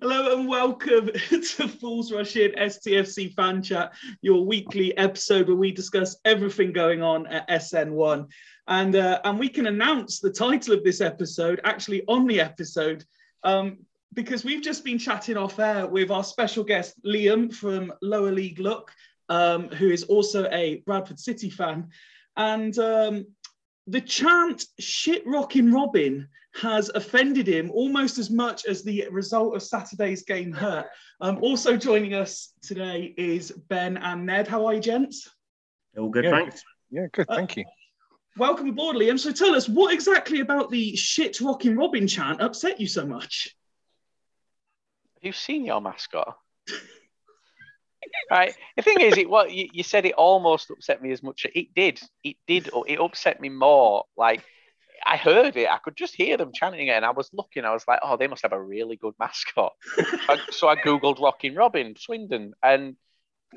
Hello and welcome to Fools Rush In STFC Fan Chat, your weekly episode where we discuss everything going on at SN1. And, uh, and we can announce the title of this episode actually on the episode um, because we've just been chatting off air with our special guest, Liam from Lower League Look, um, who is also a Bradford City fan. And um, the chant shit rocking Robin has offended him almost as much as the result of Saturday's game hurt. Um, also joining us today is Ben and Ned. How are you, gents? All good, yeah, thanks. Yeah, good, uh, thank you. Welcome aboard, Liam. So tell us, what exactly about the shit rocking Robin chant upset you so much? Have you seen your mascot? right. The thing is, it what you, you, said it almost upset me as much. It did. It did. It upset me more. Like I heard it. I could just hear them chanting it, and I was looking. I was like, "Oh, they must have a really good mascot." so I googled Rocking Robin Swindon, and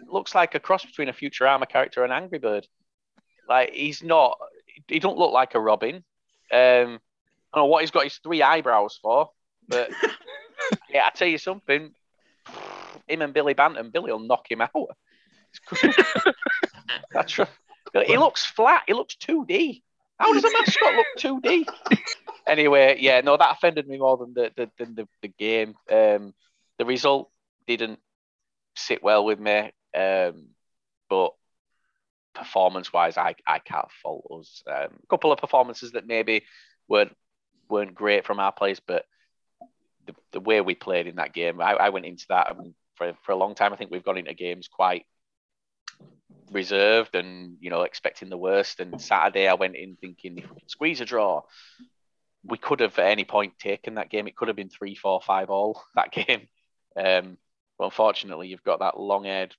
looks like a cross between a Futurama character and Angry Bird. Like he's not. He don't look like a Robin. Um, I don't know what he's got his three eyebrows for, but yeah, I tell you something him and Billy Bantam, Billy will knock him out. That's right. He looks flat. He looks 2D. How does a mascot look 2D? anyway, yeah, no, that offended me more than the the, than the, the game. Um, the result didn't sit well with me, um, but performance-wise, I, I can't fault us. Um, a couple of performances that maybe weren't weren't great from our players, but the, the way we played in that game, I, I went into that and for, for a long time. I think we've gone into games quite reserved and you know expecting the worst. And Saturday, I went in thinking if we could squeeze a draw, we could have at any point taken that game. It could have been three, four, five all that game. Um, but unfortunately, you've got that long-haired.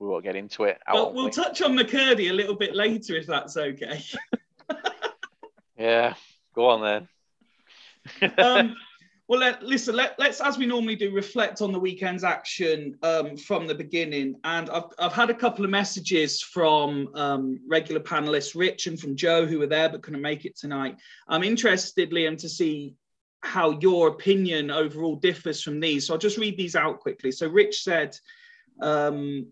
We won't get into it. Well, we'll we? touch on McKirdy a little bit later if that's okay. yeah, go on then. um, well, let, listen, let, us as we normally do, reflect on the weekend's action um, from the beginning. And I've, I've had a couple of messages from um, regular panelists, Rich and from Joe, who were there but couldn't make it tonight. I'm interested, Liam, to see how your opinion overall differs from these. So I'll just read these out quickly. So Rich said, um,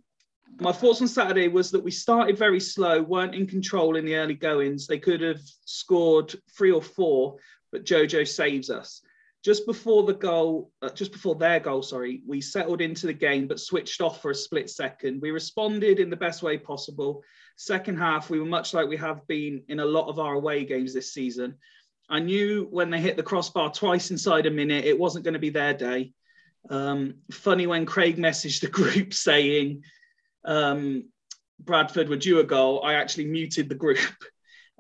my thoughts on Saturday was that we started very slow, weren't in control in the early goings. They could have scored three or four, but Jojo saves us just before the goal, uh, just before their goal, sorry, we settled into the game but switched off for a split second. We responded in the best way possible. Second half, we were much like we have been in a lot of our away games this season. I knew when they hit the crossbar twice inside a minute, it wasn't going to be their day. Um, funny when Craig messaged the group saying um, Bradford were due a goal, I actually muted the group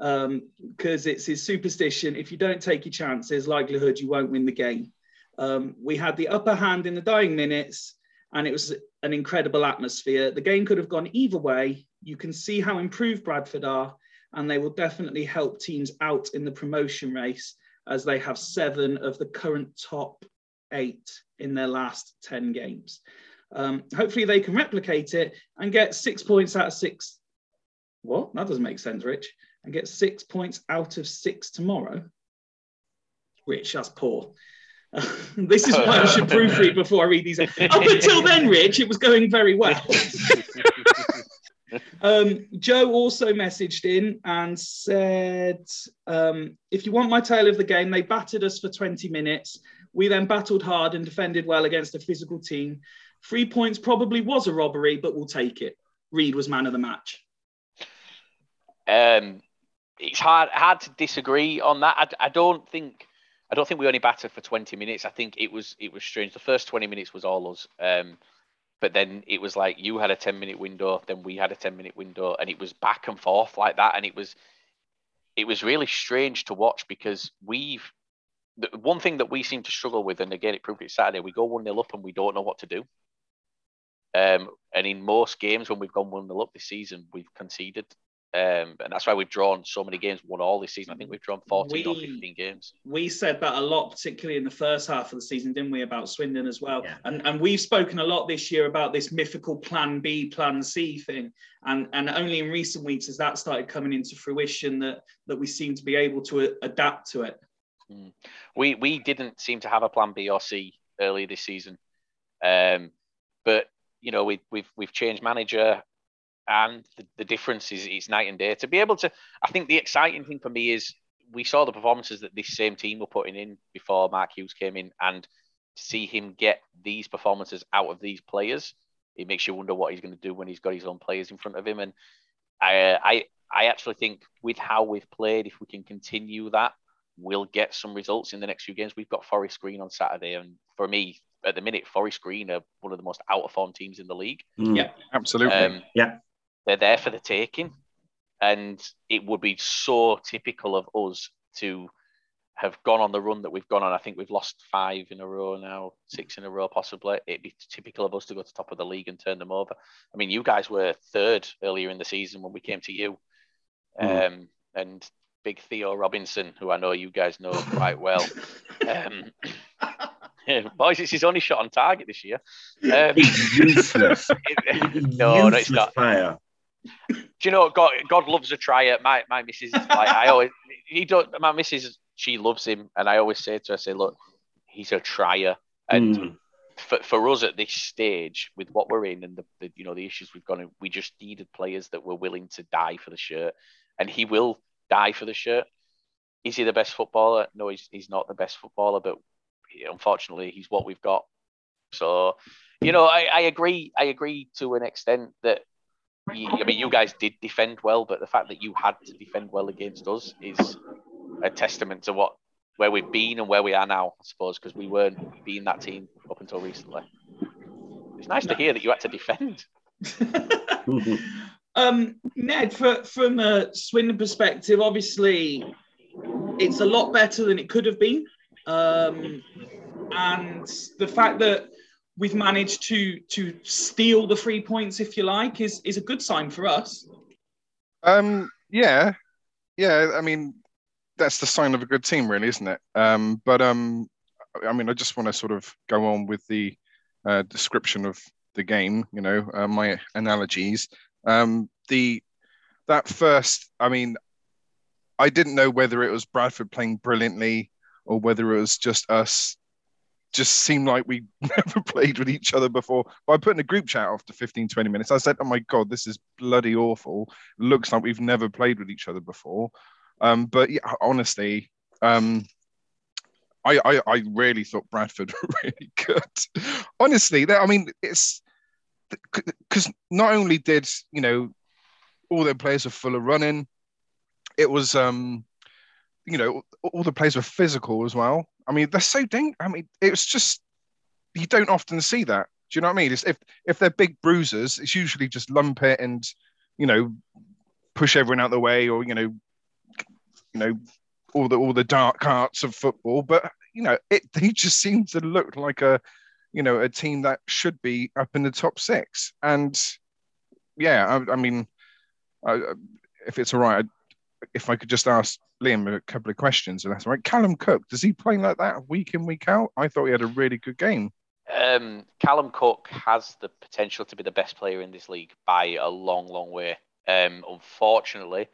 because um, it's his superstition. If you don't take your chances, likelihood you won't win the game. Um, we had the upper hand in the dying minutes, and it was an incredible atmosphere. The game could have gone either way. You can see how improved Bradford are, and they will definitely help teams out in the promotion race as they have seven of the current top eight in their last 10 games. Um, hopefully, they can replicate it and get six points out of six. What? That doesn't make sense, Rich and get six points out of six tomorrow. Rich, that's poor. Uh, this is why I should proofread before I read these. Up until then, Rich, it was going very well. um, Joe also messaged in and said, um, if you want my tale of the game, they battered us for 20 minutes. We then battled hard and defended well against a physical team. Three points probably was a robbery, but we'll take it. Reed was man of the match. Um, it's hard hard to disagree on that. I, I don't think I don't think we only battered for 20 minutes. I think it was it was strange. The first 20 minutes was all us. Um, but then it was like you had a 10 minute window, then we had a 10 minute window, and it was back and forth like that. And it was it was really strange to watch because we've the one thing that we seem to struggle with, and again it proved it Saturday, we go one 0 up and we don't know what to do. Um, and in most games when we've gone one 0 up this season, we've conceded um, and that's why we've drawn so many games, won all this season. I think we've drawn 14 we, or 15 games. We said that a lot, particularly in the first half of the season, didn't we, about Swindon as well? Yeah. And, and we've spoken a lot this year about this mythical plan B, plan C thing. And, and only in recent weeks has that started coming into fruition that, that we seem to be able to adapt to it. Mm. We we didn't seem to have a plan B or C earlier this season, um, but you know we, we've we've changed manager, and the, the difference is it's night and day. To be able to, I think the exciting thing for me is we saw the performances that this same team were putting in before Mark Hughes came in, and see him get these performances out of these players, it makes you wonder what he's going to do when he's got his own players in front of him. And I, I, I actually think with how we've played, if we can continue that, we'll get some results in the next few games. We've got Forest Green on Saturday, and for me, at the minute, Forest Green are one of the most out of form teams in the league. Mm. Yeah, absolutely. Um, yeah, they're there for the taking, and it would be so typical of us to have gone on the run that we've gone on. I think we've lost five in a row now, six in a row possibly. It'd be typical of us to go to top of the league and turn them over. I mean, you guys were third earlier in the season when we came to you, mm. um, and big Theo Robinson, who I know you guys know quite well. Um, boys, it's his only shot on target this year. Um, useless. no, useless no, it's not. Fire. Do you know God? God loves a tryer. My my missus, like I always, he don't. My missus she loves him, and I always say to her, I say, look, he's a trier, and mm. for, for us at this stage, with what we're in and the, the you know the issues we've got, we just needed players that were willing to die for the shirt, and he will die for the shirt. Is he the best footballer? No, he's, he's not the best footballer, but unfortunately, he's what we've got. So, you know, I, I agree. I agree to an extent that I mean, you guys did defend well, but the fact that you had to defend well against us is a testament to what where we've been and where we are now, I suppose, because we weren't being that team up until recently. It's nice to hear that you had to defend. um, Ned, for, from a Swindon perspective, obviously it's a lot better than it could have been. Um, and the fact that we've managed to to steal the three points, if you like, is is a good sign for us. Um, yeah, yeah. I mean, that's the sign of a good team, really, isn't it? Um, but um, I mean, I just want to sort of go on with the uh, description of the game. You know, uh, my analogies. Um, the that first, I mean, I didn't know whether it was Bradford playing brilliantly or whether it was just us. Just seemed like we never played with each other before. But I put in a group chat after 15, 20 minutes. I said, Oh my God, this is bloody awful. Looks like we've never played with each other before. Um, but yeah, honestly, um, I, I, I really thought Bradford were really good. honestly, I mean, it's because not only did you know all their players were full of running, it was um, you know all the players were physical as well. I mean, they're so dang. I mean, it's just you don't often see that. Do you know what I mean? It's, if if they're big bruisers, it's usually just lump it and you know push everyone out the way, or you know you know all the all the dark arts of football, but you know it they just seem to look like a you know a team that should be up in the top six. And yeah, I, I mean, I, if it's all right, if I could just ask Liam a couple of questions, and that's right. Callum Cook, does he play like that week in week out? I thought he had a really good game. Um, Callum Cook has the potential to be the best player in this league by a long, long way. Um, unfortunately,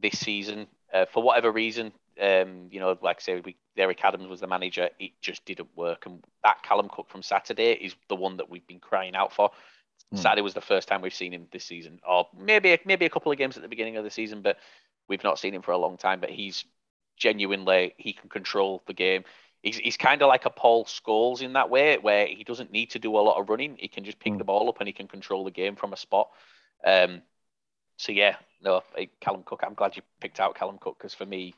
this season uh, for whatever reason, um, you know, like I say, we, Derek Adams was the manager. It just didn't work, and that Callum Cook from Saturday is the one that we've been crying out for. Mm. Saturday was the first time we've seen him this season, or maybe maybe a couple of games at the beginning of the season, but we've not seen him for a long time. But he's genuinely he can control the game. He's, he's kind of like a Paul Scholes in that way, where he doesn't need to do a lot of running. He can just pick mm. the ball up and he can control the game from a spot. Um, so yeah, no, Callum Cook. I'm glad you picked out Callum Cook because for me,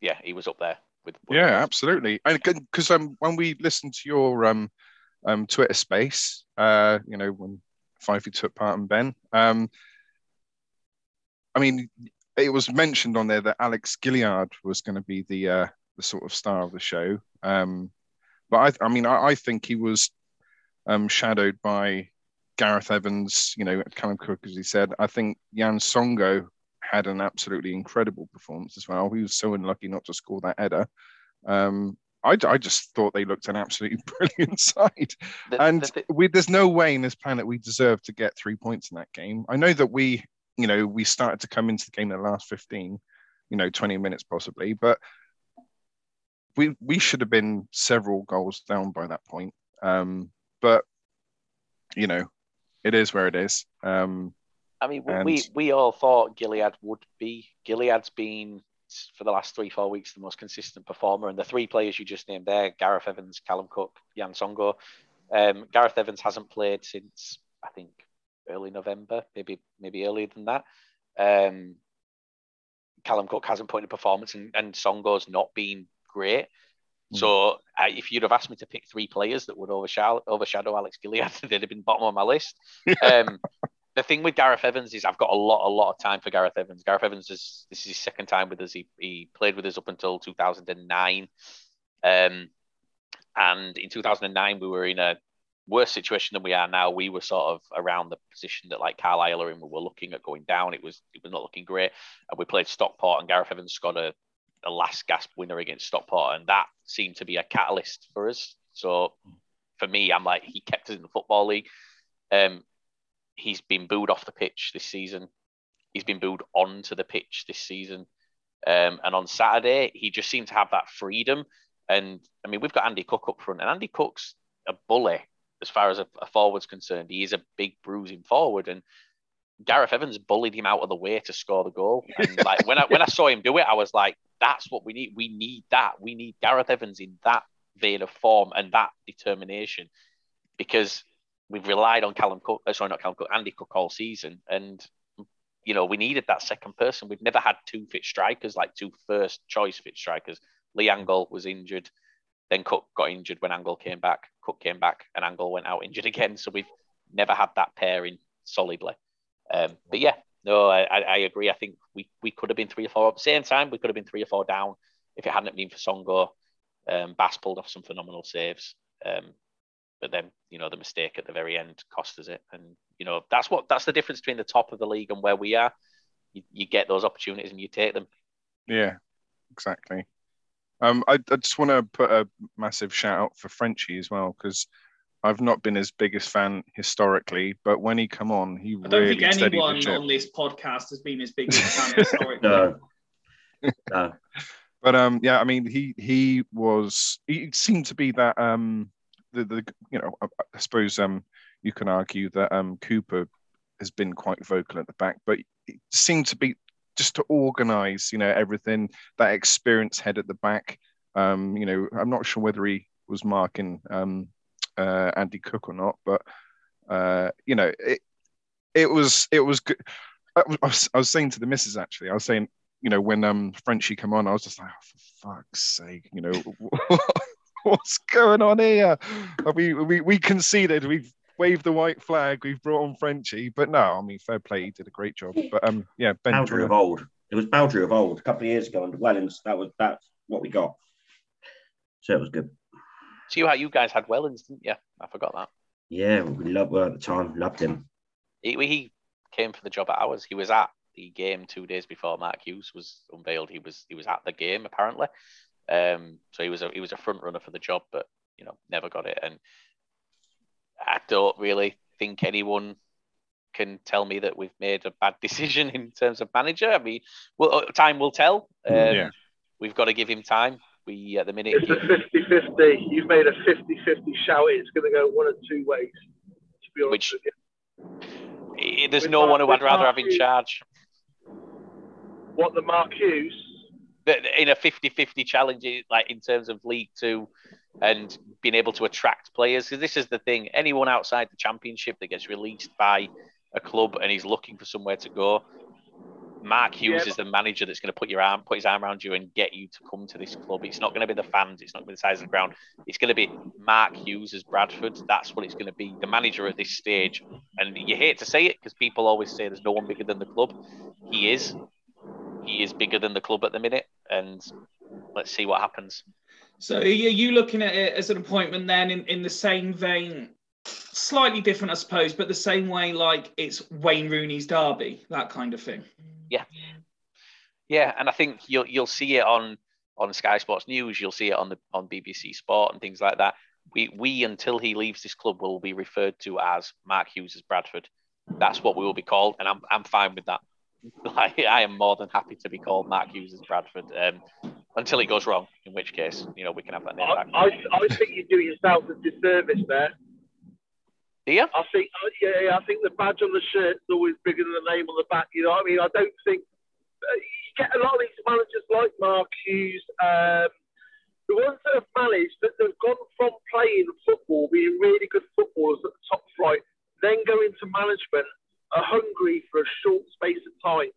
yeah, he was up there with. with yeah, absolutely. And because um, when we listened to your um, um, Twitter space, uh, you know, when Fifey took part and Ben, um, I mean, it was mentioned on there that Alex Gilliead was going to be the uh, the sort of star of the show. Um, but I, I mean, I, I think he was um, shadowed by Gareth Evans, you know, Callum Cook, as he said. I think Jan Songo'o had an absolutely incredible performance as well. He was so unlucky not to score that header. Um, I, I, just thought they looked an absolutely brilliant side. The, and the, the, we, there's no way in this planet we deserve to get three points in that game. I know that we, you know, we started to come into the game in the last 15, you know, 20 minutes possibly, but we we should have been several goals down by that point. Um, but you know, it is where it is. Um, I mean, And- we we all thought Gilliead would be. Gilliead's been for the last three four weeks the most consistent performer, and the three players you just named there, Gareth Evans, Callum Cook, Jan Songo'o. Um, Gareth Evans hasn't played since I think early November, maybe maybe earlier than that. Um, Callum Cook hasn't put in a performance, and, and Songo's not been great. Mm. So uh, if you'd have asked me to pick three players that would overshadow, overshadow Alex Gilliead, they'd have been bottom of my list. Um, the thing with Gareth Evans is I've got a lot, a lot of time for Gareth Evans. Gareth Evans is this is his second time with us. He, he played with us up until 2009, um, and in 2009 we were in a worse situation than we are now. We were sort of around the position that like Carlisle are in. We were looking at going down. It was it was not looking great, and we played Stockport, and Gareth Evans got a, a last gasp winner against Stockport, and that seemed to be a catalyst for us. So for me, I'm like he kept us in the football league. Um, he's been booed off the pitch this season. He's been booed onto the pitch this season. Um, and on Saturday, he just seemed to have that freedom. And I mean, we've got Andy Cook up front, and Andy Cook's a bully as far as a, a forward's concerned. He is a big bruising forward, and Gareth Evans bullied him out of the way to score the goal. And like when I when I saw him do it, I was like, "That's what we need. We need that. We need Gareth Evans in that vein of form and that determination." Because we've relied on Callum Cook, uh, sorry, not Callum Cook, Andy Cook all season, and you know we needed that second person. We've never had two fit strikers, like two first choice fit strikers. Lee Angol was injured, then Cook got injured when Angol came back. Cook came back, and Angol went out injured again. So we've never had that pairing solidly. Um, but yeah, no, I, I agree. I think we we could have been three or four at the same time. We could have been three or four down if it hadn't been for Songo'o. Um, Bass pulled off some phenomenal saves. Um, but then you know the mistake at the very end cost us it and you know that's what that's the difference between the top of the league and where we are you, you get those opportunities and you take them Yeah, exactly. Um, I, I just want to put a massive shout out for Frenchie as well because I've not been his biggest fan historically, but when he come on, he I don't really think anyone the on this podcast has been his biggest fan historically. No. no. But um, yeah, I mean, he he was he seemed to be that um the the you know I, I suppose um you can argue that um Cooper has been quite vocal at the back, but it seemed to be just to organise you know everything that experienced head at the back. Um, you know, I'm not sure whether he was marking um uh, Andy Cook or not, but uh, you know it it was it was good. I was, I was saying to the missus actually, I was saying you know, when um Frenchie come on, I was just like, oh, for fuck's sake, you know, what's going on here? We we we conceded, we've waved the white flag, we've brought on Frenchie, but no, I mean, fair play, he did a great job. But um, yeah, Ben, Boundary of old. It was Boundary of old a couple of years ago under Wellens. That was that's what we got. So it was good. see how you guys had Wellens didn't you I forgot that Yeah, we loved well, at the time. Loved him. he, he came for the job at ours he was at the game two days before Mark Hughes was unveiled he was he was at the game apparently um so he was a he was a front runner for the job but you know never got it and I don't really think anyone can tell me that we've made a bad decision in terms of manager. I mean, well, uh, time will tell. Um, Yeah. We've got to give him time. We at the minute, It's a 50 50. You've made a 50 50 shout. It's going to go one of two ways, to be honest Which- with you. eh, there's with no Mark- one who I'd rather Mark have in Hughes. charge. What the Mark Hughes? That- In a 50-50 challenge, like in terms of League Two, and being able to attract players. Because this is the thing: anyone outside the Championship that gets released by a club and he's looking for somewhere to go, Mark Hughes Yeah. is the manager that's going to put your arm, put his arm around you, and get you to come to this club. It's not going to be the fans. It's not going to be the size of the ground. It's going to be Mark Hughes as Bradford. That's what it's going to be. The manager at this stage, and you hate to say it because people always say there's no one bigger than the club. He is. He is bigger than the club at the minute, and let's see what happens. So are you looking at it as an appointment then in, in the same vein, slightly different, I suppose, but the same way like it's Wayne Rooney's derby, that kind of thing. Yeah. Yeah, and I think you'll you'll see it on on Sky Sports News. You'll see it on the on BBC Sport and things like that. We we until he leaves this club will be referred to as Mark Hughes as Bradford. That's what we will be called, and I'm I'm fine with that. Like, I am more than happy to be called Mark Hughes as Bradford. Um, until it goes wrong, in which case, you know, we can have that name I, back. I, I think you do yourself a disservice there. Do you? I think, uh, yeah, yeah, I think the badge on the shirt is always bigger than the name on the back. You know what I mean? I don't think uh, you get a lot of these managers like Mark Hughes, um, the ones that have managed that they've gone from playing football, being really good footballers at the top flight, then go into management, are hungry for a short space of time.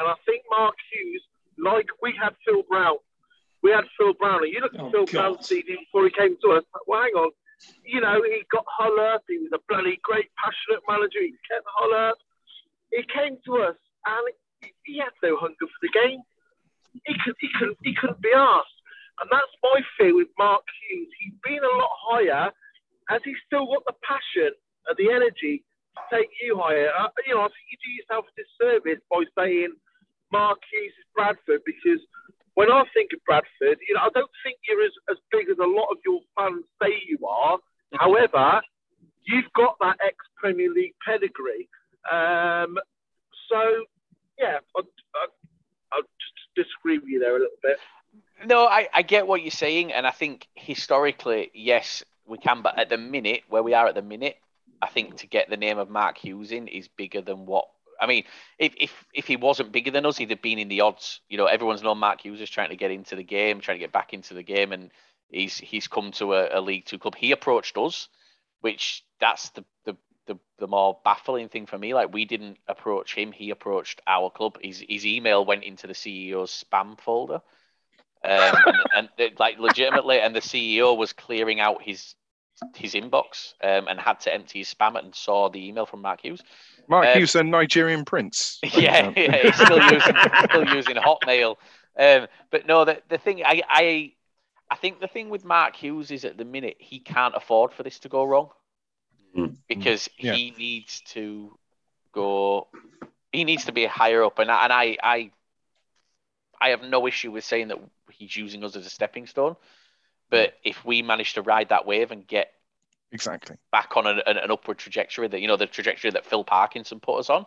And I think Mark Hughes, like we had Phil Brown, we had Phil Brown. And you look at Oh, Phil CD before he came to us. Well, hang on. You know, he got Hull up. He was a bloody great, passionate manager. He kept Hull up. He came to us and he, he had no hunger for the game. He, could, he, couldn't, he couldn't be asked. And that's my fear with Mark Hughes. He's been a lot higher. Has he still got the passion and the energy to take you higher? Uh, you know, I think you do yourself a disservice by saying Mark Hughes is Bradford because when I think of Bradford, you know, I don't think you're as, as big as a lot of your fans say you are. However, you've got that ex Premier League pedigree. Um, so, yeah, I, I, I just disagree with you there a little bit. No, I, I get what you're saying, and I think historically, yes, we can, but at the minute, where we are at the minute, I think to get the name of Mark Hughes in is bigger than what. I mean, if, if if he wasn't bigger than us, he'd have been in the odds. You know, everyone's known Mark Hughes is trying to get into the game, trying to get back into the game, and he's he's come to a, a League Two club. He approached us, which that's the, the the the more baffling thing for me. Like we didn't approach him; he approached our club. His his email went into the CEO's spam folder, um, and, and like legitimately, and the CEO was clearing out his his inbox um, and had to empty his spam and saw the email from Mark Hughes. Mark Um, Hughes, a Nigerian prince. yeah, yeah, he's still using still using Hotmail. Um, but no, the the thing I, I I think the thing with Mark Hughes is at the minute he can't afford for this to go wrong Mm. because Yeah. he needs to go. He needs to be higher up, and I, and I I I have no issue with saying that he's using us as a stepping stone. But if we manage to ride that wave and get Exactly. back on an, an, an upward trajectory that you know the trajectory that Phil Parkinson put us on.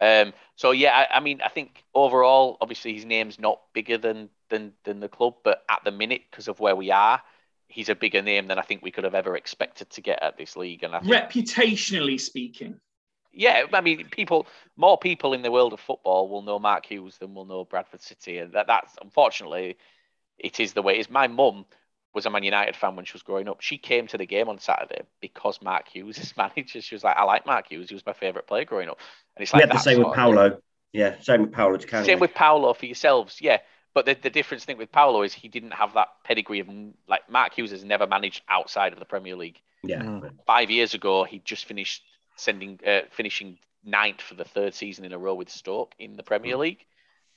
Um, so yeah, I, I mean, I think overall, obviously his name's not bigger than than than the club, but at the minute, because of where we are, he's a bigger name than I think we could have ever expected to get at this league. And I think, Reputationally speaking. yeah, I mean, people, more people in the world of football will know Mark Hughes than will know Bradford City, and that that's unfortunately, it is the way it is. My mum was a Man United fan when she was growing up. She came to the game on Saturday because Mark Hughes is manager. She was like, I like Mark Hughes. He was my favourite player growing up. And it's We like had the that same with Paolo. Yeah, same with Paolo Canny. Same with Paolo for yourselves, yeah. But the, the difference thing with Paolo is he didn't have that pedigree of like Mark Hughes has never managed outside of the Premier League. Yeah. Mm. Five years ago, he just finished sending uh, finishing ninth for the third season in a row with Stoke in the Premier League,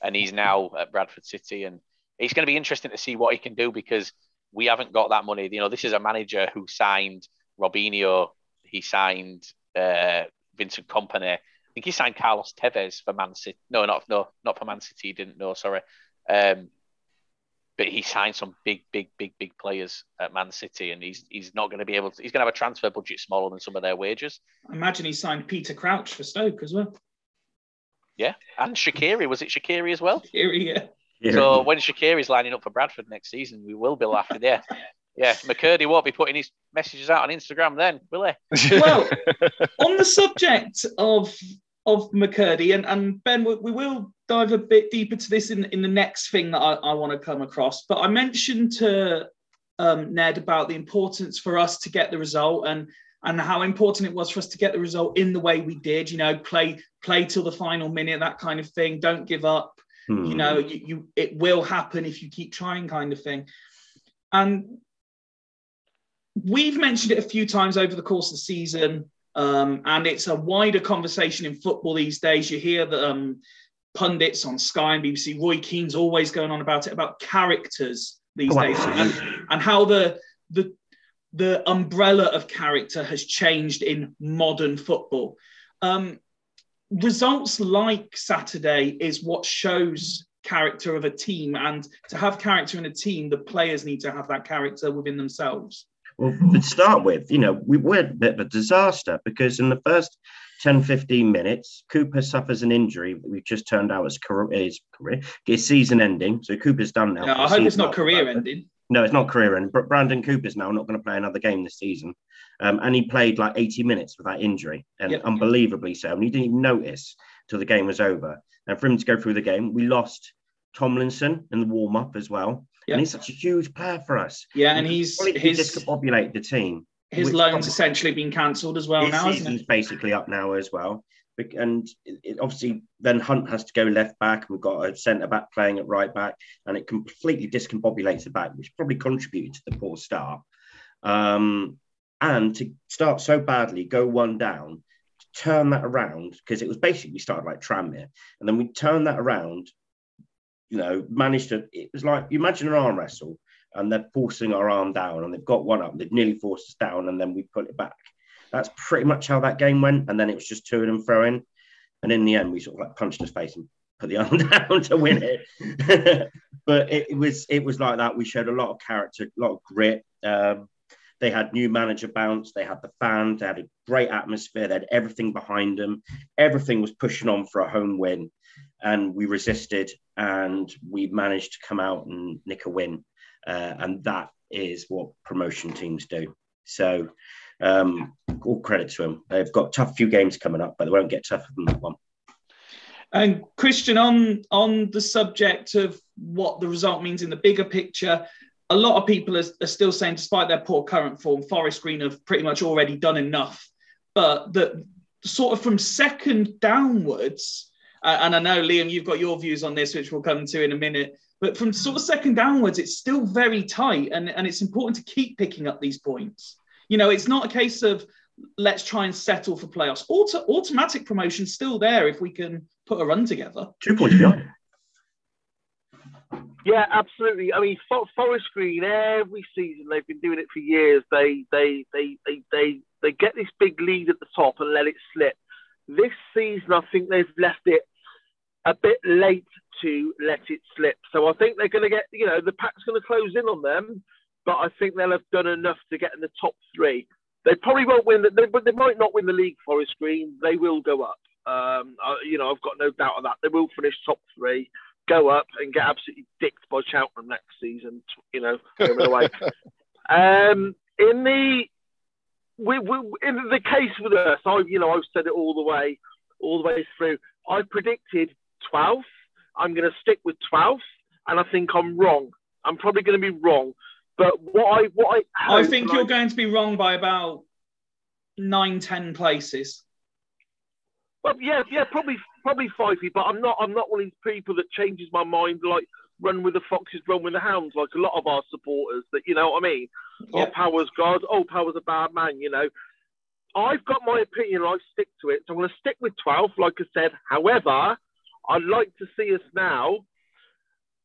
and he's now at Bradford City, and it's going to be interesting to see what he can do because we haven't got that money. You know, this is a manager who signed Robinho, he signed uh, Vincent Kompany. I think he signed Carlos Tevez for Man City. No, not no, not for Man City. He didn't know. Sorry, um, but he signed some big, big, big, big players at Man City, and he's he's not going to be able to. He's going to have a transfer budget smaller than some of their wages. I imagine he signed Peter Crouch for Stoke as well. Yeah, and Shaqiri was it Shaqiri as well? He is. Yeah. So when Shaqiri's lining up for Bradford next season, we will be laughing there. Yeah, McKirdy won't be putting his messages out on Instagram then, will he? Well, on the subject of of McKirdy, and, and Ben, we, we will dive a bit deeper to this in, in the next thing that I, I want to come across. But I mentioned to um, Ned about the importance for us to get the result and and how important it was for us to get the result in the way we did. You know, play play till the final minute, that kind of thing. Don't give up Hmm. you know you, you it will happen if you keep trying kind of thing. And we've mentioned it a few times over the course of the season um, and it's a wider conversation in football these days. You hear the um, pundits on sky and bbc roy keane's always going on about it about characters these Oh, days and, and how the the the umbrella of character has changed in modern football. Um, results like Saturday is what shows character of a team. And to have character in a team, the players need to have that character within themselves. Well, to start with, you know, we were a bit of a disaster because in the first 10, 15 minutes. Cooper suffers an injury we've just turned out as career, his career, his season ending. So Cooper's done now. No, I hope it's not career after. ending. No, it's not career end. But Brandon Cooper's now not going to play another game this season. Um, and he played like 80 minutes with that injury and Yep. unbelievably so. And he didn't even notice till the game was over. And for him to go through the game, we lost Tomlinson in the warm up as well. Yep. And he's such a huge player for us. Yeah, and he's completely his the team. his loan's probably- essentially been cancelled as well now, it? basically up now as well. And it, obviously, then Hunt has to go left back. and We've got a centre back playing at right back, and it completely discombobulates the back, which probably contributed to the poor start. Um, and to start so badly, go one down, to turn that around, because it was basically started like Tranmere, and then we turned that around, you know, managed to, it was like, you imagine an arm wrestle, and they're forcing our arm down, and they've got one up, they've nearly forced us down, and then we put it back. That's pretty much how that game went. And then it was just two of them throwing. And in the end, we sort of like punched his face and put the arm down to win it. but it, it was it was like that. We showed a lot of character, a lot of grit. Um, they had new manager bounce. They had the fans. They had a great atmosphere. They had everything behind them. Everything was pushing on for a home win, and we resisted, and we managed to come out and nick a win. Uh, and that is what promotion teams do. So, um, all credit to them. They've got tough few games coming up, but they won't get tougher than that one. And Christian, on on the subject of what the result means in the bigger picture, a lot of people are, are still saying, despite their poor current form, Forest Green have pretty much already done enough. But that sort of from second downwards, uh, and I know Liam, you've got your views on this, which we'll come to in a minute. But from sort of second downwards, it's still very tight, and, and it's important to keep picking up these points. You know, it's not a case of let's try and settle for playoffs. Auto, automatic promotion's still there if we can put a run together. Two points behind. Yeah, absolutely. I mean, For- Forest Green every season they've been doing it for years. They they they they they they get this big lead at the top and let it slip. This season, I think they've left it a bit late to let it slip. So I think they're going to get, you know, the pack's going to close in on them, but I think they'll have done enough to get in the top three. They probably won't win, the, they, but they might not win the league. Forest Green, they will go up. Um, I, you know, I've got no doubt of that. They will finish top three, go up, and get absolutely dicked by Cheltenham next season. You know, home and away. Um, in the we, we, in the case with us, I you know I've said it all the way, all the way through. I predicted 12th. I'm going to stick with 12th, and I think I'm wrong. I'm probably going to be wrong, but what I what I I think you're going to be wrong by about nine, ten places. Well, yeah, yeah, probably, probably Fifey, but I'm not. I'm not one of these people that changes my mind. Like run with the foxes, run with the hounds. Like a lot of our supporters, that you know what I mean. Yeah. Oh, Power's God. Oh, Power's a bad man. You know. I've got my opinion. I stick to it. So I'm going to stick with 12, like I said. However, I'd like to see us now.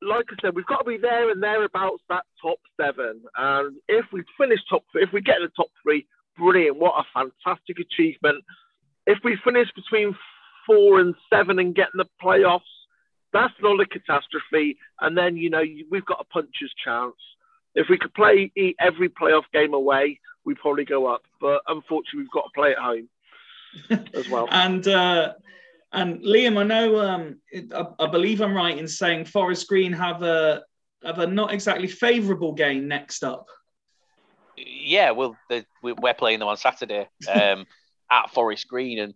Like I said, we've got to be there and thereabouts that top seven. And if we finish top, if we get in the top three, brilliant! What a fantastic achievement if we finish between four and seven and get in the playoffs, that's not a catastrophe. And then, you know, we've got a puncher's chance. If we could play every playoff game away, we probably go up. But unfortunately, we've got to play at home as well. And uh, and Liam, I know um, I, I believe I'm right in saying Forest Green have a have a not exactly favourable game next up. Yeah, well, we're playing them on Saturday um, at Forest Green, and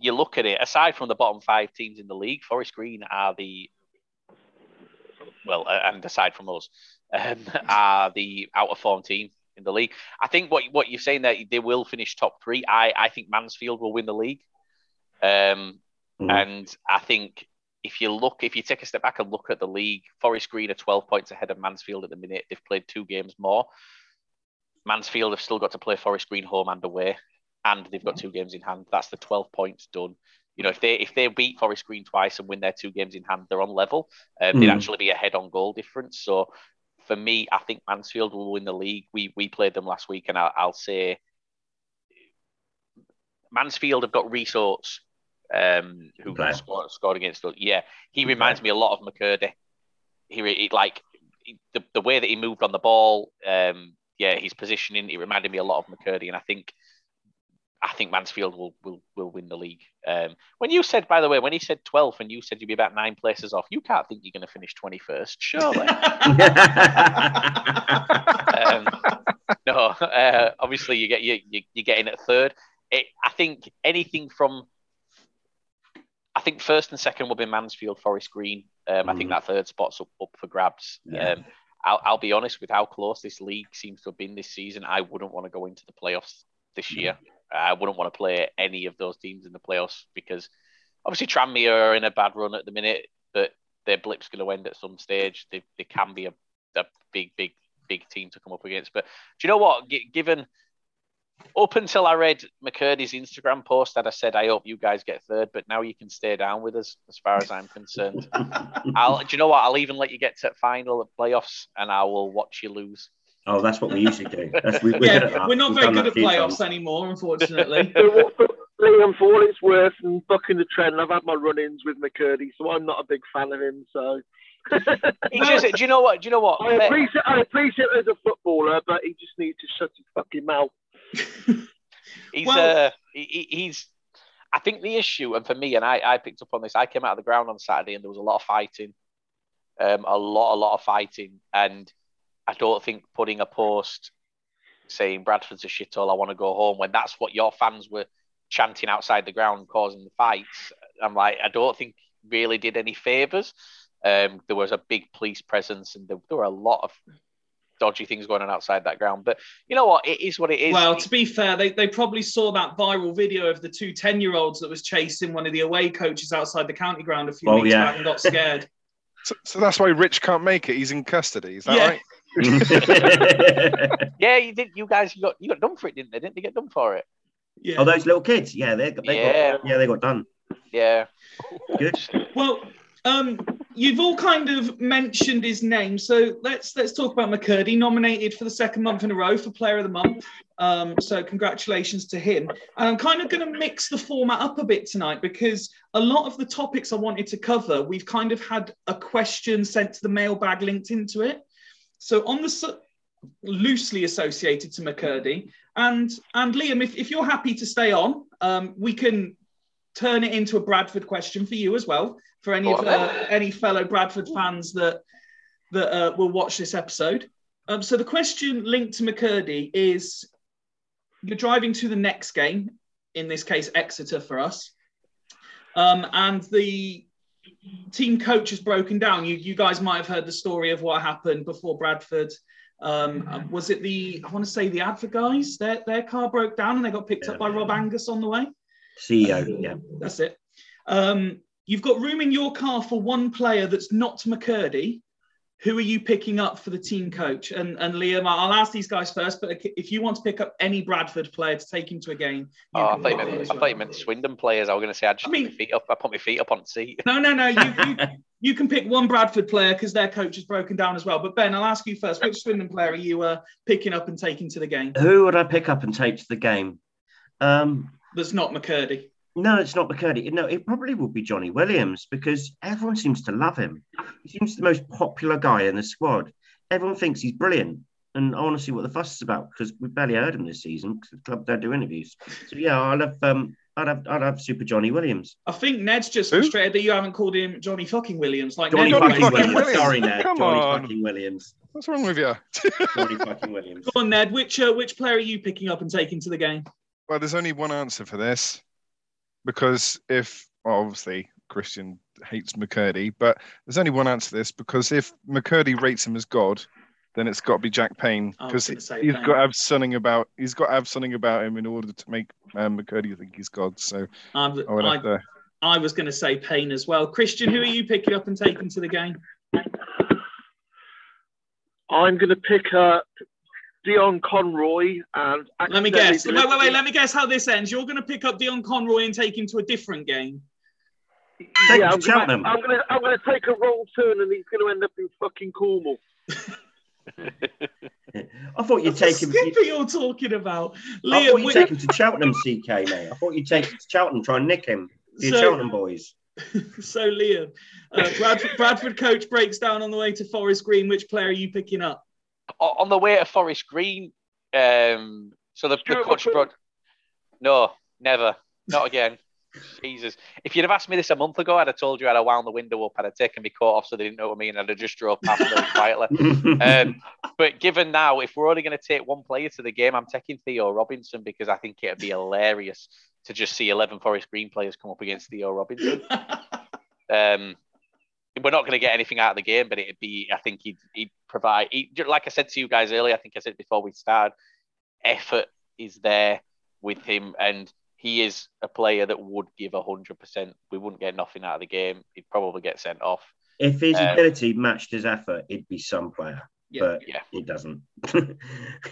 you look at it. Aside from the bottom five teams in the league, Forest Green are the well, and aside from us, um, are the out of form team in the league. I think what what you're saying that they will finish top three. I I think Mansfield will win the league, um, Mhm. and I think if you look, if you take a step back and look at the league, Forest Green are 12 points ahead of Mansfield at the minute. They've played two games more. Mansfield have still got to play Forest Green home and away, and they've got two games in hand. That's the 12 points done. You know, if they if they beat Forest Green twice and win their two games in hand, they're on level. Um, They'd Mm. actually be ahead on goal difference. So for me, I think Mansfield will win the league. We we played them last week, and I'll, I'll say Mansfield have got Rhys Oates um, who scored, scored against us. Yeah, he reminds me a lot of McKirdy. He, he like he- the, the way that he moved on the ball. Um, yeah, his positioning. He reminded me a lot of McKirdy, and I think I think Mansfield will will will win the league. Um, when you said, by the way, when he said 12th and you said you'd be about nine places off, you can't think you're going to finish 21st, surely. um, no, uh, obviously you get you, you you're getting at third. It, I think anything from I think first and second will be Mansfield, Forest Green. Um, I think Mm. that third spot's up, up for grabs. Yeah. Um, I'll, I'll be honest with how close this league seems to have been this season. I wouldn't want to go into the playoffs this year. I wouldn't want to play any of those teams in the playoffs because obviously Tranmere are in a bad run at the minute, but their blip's going to end at some stage. They, they can be a, a big, big, big team to come up against. But do you know what? G- given up until I read McKirdy's Instagram post that I said, I hope you guys get third, but now you can stay down with us as far as I'm concerned. I'll, do you know what? I'll even let you get to final at playoffs and I will watch you lose. oh, that's what we usually do. That's, we, we're yeah, we're not We've very good at a few playoffs times. anymore, unfortunately. So what- for Liam, for all it's worth, and bucking the trend, I've had my run-ins with McKirdy, so I'm not a big fan of him. So He just, do you know what? Do you know what? I appreciate, I appreciate him as a footballer, but he just needs to shut his fucking mouth. He's Well- uh, he, he- he's. I think the issue, and for me, and I, I picked up on this. I came out of the ground on Saturday, and there was a lot of fighting, um, a lot, a lot of fighting, and I don't think putting a post saying Bradford's a shithole, I want to go home, when that's what your fans were chanting outside the ground, causing the fights. I'm like, I don't think really did any favors. Um, there was a big police presence, and there, there were a lot of dodgy things going on outside that ground. But you know what? It is what it is. Well, to be fair, they, they probably saw that viral video of the two 10 year olds that was chasing one of the away coaches outside the county ground a few Oh, weeks yeah. back and got scared. So, so that's why Rich can't make it. He's in custody. Is that Yeah. right? Yeah, you did. You guys, you got you got done for it, didn't they? Didn't they get done for it? Yeah. oh, those little kids. Yeah, they, they Yeah. got yeah they got done. Yeah. Good. Well, um, you've all kind of mentioned his name, so let's let's talk about McKirdy, nominated for the second month in a row for Player of the Month. Um, so congratulations to him. And I'm kind of going to mix the format up a bit tonight because a lot of the topics I wanted to cover, we've kind of had a question sent to the mailbag linked into it. So on the s- loosely associated to McKirdy, and and Liam, if, if you're happy to stay on, um, we can turn it into a Bradford question for you as well, for any of uh, any fellow Bradford fans that that uh, will watch this episode. Um, so the question linked to McKirdy is: You're driving to the next game, in this case Exeter for us, um, and the team coach has broken down. You you guys might have heard the story of what happened before Bradford. Um, was it the I want to say the Adver guys? Their their car broke down and they got picked up by Rob Angus on the way. CEO. Yeah. That's it. Um, you've got room in your car for one player that's not McKirdy. Who are you picking up for the team coach? And, and Liam, I'll ask these guys first, but if you want to pick up any Bradford player to take him to a game, you Oh, I thought you meant, him I well. thought you meant Swindon players. I was going to say I just I put mean- my feet up. I put my feet up on the seat. No, no, no. You, you, you can pick one Bradford player because their coach is broken down as well. But Ben, I'll ask you first. Which Swindon player are you uh, picking up and taking to the game? Who would I pick up and take to the game? Um, That's not McKirdy. no, it's not McKirdy. No, it probably would be Johnny Williams because everyone seems to love him. He seems the most popular guy in the squad. Everyone thinks he's brilliant. And I want to see what the fuss is about because we barely heard him this season because the club don't do interviews. So yeah, I'll have um, I'd have I'd have Super Johnny Williams. I think Ned's just Who? frustrated that you haven't called him Johnny fucking Williams. Like Johnny Ned Johnny fucking Williams. Williams. Sorry, Ned. Come Johnny on. fucking Williams. What's wrong with you? Johnny fucking Williams. Go on, Ned. Which uh, which player are you picking up and taking to the game? Well, there's only one answer for this, because if well, obviously Christian hates McKirdy, but there's only one answer to this because if McKirdy rates him as God, then it's got to be Jack Payne because gonna say he's Payne. got to have something about he's got to have something about him in order to make um, McKirdy think he's God. So Um, I I, to. I was going to say Payne as well. Christian, who are you picking up and taking to the game? I'm going to pick up Dion Conroy and. Let me accidentally guess. Wait, wait, wait. Let me guess how this ends. You're going to pick up Dion Conroy and take him to a different game. Take yeah, him I'm to gonna, Cheltenham. I'm gonna, I'm gonna take a wrong turn and he's gonna end up in fucking Cornwall. I thought you'd That's take the him. skipper you're talking about. Liam, I thought you'd which, take him to Cheltenham, CK, mate. I thought you'd take him to Cheltenham, try and nick him. The So- Cheltenham boys. so Liam, uh, Bradford, Bradford coach breaks down on the way to Forest Green. Which player are you picking up? O- on the way to Forest Green, um, so the, the coach McCall. brought. No, never. Not again. Jesus. If you'd have asked me this a month ago, I'd have told you I'd have wound the window up, I'd have taken my coat off so they didn't know what I mean, I'd have just drove past very quietly. Um, but given now, if we're only going to take one player to the game, I'm taking Theo Robinson because I think it'd be hilarious to just see 11 Forest Green players come up against Theo Robinson. Um, we're not going to get anything out of the game, but it'd be, I think he'd, he'd provide, he, like I said to you guys earlier, I think I said before we started, effort is there with him. And he is a player that would give 100%. We wouldn't get nothing out of the game. He'd probably get sent off. If his Um, ability matched his effort, it'd be some player, Yeah. but Yeah. it doesn't.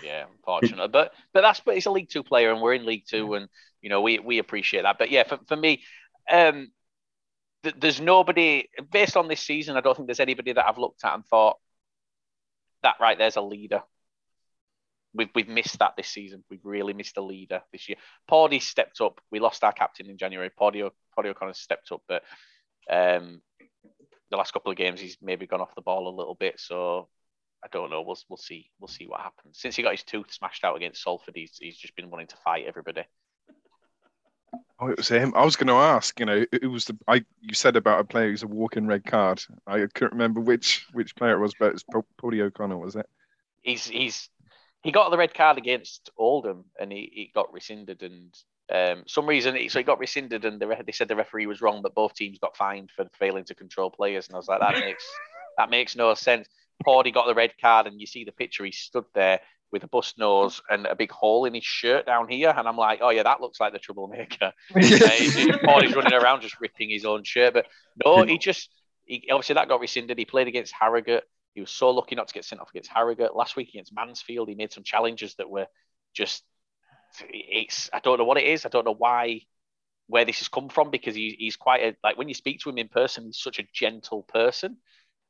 Yeah, unfortunately. but but that's but it's a League Two player, and we're in League Two, and you know we we appreciate that. But yeah, for, for me, um, th- there's nobody based on this season. I don't think there's anybody that I've looked at and thought that right there's a leader. We've we've missed that this season. We've really missed a leader this year. Paudie stepped up. We lost our captain in January. Paudie Paudie O'Connor stepped up, but um, the last couple of games he's maybe gone off the ball a little bit. So I don't know. We'll we'll see. We'll see what happens. Since he got his tooth smashed out against Salford, he's he's just been wanting to fight everybody. Oh, it was him. I was going to ask. You know, it, was the I. You said about a player who's a walking red card. I couldn't remember which which player it was, but it's Pa- Paddy O'Connor, was it? He's he's he got the red card against Oldham and he, he got rescinded and um some reason so he got rescinded and the they said the referee was wrong, but both teams got fined for failing to control players. And I was like, that makes that makes no sense. Paudie got the red card and you see the picture. He stood there with a bust nose and a big hole in his shirt down here, and I'm like, oh yeah, that looks like the troublemaker. Uh, he's, he's- running around just ripping his own shirt. But no, he just he, obviously that got rescinded. He played against Harrogate. He was so lucky not to get sent off against Harrogate. Last week against Mansfield, he made some challenges that were just it's I don't know what it is. I don't know why where this has come from because he, he's quite a like when you speak to him in person, he's such a gentle person.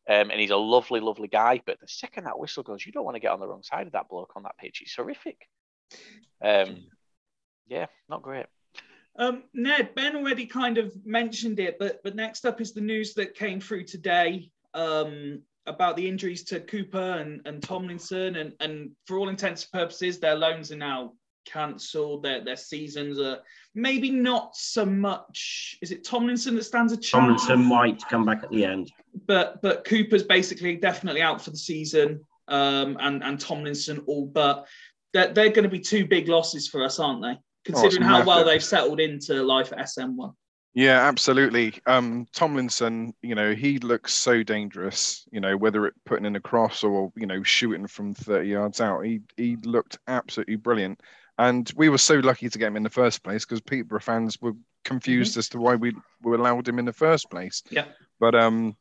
Um, and he's a lovely, lovely guy. But the second that whistle goes, you don't want to get on the wrong side of that bloke on that pitch. He's horrific. Um, yeah, not great. Um, Ned, Ben already kind of mentioned it, but but next up is the news that came through today um, about the injuries to Cooper and, and Tomlinson, and, and for all intents and purposes, their loans are now cancelled. Their their seasons are maybe not so much. Is it Tomlinson that stands a chance? Tomlinson might come back at the end. but but Cooper's basically definitely out for the season, um, and and Tomlinson all but. They're, they're going to be two big losses for us, aren't they? Considering how well they've settled into life at SN1. Yeah, absolutely. Um, Tomlinson, you know, he looks so dangerous. You know, whether it putting in a cross or you know shooting from thirty yards out, he he looked absolutely brilliant. And we were so lucky to get him in the first place because Peterborough fans were confused as to why we we allowed him in the first place. Yeah. But um,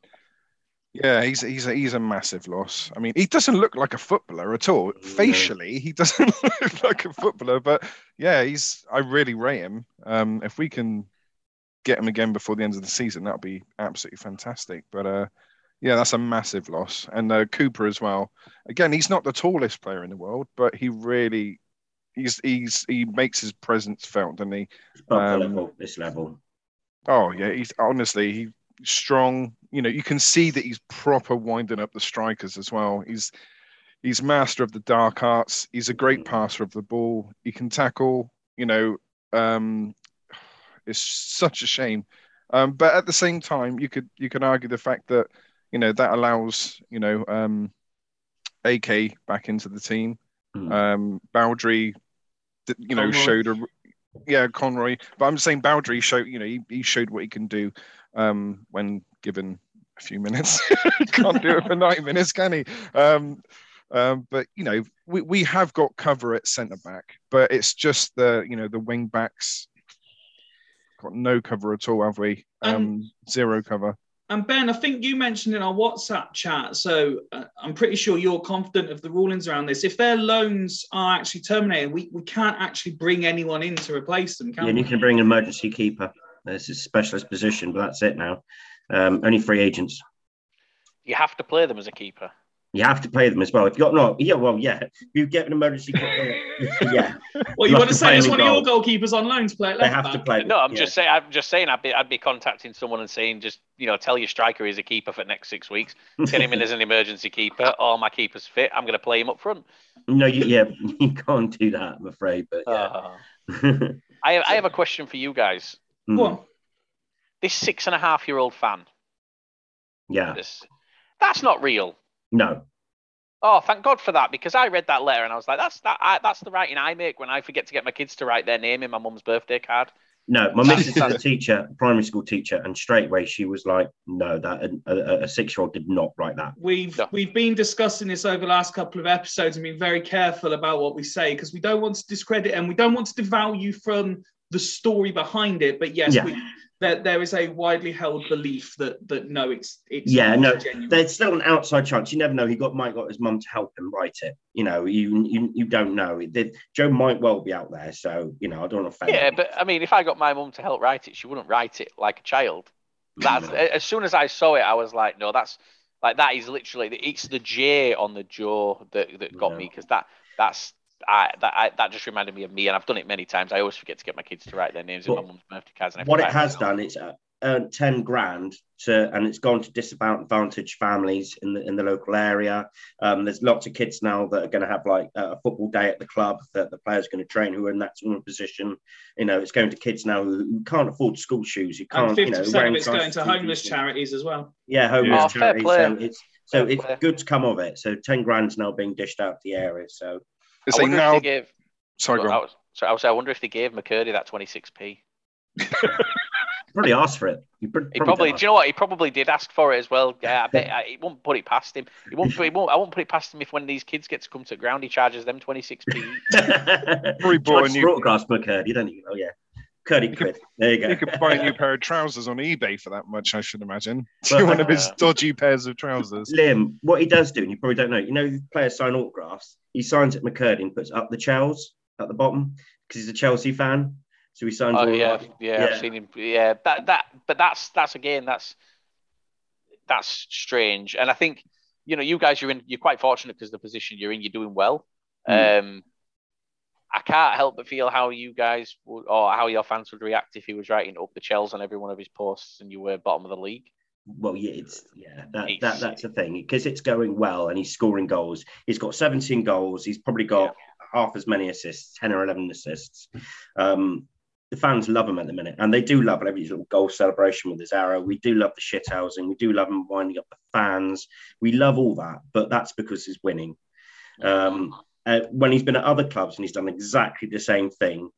yeah, he's he's a, he's a massive loss. I mean, he doesn't look like a footballer at all. Facially, he doesn't look like a footballer. But yeah, he's I really rate him. Um, if we can get him again before the end of the season, that'd be absolutely fantastic. But uh, yeah, that's a massive loss. And uh, Cooper as well. Again, he's not the tallest player in the world, but he really he's he's he makes his presence felt, doesn't he? Um, level, this level. Oh yeah, he's honestly he's strong. You know, you can see that he's proper winding up the strikers as well. He's he's master of the dark arts. He's a great passer of the ball. He can tackle. You know, um, it's such a shame. Um, but at the same time, you could you can argue the fact that you know that allows you know um, AK back into the team. Hmm. Um, Baudry, you know, Conroy. showed a yeah Conroy. But I'm saying Baudry showed you know he, he showed what he can do um, when given a few minutes. Can't do it for 90 minutes, can he? Um, um, but you know, we, we have got cover at centre back, but it's just the you know the wing backs got no cover at all, have we? Um, zero cover. And Ben, I think you mentioned in our WhatsApp chat, so uh, I'm pretty sure you're confident of the rulings around this. If their loans are actually terminated, we, we can't actually bring anyone in to replace them, can Yeah, and you can bring an emergency keeper. This is a specialist position, but that's it now. Um, only free agents. You have to play them as a keeper. You have to play them as well. If you got no, yeah, well, yeah. If you get an emergency yeah, Well, you You want to to say play as them one in of your goalkeepers on loan to play at they left have to play. No, I'm yeah. just saying. I'm just saying. I'd be, I'd be contacting someone and saying, just you know, tell your striker he's a keeper for the next six weeks. Get him in as an emergency keeper. Or my keeper's fit. I'm going to play him up front. No, you, yeah, you can't do that. I'm afraid, but yeah. Uh, I have, I have a question for you guys. Mm, Go on. This six and a half year old fan, Yeah. this, that's not real. No. Oh, thank God for that because I read that letter and I was like, that's that. I, that's the writing I make when I forget to get my kids to write their name in my mum's birthday card. No, my missus is a teacher, primary school teacher, and straight away she was like, "No, that a, a, a six-year-old did not write that." We've No. we've been discussing this over the last couple of episodes and been very careful about what we say because we don't want to discredit and we don't want to devalue from the story behind it. But yes, Yeah. we, there, there is a widely held belief that that no, it's it's Yeah, no, genuine. There's still an outside chance. You never know. He got might got his mum to help him write it. You know, you you, you don't know. It did, Joe might well be out there, so you know, I don't want to offend. Yeah, him. but I mean, if I got my mum to help write it, she wouldn't write it like a child. That's as soon as I saw it, I was like, no, that's like that is literally it's the J on the jaw that that got Yeah. me because that that's I that I, that just reminded me of me, and I've done it many times. I always forget to get my kids to write their names in my mum's birthday cards. And what it has done, it's uh, earned ten grand to, and it's gone to disadvantaged families in the in the local area. Um, there's lots of kids now that are going to have like a football day at the club that the players going to train who are in that sort of position. You know, it's going to kids now who, who can't afford school shoes, who and can't, fifty you know, percent of it's going to homeless pieces. charities as well. Yeah, homeless Oh, fair charities. play. So it's so Fair it's good to come of it. So ten grand's now being dished out to the area. So It's I like wonder now. if they gave. Sorry, go I was, sorry, I was. I wonder if they gave McKirdy that twenty six p. probably asked for it. You pr- He probably, did do you know what? He probably did ask for it as well. Yeah, I bet I, he won't put it past him. He won't. He won't. I won't put it past him if when these kids get to come to ground, he charges them twenty six p. Probably bought a new- autographs for Curdy, don't you? Oh yeah, Curdy quid. There you go. You could buy a new pair of trousers on eBay for that much, I should imagine. Well, One of his dodgy pairs of trousers. Liam, what he does do, and you probably don't know, you know, players sign autographs. He signs at McKirdy and puts up the Chels at the bottom because he's a Chelsea fan. So he signs. Oh all yeah, that. yeah, Yeah. I've seen him. Yeah, that that, but that's that's again, that's that's strange. And I think you know, you guys, you're in, you're quite fortunate because the position you're in, you're doing well. Mm. Um, I can't help but feel how you guys would, or how your fans would react if he was writing up the Chels on every one of his posts and you were bottom of the league. Well, yeah, it's yeah, that, It's- that that's the thing because it's going well and he's scoring goals. He's got 17 goals. He's probably got half as many assists, 10 or 11 assists. Um, the fans love him at the minute, and they do love every little goal celebration with his arrow. We do love the shit housing. We do love him winding up the fans. We love all that, but that's because he's winning. Um, uh, when he's been at other clubs and he's done exactly the same thing,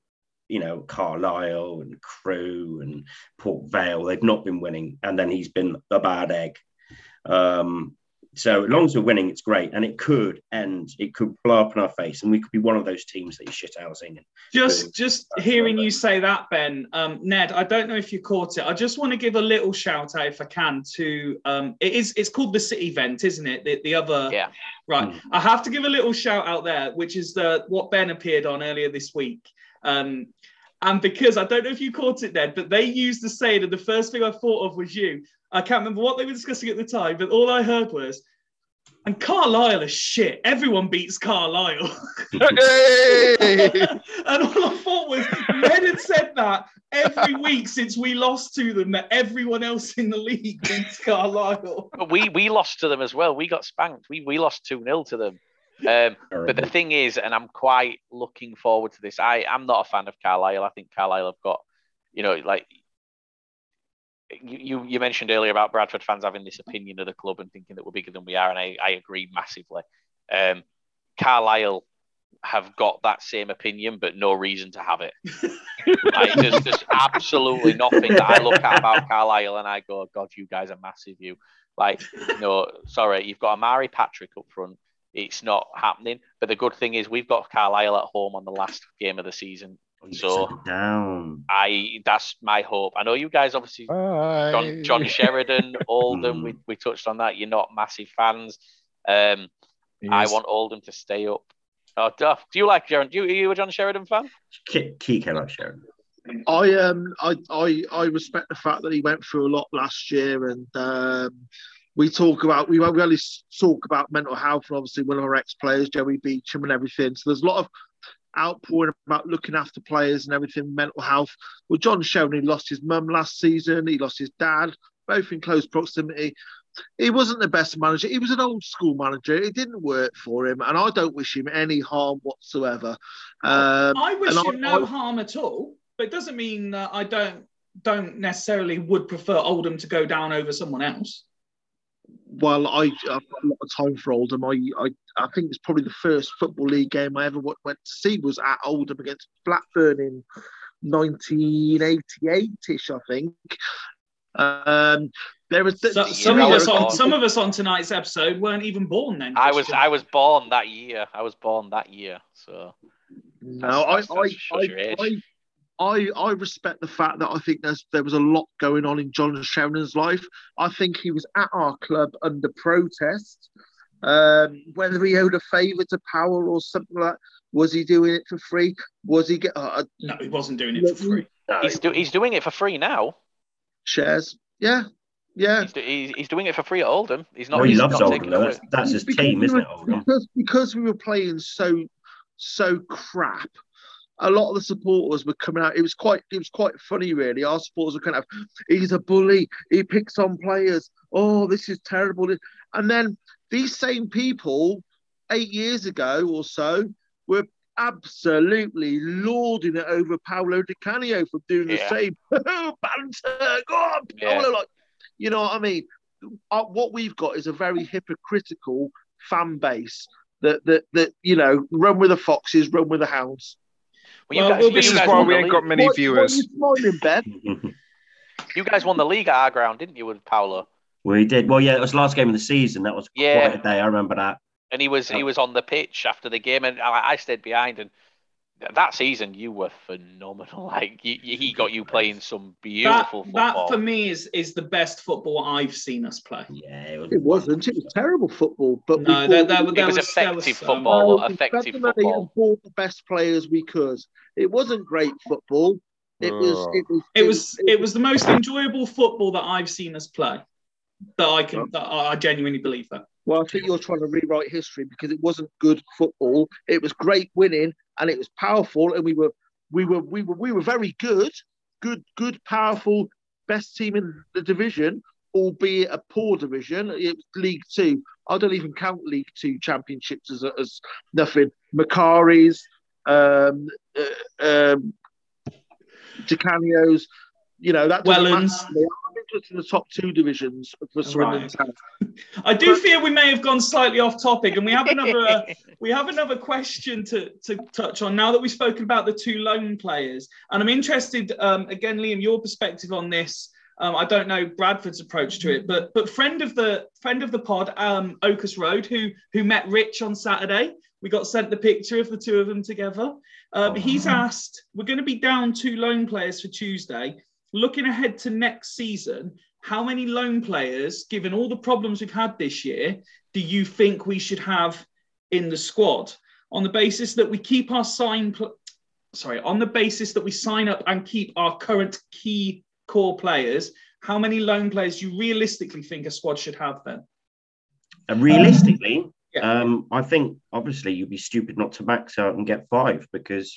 you know, Carlisle and Crewe and Port Vale, they've not been winning, and then he's been a bad egg. Um, so as long as we're winning, it's great, and it could end. It could blow up in our face, and we could be one of those teams that he's shit housing. Just Boom. just That's hearing you say that, Ben, um, Ned, I don't know if you caught it. I just want to give a little shout out, if I can, to um, it is it's called the City Gent, isn't it? The, the other Yeah. right. Mm. I have to give a little shout out there, which is the what Ben appeared on earlier this week. Um, and because I don't know if you caught it, Ned, but they used the saying, and the first thing I thought of was you. I can't remember what they were discussing at the time, but all I heard was, and Carlisle is shit. Everyone beats Carlisle. Hey! and all I thought was, Ned had said that every week since we lost to them, that everyone else in the league beats Carlisle. But we we lost to them as well. We got spanked. We we lost two 0 to them. Um, but the thing is, and I'm quite looking forward to this. I I'm not a fan of Carlisle. I think Carlisle have got, you know, like you you, mentioned earlier about Bradford fans having this opinion of the club and thinking that we're bigger than we are, and I I agree massively. Um, Carlisle have got that same opinion, but no reason to have it. like, there's, there's absolutely nothing that I look at about Carlisle and I go, God, you guys are massive. You like, no, sorry, you've got Omari Patrick up front. It's not happening. But the good thing is we've got Carlisle at home on the last game of the season. So down. I that's my hope. I know you guys obviously Bye. John John Sheridan, Oldham, we, we touched on that. You're not massive fans. Um, I Yes. want Oldham to stay up. Oh, Duff, do you like Sharon? Do you, are you a John Sheridan fan? Key, key came up, Sharon. I um I, I I respect the fact that he went through a lot last year, and um, we talk about we we only talk about mental health, and obviously one of our ex players, Joey Beauchamp, and everything. So there's a lot of outpouring about looking after players and everything, mental health. Well, John Sheridan, he lost his mum last season. He lost his dad, both in close proximity. He wasn't the best manager. He was an old school manager. It didn't work for him, and I don't wish him any harm whatsoever. Um, I wish him no I- harm at all. but it doesn't mean that I don't don't necessarily would prefer Oldham to go down over someone else. Well, I, I've got a lot of time for Oldham. I, I, I think it's probably the first football league game I ever went, went to see was at Oldham against Blackburn in 1988ish, I think. Um, there was So, some of us on some of us on tonight's episode weren't even born then. I was I was born that year. I was born that year. So No, That's- I, that's- that I. I, I, I respect the fact that I think there's there was a lot going on in John Shannon's life. I think he was at our club under protest. Um, whether he owed a favour to Power or something like that, was he doing it for free? Was he get uh, no, he wasn't doing it for free. No, he's do, he's doing it for free now. shares? Yeah, yeah. He's, do, he's, he's doing it for free at Oldham. He's not. no, he he's loves not Oldham. taking though. it That's, that's his Because team, we isn't it, Oldham? Because, because we were playing so so crap. A lot of the supporters were coming out. It was quite it was quite funny, really. Our supporters were kind of, he's a bully. He picks on players. Oh, this is terrible. And then these same people, eight years ago or so, were absolutely lording it over Paolo Di Canio for doing the same banter. Go on, Yeah. Paolo! Like, you know what I mean? Uh, what we've got is a very hypocritical fan base that that that you know run with the foxes, run with the hounds. Well, you Well, guys, well, you This is guys why we the ain't league. got many What- viewers. What are you smiling, Ben? You guys won the league at our ground, didn't you, with Paolo? we did. Well, yeah, it was last game of the season. That was Yeah. quite a day. I remember that. And he was he was on the pitch after the game, and I, I stayed behind. And that season, you were phenomenal. Like you, you- he got you playing some That, beautiful that football. for me is is the best football I've seen us play. Yeah, it was. It wasn't. It was terrible football. But No, bought- that, that, It there was was, there was effective some- football. we effective the football. and bought the best players we could. It wasn't great football. It was. Oh. It was. It was it was the most enjoyable football that I've seen us play. That I can that I genuinely believe that. Well, I think you're trying to rewrite history because it wasn't good football. It was great winning and it was powerful, and we were we were we were we were very good, good, good, powerful, best team in the division, albeit a poor division. It was League Two. I don't even count League Two championships as as nothing. Macari's, um, uh, um, Di Canio's, you know that. Wellens. Interested in the top two divisions for Swindon Right. Town. I do fear we may have gone slightly off topic, and we have another uh, we have another question to to touch on now that we've spoken about the two loan players, and I'm interested um, again, Liam, your perspective on this. Um, I don't know Bradford's approach to it, but but friend of the friend of the pod, um, Ocus Road, who who met Rich on Saturday, we got sent the picture of the two of them together. Um, he's asked, we're going to be down two loan players for Tuesday. Looking ahead to next season, how many loan players, given all the problems we've had this year, do you think we should have in the squad? On the basis that we keep our sign, pl- sorry, on the basis that we sign up and keep our current key core players, how many loan players do you realistically think a squad should have then? And realistically, Yeah. um, I think obviously you'd be stupid not to max out and get five because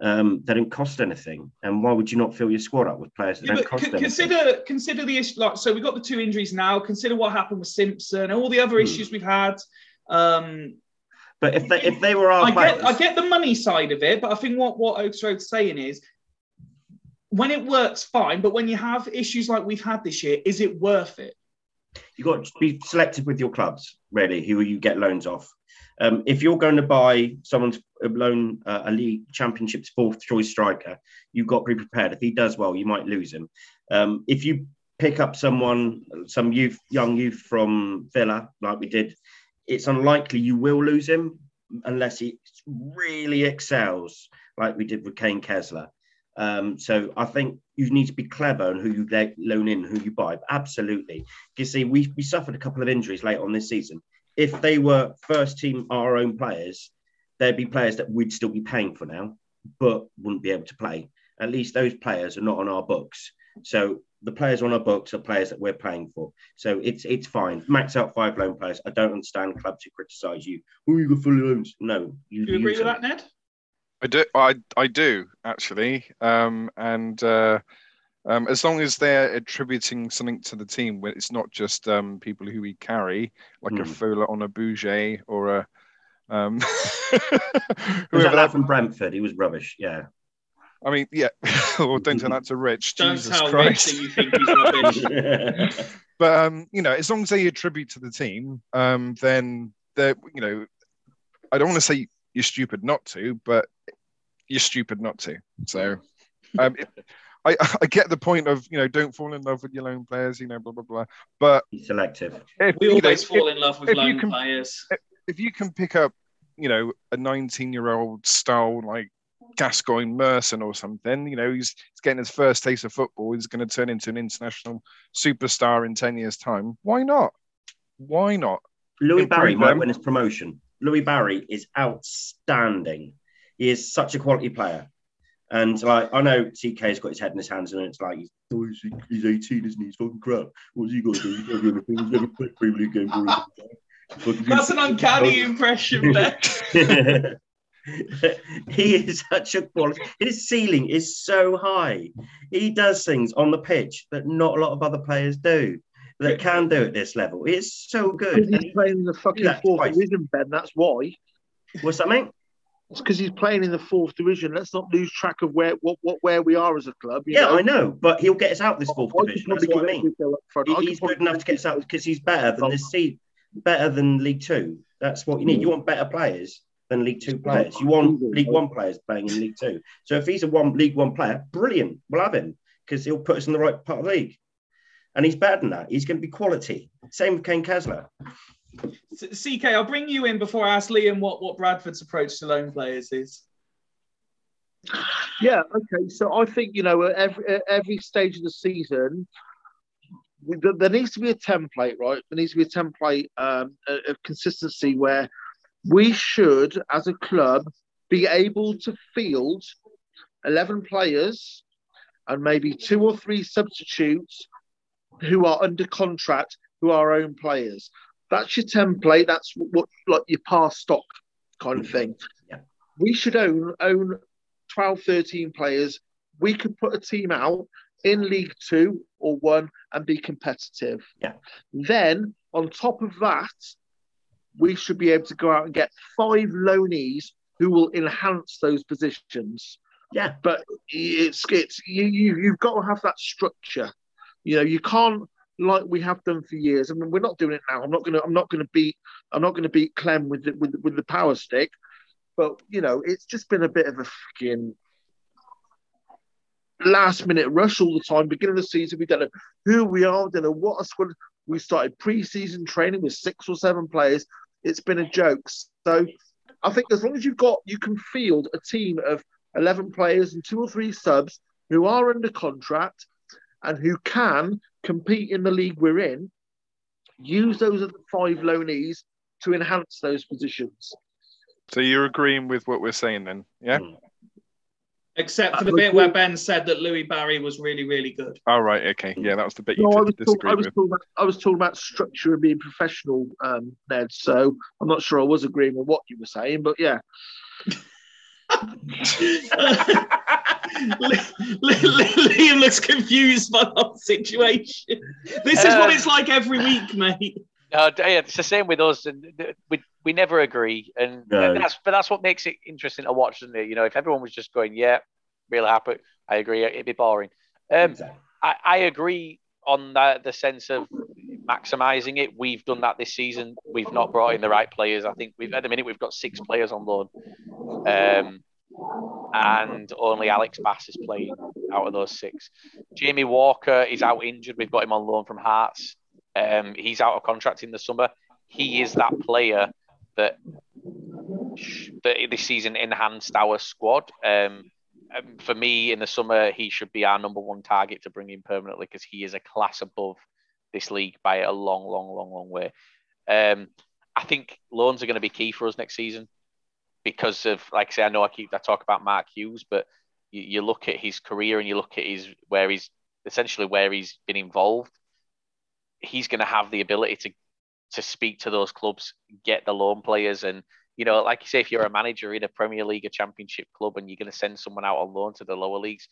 um, they don't cost anything. And why would you not fill your squad up with players that Yeah, don't cost anything? consider consider the issue. Like, so we've got the two injuries now. Consider what happened with Simpson and all the other Hmm. issues we've had. Um, But if they if they were our I players, get I get the money side of it, but I think what what Oaks Road's saying is when it works, fine. But when you have issues like we've had this year, is it worth it? you've got to be selective with your clubs, really, who you get loans off. Um, if you're going to buy someone's a loan, uh, a league championship's fourth choice striker, you've got to be prepared. If he does well, you might lose him. Um, if you pick up someone, some youth, young youth from Villa, like we did, it's unlikely you will lose him unless he really excels, like we did with Kaine Kesler. Um, so I think you need to be clever on who you loan in, who you buy. Absolutely. You see, we, we suffered a couple of injuries late on this season. If they were first team our own players, there'd be players that we'd still be paying for now, but wouldn't be able to play. At least those players are not on our books. So the players on our books are players that we're paying for. So it's it's fine. Max out five loan players. I don't understand clubs who criticise you. Oh, you got fully loans. No, you Do you agree with them. that, Ned? I do. I I do actually. Um, and uh, um, as long as they're attributing something to the team, where it's not just um, people who we carry, like a Hmm. Fola on a Bouger or a um, Who's whoever that lad that. from Brentford? He was rubbish. Yeah. I mean, yeah. or don't tell that to Rich. Don't Jesus tell Christ. Rich you think he's rubbish. but um, you know, as long as they attribute to the team, um, then they're you know, I don't want to say you're stupid not to, but you're stupid not to. So, um, it, I I get the point of you know don't fall in love with your lone players, you know, blah blah blah. But He's selective. if, We you know, always if- fall in love with if lone can- players. If you can pick up, you know, a 19 year old style like Gascoigne Merson or something, you know, he's, he's getting his first taste of football. He's going to turn into an international superstar in 10 years' time. Why not? Why not? Louie Improve Barry might win his promotion. Louie Barry is outstanding. He is such a quality player. And like I know TK's got his head in his hands and it's like he's, oh, he's, he's 18, isn't he? He's fucking crap. What's he got to do? He's never going to He's never played Premier League game for his Fucking- That's an uncanny impression, Ben. he is such a quality. His ceiling is so high. He does things on the pitch that not a lot of other players do. That can do at this level. It's so good. Because And he's he, playing in the fucking fourth twice. division, Ben. That's why. what's that mean? It's because he's playing in the fourth division. Let's not lose track of where what, what where we are as a club. you Yeah, know? I know, but he'll get us out this fourth I division. That's what I give mean. it a go up front. I He- He's good enough to get us out because he's better than this seed, better than League Two. That's what you need. You want better players than League Two players. You want League One players playing in League Two. So if he's a one League One player, brilliant. We'll have him because he'll put us in the right part of the league. And he's better than that. He's going to be quality. Same with Kaine Kesler. CK, I'll bring you in before I ask Liam what, what Bradford's approach to loan players is. Yeah, okay. So I think you know at every at every stage of the season, we- there- there needs to be a template, right? There needs to be a template um, of consistency where we should, as a club, be able to field eleven players and maybe two or three substitutes who are under contract, who are our own players. That's your template. That's what like your past stock kind of thing. Yeah. We should own own 12, 13 players. We could put a team out in League Two or One and be competitive. Yeah. Then on top of that, we should be able to go out and get five loanees who will enhance those positions. Yeah. But it's it's you, you you've got to have that structure. You know, you can't like we have done for years. I mean, we're not doing it now. I'm not gonna I'm not gonna beat I'm not gonna beat Clem with the, with with the power stick. But you know, it's just been a bit of a fucking last minute rush all the time. Beginning of the season, we don't know who we are, we don't know what a squad. We started pre-season training with six or seven players. It's been a joke. So I think as long as you've got you can field a team of eleven players and two or three subs who are under contract and who can compete in the league we're in, use those other five loanees to enhance those positions. So you're agreeing with what we're saying then? Yeah. Mm. Except for the bit where Ben said that Louie Barry was really, really good. All right. Okay. Yeah, that was the bit you No, I did was, talk, I, was with. talking about, I was talking about structure and being professional, um, Ned. So I'm not sure I was agreeing with what you were saying, but yeah. Liam looks confused by the whole situation. This is what Uh, it's like every week, mate. No, yeah, it's the same with us, and we we never agree, and No. and that's but that's what makes it interesting to watch, isn't it? You know, if everyone was just going, yeah, real happy, I agree, it'd be boring. Um, Exactly. I, I agree on that the sense of maximizing it. We've done that this season. We've not brought in the right players. I think we've at the minute we've got six players on loan, um, and only Alex Bass is playing out of those six. Jamie Walker is out injured. We've got him on loan from Hearts. Um, he's out of contract in the summer. He is that player that that this season enhanced our squad. Um, um, for me, in the summer, he should be our number one target to bring in permanently because he is a class above this league by a long, long, long, long way. Um, I think loans are going to be key for us next season because of, like I say, I know I keep I talk about Mark Hughes, but you, you look at his career and you look at his where he's essentially where he's been involved. He's going to have the ability to to speak to those clubs, get the loan players, and you know, like you say, if you're a manager in a Premier League, a Championship club, and you're going to send someone out on loan to the lower leagues,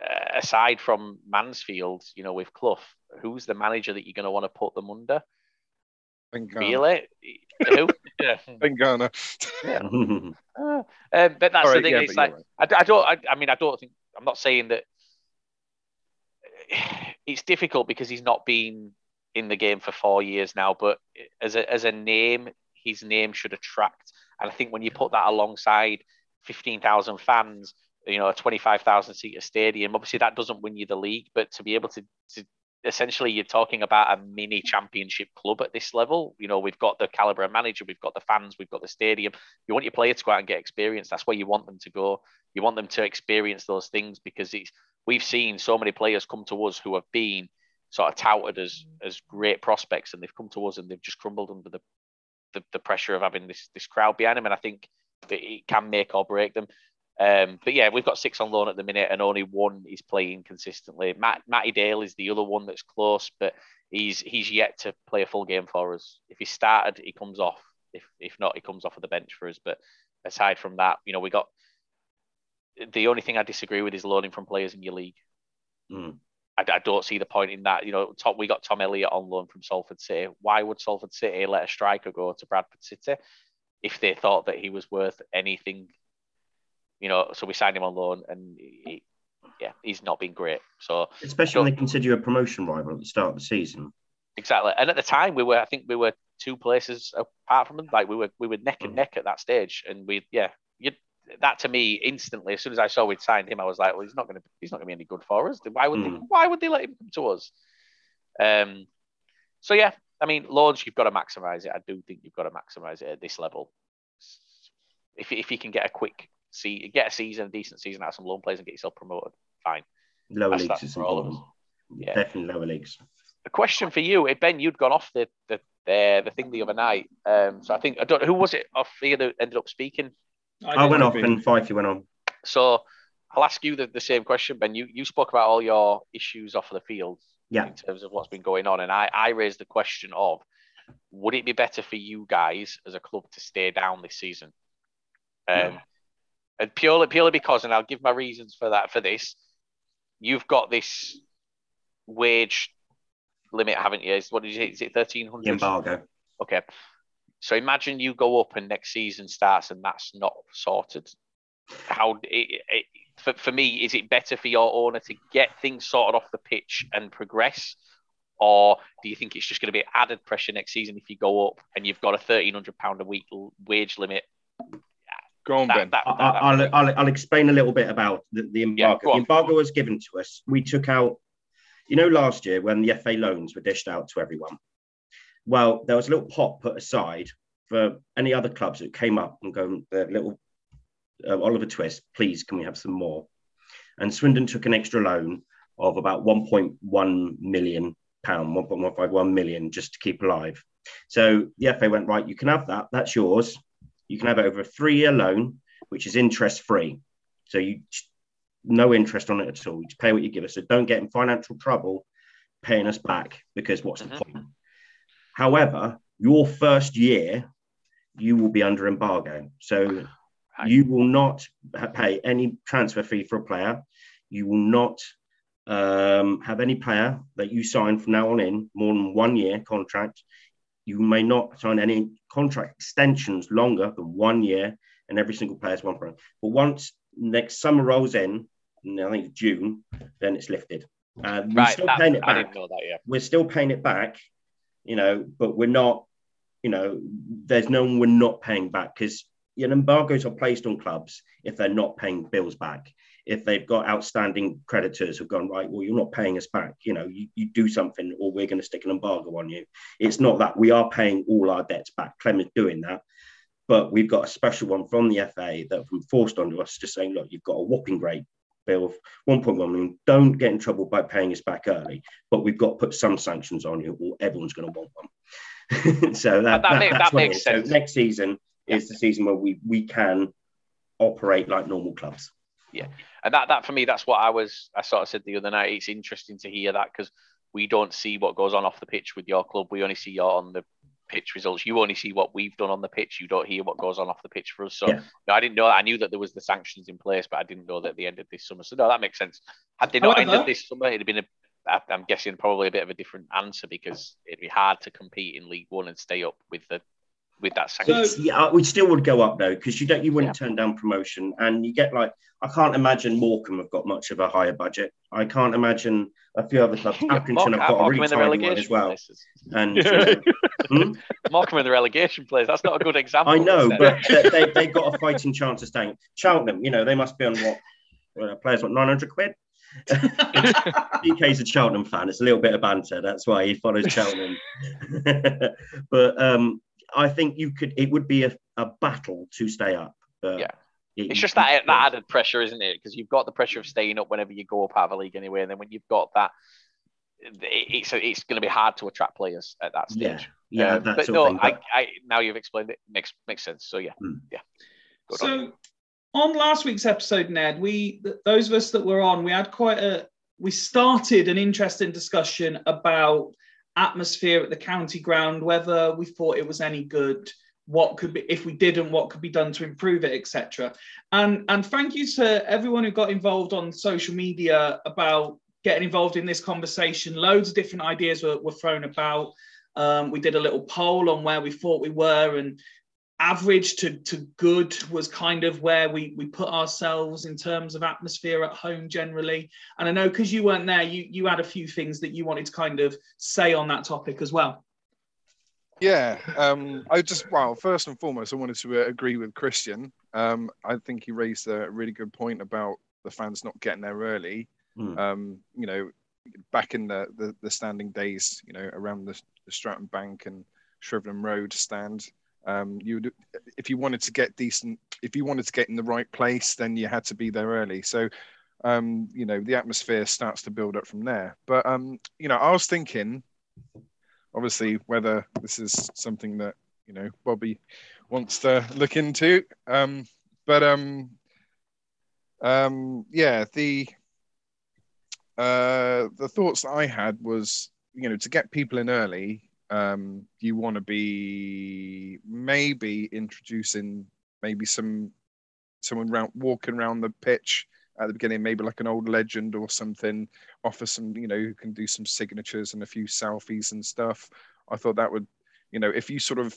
uh, aside from Mansfield, you know, with Clough, who's the manager that you're going to want to put them under? Bengana. Really? Who? Yeah. Bengana. Uh, um, but that's All the thing. yeah, it's like right. I, I don't. I, I mean, I don't think. I'm not saying that. It's difficult because he's not been in the game for four years now. But as a as a name, his name should attract. And I think when you put that alongside fifteen thousand fans, you know, a twenty five thousand seater stadium, obviously that doesn't win you the league. But to be able to, to essentially you're talking about a mini championship club at this level. You know, we've got the caliber of manager, we've got the fans, we've got the stadium. You want your player to go out and get experience. That's where you want them to go. You want them to experience those things because it's we've seen so many players come to us who have been sort of touted as as great prospects and they've come to us and they've just crumbled under the the, the pressure of having this this crowd behind them. And I think that it can make or break them. Um, but yeah, we've got six on loan at the minute, and only one is playing consistently. Matt Matty Daly is the other one that's close, but he's he's yet to play a full game for us. If he started, he comes off. If if not, he comes off of the bench for us. But aside from that, you know, we got the only thing I disagree with is loaning from players in your league. Mm. I, I don't see the point in that. You know, Tom, we got Tom Elliott on loan from Salford City. Why would Salford City let a striker go to Bradford City if they thought that he was worth anything? You know, so we signed him on loan, and he, yeah, he's not been great. So Especially when they consider you a promotion rival at the start of the season. exactly, and at the time we were, I think we were two places apart from them. Like we were, we were neck and Mm. neck at that stage, and we, yeah, you, that to me instantly. As soon as I saw we'd signed him, I was like, well, he's not going to, he's not going to be any good for us. Why would they, Mm. why would they let him come to us? Um, so yeah, I mean, loans you've got to maximise it. I do think you've got to maximise it at this level. If if you can get a quick see, get a season, a decent season out of some loan players and get yourself promoted, fine. Lower That's leagues is for all of important. Yeah. Definitely lower leagues. A question for you, eh, Ben. You'd gone off the the the, the thing the other night. Um, so I think I don't who was it off here that ended up speaking. I, went off and Fifey went on. So I'll ask you the, the same question, Ben. You you spoke about all your issues off of the field Yeah. in terms of what's been going on, and I I raised the question of would it be better for you guys as a club to stay down this season? Um, No. and purely purely because, and I'll give my reasons for that for this. You've got this wage limit, haven't you? Is- What did you say? Is it thirteen The embargo. Okay. So imagine you go up and next season starts and that's not sorted. How it, it, for, for me, is it better for your owner to get things sorted off the pitch and progress? Or do you think it's just going to be added pressure next season if you go up and you've got a thirteen hundred pound a week l- wage limit? Go on, That, Ben. that, I- that- that- I- I'll, I'll, I'll explain a little bit about the, the embargo. go on. the embargo was given to us. We took out, you know, last year when the FA loans were dished out to everyone. Well, there was a little pot put aside for any other clubs that came up and go, the little uh, Oliver Twist, please, can we have some more? And Swindon took an extra loan of about 1.1 million pound, 1.151 million, just to keep alive. So the FA went right. You can have that. That's yours. You can have it over a three-year loan, which is interest-free. So you no interest on it at all. You just pay what you give us. So don't get in financial trouble paying us back because what's the point? However, your first year, you will be under embargo. So you will not pay any transfer fee for a player. You will not um, have any player that you sign from now on in more than one year contract. You may not sign any contract extensions longer than one year, and every single player is one But once next summer rolls in, and I think June, then it's lifted. Uh, we're right, still that- paying it back that. Yeah, we're still paying it back, you know, but we're not, you know, there's no one we're not paying back because you know, embargoes are placed on clubs if they're not paying bills back. If they've got outstanding creditors who've gone, right, well, you're not paying us back, you know, you, you do something or we're going to stick an embargo on you. It's not that we are paying all our debts back. Clem is doing that. But we've got a special one from the FA that have been forced onto us, just saying, look, you've got a whopping great bill of 1.1 million. Don't get in trouble by paying us back early, but we've got to put some sanctions on you, or everyone's going to want one. so that, That- that that's that makes is. So sense. next season is the season where we we can operate like normal clubs. Yeah, and that that for me, that's what I was. I sort of said the other night. It's interesting to hear that because we don't see what goes on off the pitch with your club. We only see your on the pitch results. You only see what we've done on the pitch. You don't hear what goes on off the pitch for us. So Yeah. no, I didn't know. I knew that there was the sanctions in place, but I didn't know that at the end of this summer. So no, that makes sense. Had they not However- ended this summer, it'd have been a, I, I'm guessing probably a bit of a different answer because it'd be hard to compete in League One and stay up with the with that sanction. So- yeah, we still would go up though because you don't you wouldn't turn down promotion, and you get like I can't imagine Morecambe have got much of a higher budget. I can't imagine a few other clubs. Accrington Morecambe, have got a Morecambe really in the one relegation as well, places. and you know, hmm? Morecambe in the relegation place. That's not a good example. I know, but they, they they've got a fighting chance of staying. Cheltenham, you know, they must be on what uh, players what nine hundred quid. DK's a Cheltenham fan. It's a little bit of banter. That's why he follows Cheltenham. but um, I think you could. It would be a, a battle to stay up. But Yeah. it- It's just that that added pressure, isn't it? Because you've got the pressure of staying up whenever you go up out of a league anyway, and then when you've got that, it- it's it's going to be hard to attract players at that stage. yeah, Um, that but no, thing. I, But I now you've explained it makes makes sense. So yeah, Hmm. yeah. Good. So, on last week's episode, Ned, we those of us that were on, we had quite a we started an interesting discussion about atmosphere at the county ground, whether we thought it was any good, what could be if we didn't, what could be done to improve it, etc. And and thank you to everyone who got involved on social media about getting involved in this conversation. Loads of different ideas were, were thrown about. Um, we did a little poll on where we thought we were, and average to, to good was kind of where we, we put ourselves in terms of atmosphere at home generally. And I know because you weren't there, you, you had a few things that you wanted to kind of say on that topic as well. Yeah, um, I just well, first and foremost, I wanted to uh, agree with Christian. Um, I think he raised a really good point about the fans not getting there early. Hmm. Um, you know, back in the, the, the standing days, you know, around the, the Stratton Bank and Shrivenham Road stand, um, you would, if you wanted to get decent, if you wanted to get in the right place, then you had to be there early. So, um, you know, the atmosphere starts to build up from there. But um, you know, I was thinking obviously whether this is something that you know Bobby wants to look into. Um, but um, um, yeah, the uh, the thoughts that I had was you know to get people in early. Um, you want to be maybe introducing maybe some someone round, walking around the pitch at the beginning, maybe like an old legend or something, offer some, you know, who can do some signatures and a few selfies and stuff. I thought that would, you know, if you sort of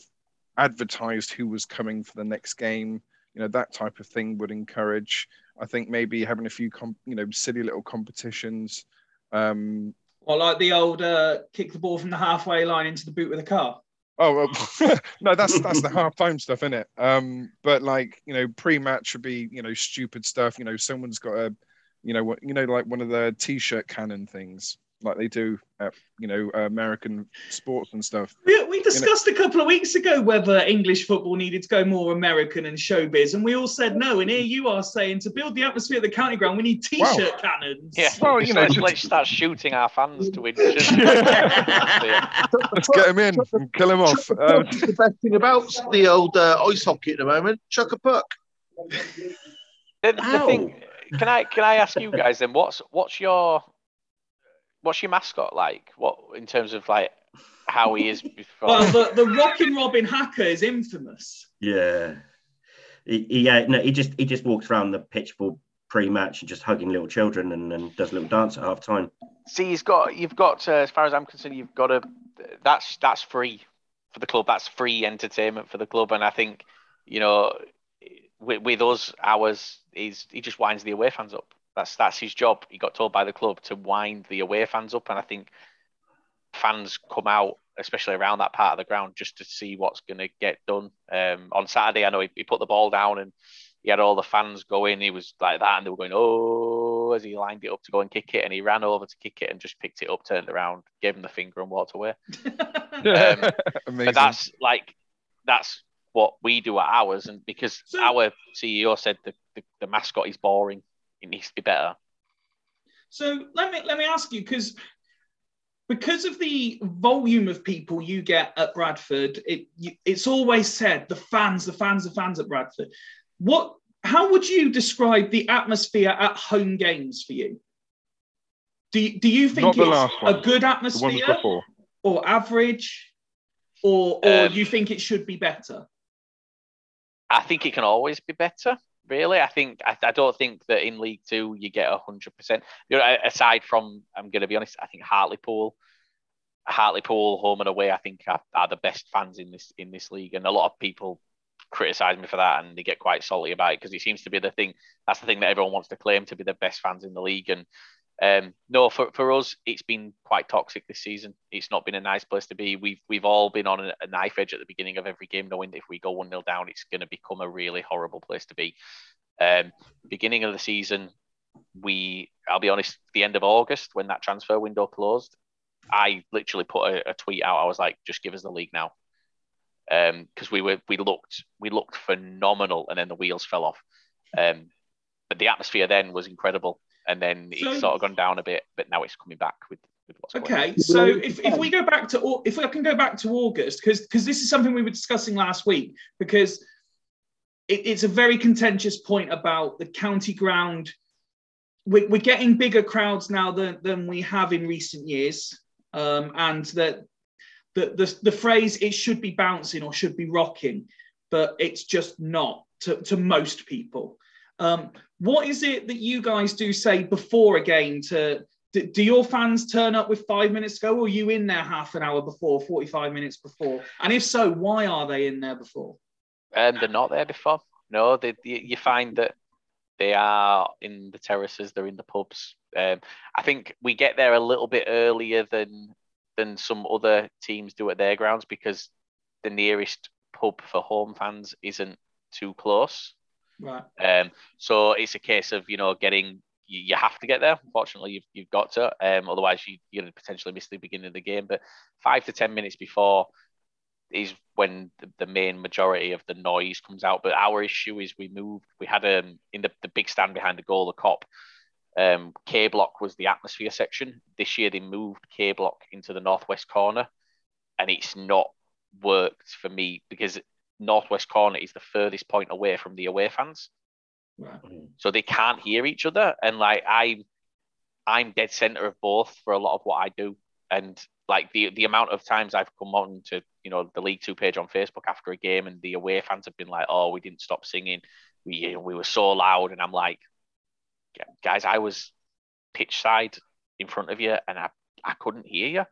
advertised who was coming for the next game, you know, that type of thing would encourage. I think maybe having a few, com- you know, silly little competitions. Um, Or like the old uh, kick the ball from the halfway line into the boot with a car. Oh well, no, that's that's the half time stuff, isn't it? Um, but like you know, pre-match would be you know stupid stuff. You know, someone's got a, you know what, you know, like one of the t-shirt cannon things, like they do at you know American sports and stuff. We, we discussed a couple of weeks ago whether English football needed to go more American and showbiz, and we all said no. And here you are saying to build the atmosphere at the county ground, we need T-shirt cannons. Yeah, Well, you know, let's, just- let's start shooting our fans to win. yeah. Let's get them in and kill them off. Um, the best thing about the old uh, ice hockey at the moment. Chuck a puck. The, the thing, can I can I ask you guys then? What's what's your what's your mascot like? What in terms of like how he is before? Well, the, the Rockin' Robin Hacker is infamous. Yeah, he, he, yeah, no, he just he just walks around the pitch ball pre-match and just hugging little children and, and does a little dance at half time. See, he's got you've got uh, as far as I'm concerned, you've got a that's that's free for the club. That's free entertainment for the club, and I think you know with, with us, ours is he just winds the away fans up. That's that's his job. He got told by the club to wind the away fans up, and I think fans come out, especially around that part of the ground, just to see what's going to get done. Um, on Saturday, I know he, he put the ball down and he had all the fans going. He was like that, and they were going, "Oh!" as he lined it up to go and kick it, and he ran over to kick it and just picked it up, turned around, gave him the finger, and walked away. amazing. But that's like that's what we do at ours, and because So- our CEO said the, the, the mascot is boring, it needs to be better. So let me let me ask you because because of the volume of people you get at Bradford, it you, it's always said the fans, the fans, the fans at Bradford. What? How would you describe the atmosphere at home games for you? Do you, do you think it's last a good atmosphere or average, or or Um, you think it should be better? I think it can always be better. Really. I think I, I don't think that in League Two you get hundred percent. You know, aside from I'm going to be honest, I think Hartlepool, Hartlepool home and away, I think are, are the best fans in this in this league, and a lot of people criticize me for that and they get quite salty about it because it seems to be the thing that's the thing that everyone wants to claim to be the best fans in the league and um, no, for, for us, it's been quite toxic this season. It's not been a nice place to be. We've we've all been on a, knife edge at the beginning of every game, knowing that if we go one 0 down, it's going to become a really horrible place to be. Um, beginning of the season, we I'll be honest, the end of August when that transfer window closed, I literally put a, a tweet out. I was like, just give us the league now, because um, we were we looked we looked phenomenal, and then the wheels fell off. Um, but the atmosphere then was incredible and then so, it's sort of gone down a bit, but now it's coming back with. with what's okay, so if, if we go back to if I can go back to August because because this is something we were discussing last week because it, it's a very contentious point about the county ground. We're, we're getting bigger crowds now than, than we have in recent years, um, and that the, the the phrase "it should be bouncing" or "should be rocking," but it's just not to, to most people. Um, what is it that you guys do say before a game to do, do your fans turn up with five minutes to go or are you in there half an hour before 45 minutes before? And if so why are they in there before? Um, they're not there before. No they, you find that they are in the terraces they're in the pubs. Um, i think we get there a little bit earlier than than some other teams do at their grounds because the nearest pub for home fans isn't too close Right. Um, so it's a case of you know getting you, you have to get there. Unfortunately, you've, you've got to. Um, otherwise, you you're potentially miss the beginning of the game. But five to ten minutes before is when the, the, main majority of the noise comes out. But our issue is we moved. We had um in the, the big stand behind the goal, the Kop. Um, K block was the atmosphere section. This year they moved K block into the northwest corner, and it's not worked for me because northwest corner is the furthest point away from the away fans. Right. Mm. So they can't hear each other. And like I'm I'm dead center of both for a lot of what I do. And like the the amount of times I've come on to, you know, the League Two page on Facebook after a game and the away fans have been like, Oh, we didn't stop singing. We you know, we were so loud. And I'm like, guys, I was pitch side in front of you and I, I couldn't hear you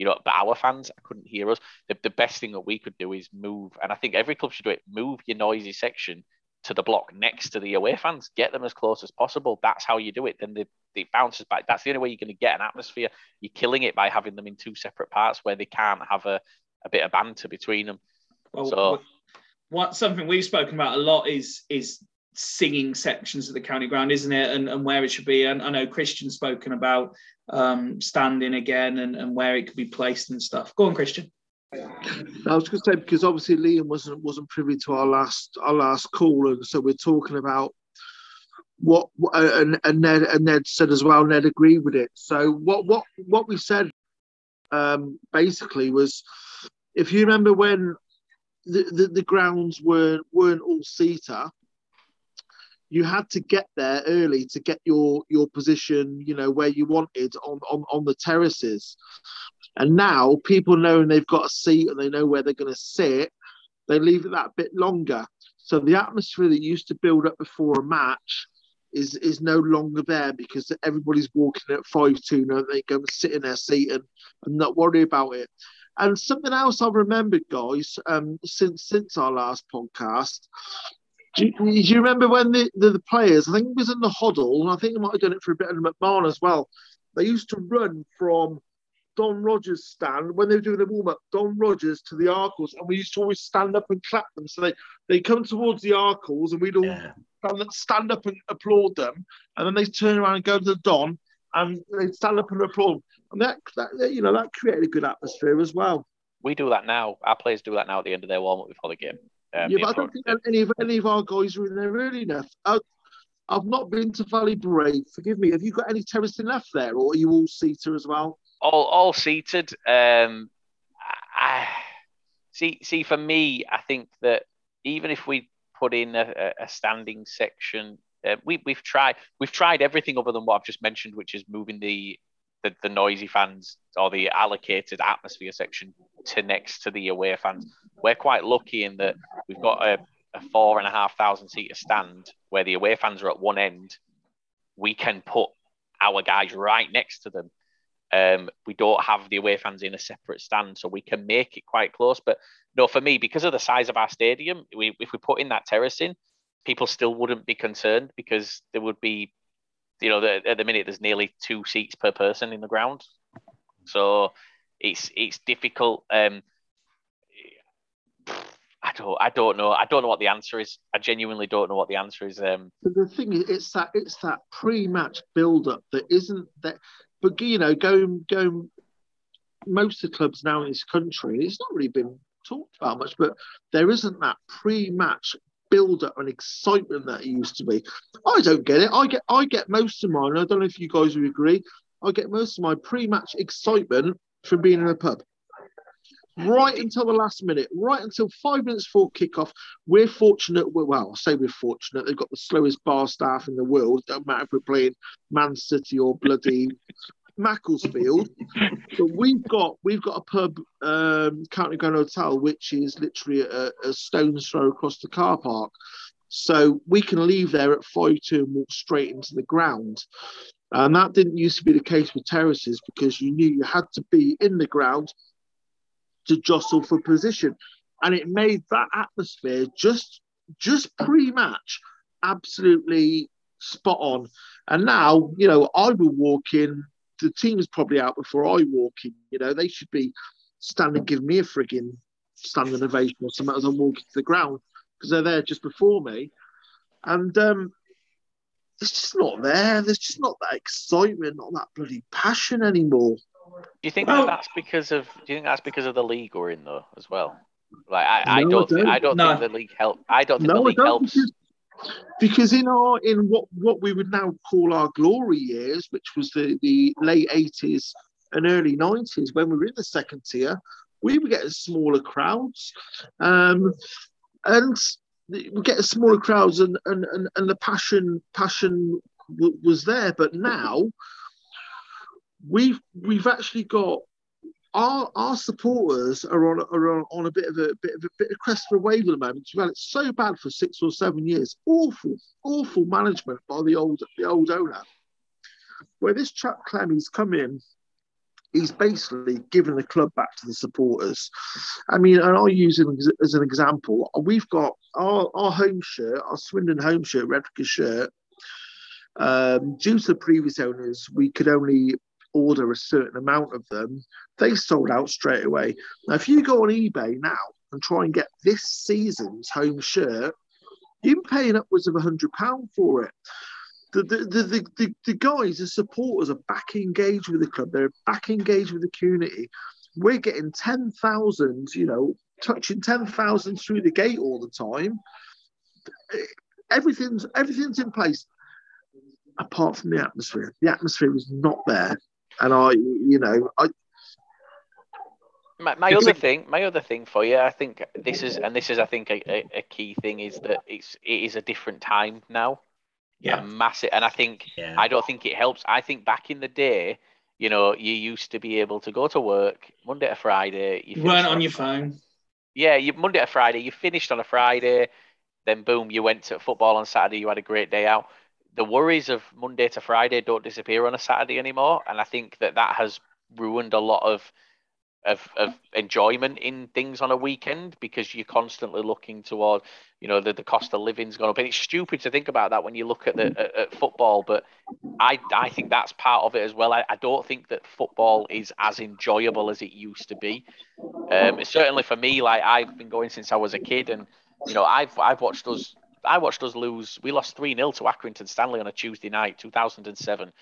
you know, but our fans couldn't hear us. The, the best thing that we could do is move, and I think every club should do it. Move your noisy section to the block next to the away fans. Get them as close as possible. That's how you do it. Then the, it bounces back. That's the only way you're going to get an atmosphere. You're killing it by having them in two separate parts where they can't have a, a bit of banter between them. Well, so, what something we've spoken about a lot is is singing sections of the county ground, isn't it? And, and where it should be. And I know Christian's spoken about um, standing again and, and where it could be placed and stuff. Go on, Christian. I was going to say because obviously Liam wasn't wasn't privy to our last our last call, and so we're talking about what and, and Ned and Ned said as well. Ned agreed with it. So what what what we said um, basically was, if you remember when the, the, the grounds weren't weren't all seater, you had to get there early to get your your position, you know, where you wanted on on, on the terraces. And now people knowing they've got a seat and they know where they're going to sit, they leave it that bit longer. So the atmosphere that used to build up before a match is is no longer there because everybody's walking at five two. Now they go and sit in their seat and, and not worry about it. And something else I've remembered, guys, um, since since our last podcast, do you, do you, remember when the, the, the, players, I think it was in the Hoddle, and I think they might have done it for a bit in McMahon as well. They used to run from Don Rogers' stand when they were doing the warm up, Don Rogers to the Arkell's, and we used to always stand up and clap them. So they, they come towards the Arkell's, and we'd all yeah. stand up and applaud them, and then they turn around and go to the Don, and they stand up and applaud. And that, that you know that created a good atmosphere as well. We do that now. Our players do that now at the end of their warm up before the game. Um, yeah, but I don't think any of any of our guys are in there early enough. I, I've not been to Valley Parade. Forgive me. Have you got any terracing left there, or are you all seater as well? All all seated. Um, I see. See, for me, I think that even if we put in a, a standing section, uh, we we've tried we've tried everything other than what I've just mentioned, which is moving the the, the noisy fans or the allocated atmosphere section to next to the away fans. We're quite lucky in that we've got a a four and a half thousand seater stand where the away fans are at one end, we can put our guys right next to them. Um, we don't have the away fans in a separate stand, so we can make it quite close. But no, for me, because of the size of our stadium, we, if we put in that terrace in, people still wouldn't be concerned because there would be, you know, at the minute there's nearly two seats per person in the ground, so it's it's difficult. Um, I don't I don't know I don't know what the answer is. I genuinely don't know what the answer is. Um, But the thing is, it's that it's that pre-match build-up that isn't that. But you know, going going, most of the clubs now in this country, it's not really been talked about much, but there isn't that pre-match build-up and excitement that it used to be. I don't get it. I get I get most of mine. I don't know if you guys would agree. I get most of my pre-match excitement from being in a pub. Right until the last minute, right until five minutes before kickoff, we're fortunate. Well, I say we're fortunate. They've got the slowest bar staff in the world. Don't matter if we're playing Man City or bloody Macclesfield. But we've got we've got a pub, um, County Grand Hotel, which is literally a, a stone's throw across the car park. So we can leave there at five two and walk straight into the ground. And that didn't used to be the case with terraces because you knew you had to be in the ground to jostle for position. And it made that atmosphere just just pre-match absolutely spot on. And now, you know, I will walk in, the team is probably out before I walk in. You know, they should be standing giving me a frigging standing ovation or something as I'm walking to the ground because they're there just before me. And um it's just not there. There's just not that excitement, not that bloody passion anymore. do you think Well- that that's because of? Do you think that's because of the league we're in though as well? Like I, I No, I don't think, don't. I don't No. think the league help. I don't think No, the league helps. because, because in our in what what we would now call our glory years, which was the the late eighties and early nineties, when we were in the second tier, we were getting smaller crowds, um, and we get smaller crowds, and and and, and the passion passion w- was there. But now we've we've actually got our our supporters are on are on, on a bit of a bit of a bit of crest of a wave at the moment. Well, it's so bad for six or seven years. Awful, awful management by the old the old owner. Where this chap Clem, he's come in, he's basically given the club back to the supporters. I mean, and I'll use it as, as an example. We've got our, our home shirt, our Swindon home shirt, replica shirt. Um, due to the previous owners, we could only order a certain amount of them they sold out straight away. Now, if you go on eBay now and try and get this season's home shirt, you're paying upwards of a hundred pound for it. The, the, the, the, the, guys, the supporters are back engaged with the club. They're back engaged with the community. We're getting 10,000, you know, touching 10,000 through the gate all the time. Everything's everything's in place apart from the atmosphere. The atmosphere is not there. And I, you know, I, My, my other thing, my other thing for you, I think this is, and this is, I think, a, a, a key thing is that it's it is a different time now. A massive, and I think Yeah. I don't think it helps. I think back in the day, you know, you used to be able to go to work Monday to Friday. You You weren't finished on your phone. Yeah, you Monday to Friday. You finished on a Friday, then boom, you went to football on Saturday. You had a great day out. The worries of Monday to Friday don't disappear on a Saturday anymore, and I think that that has ruined a lot of of of enjoyment in things on a weekend because you're constantly looking toward, you know, the, the cost of living's gone up. And it's stupid to think about that when you look at the at, at football, but I I think that's part of it as well. I, I don't think that football is as enjoyable as it used to be. Um, certainly for me, like I've been going since I was a kid, and you know, I've I've watched us. I watched us lose. We lost three 0 to Accrington Stanley on a Tuesday night, 2007.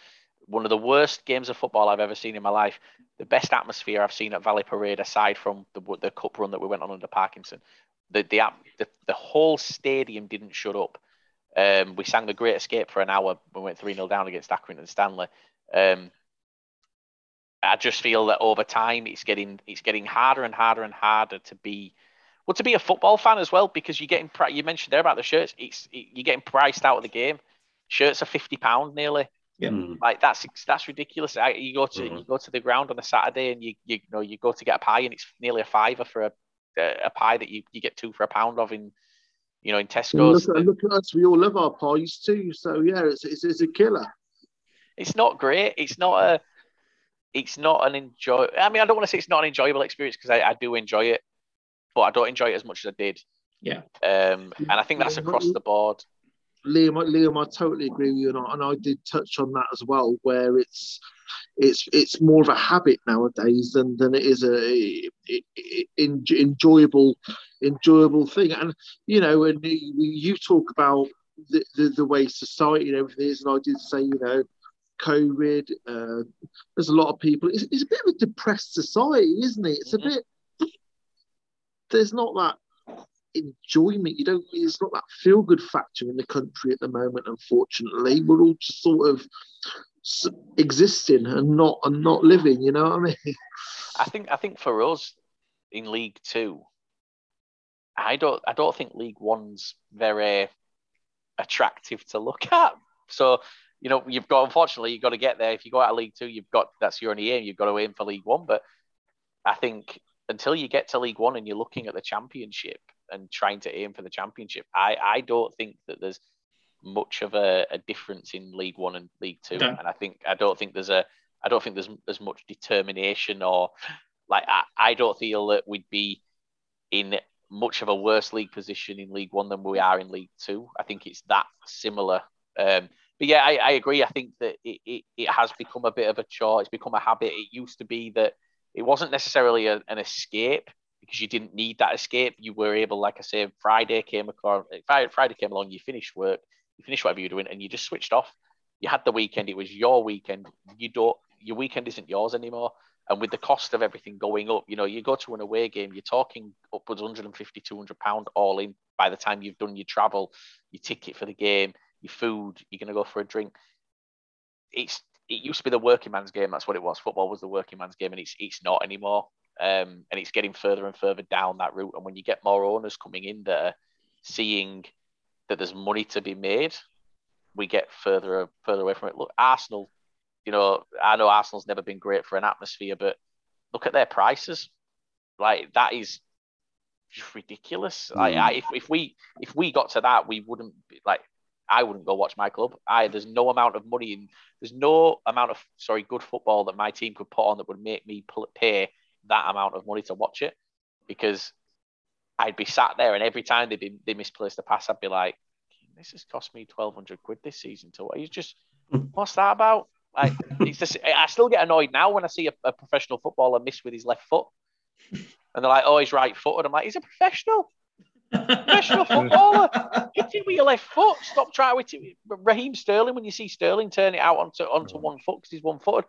One of the worst games of football I've ever seen in my life. The best atmosphere I've seen at Valley Parade, aside from the the cup run that we went on under Parkinson. The the the, the whole stadium didn't shut up. Um, we sang the Great Escape for an hour. We went three 0 down against Accrington Stanley. Um, I just feel that over time it's getting it's getting harder and harder and harder to be well to be a football fan as well because you're getting pri- you mentioned there about the shirts it's it, you're getting priced out of the game shirts are 50 pound nearly Mm. like that's that's ridiculous I, you go to Mhm. you go to the ground on a Saturday and you you know you go to get a pie and it's nearly a fiver for a a pie that you, you get two for a pound of in You know, in Tesco's. Look, look, at us. We all love our pies too. So yeah, it's, it's, it's a killer. It's not great. It's not a. It's not an enjoy. I mean, I don't want to say it's not an enjoyable experience because I, I do enjoy it, but I don't enjoy it as much as I did. Yeah. Um, and I think that's across the board. Liam, Liam, I totally agree with you, and I, and I did touch on that as well, where it's it's it's more of a habit nowadays than than it is a, a, a enjoyable enjoyable thing. And you know, and you talk about the, the, the way society and everything is, and I did say, you know, COVID. Uh, there's a lot of people. It's, it's, a bit of a depressed society, isn't it? It's a mm-hmm. bit. There's not that enjoyment. You don't. It's not that feel good factor in the country at the moment. Unfortunately, we're all just sort of existing and not and not living. You know what I mean? I think I think for us in League Two, I don't I don't think League One's very attractive to look at. So you know you've got unfortunately you've got to get there. If you go out of League Two, you've got that's your only aim. You've got to aim for League One. But I think until you get to League One and you're looking at the Championship and trying to aim for the Championship, I I don't think that there's much of a, a difference in League One and League Two, no. and I think I don't think there's a I don't think there's as much determination or like I, I don't feel that we'd be in much of a worse league position in League One than we are in League Two. I think it's that similar. Um, but yeah, I, I, agree. I think that it, it, it, has become a bit of a chore. It's become a habit. It used to be that it wasn't necessarily a, an escape because you didn't need that escape. You were able, like I say, Friday came across, Friday came along, you finished work, you finished whatever you're doing, and you just switched off. You had the weekend. It was your weekend. You don't. Your weekend isn't yours anymore. And with the cost of everything going up, you know, you go to an away game, you're talking upwards 150, 200 pound all in by the time you've done your travel, your ticket for the game, your food, you're going to go for a drink. It's it used to be the working man's game. That's what it was. Football was the working man's game, and it's it's not anymore. Um, and it's getting further and further down that route. And when you get more owners coming in there, seeing that there's money to be made, we get further further away from it. Look, Arsenal, you know, I know Arsenal's never been great for an atmosphere, but look at their prices. Like that is just ridiculous. Like I, if, if we if we got to that, we wouldn't be, like I wouldn't go watch my club. I there's no amount of money and there's no amount of sorry good football that my team could put on that would make me pay that amount of money to watch it because I'd be sat there, and every time they they misplaced a pass, I'd be like, "This has cost me twelve hundred quid this season." To what? You just what's that about? Like, it's just, I still get annoyed now when I see a, a, professional footballer miss with his left foot, and they're like, "Oh, he's right footed." I'm like, "He's a professional." Professional footballer. Hit it with your left foot. Stop trying with it. Raheem Sterling, when you see Sterling turn it out onto onto one foot because he's one footed.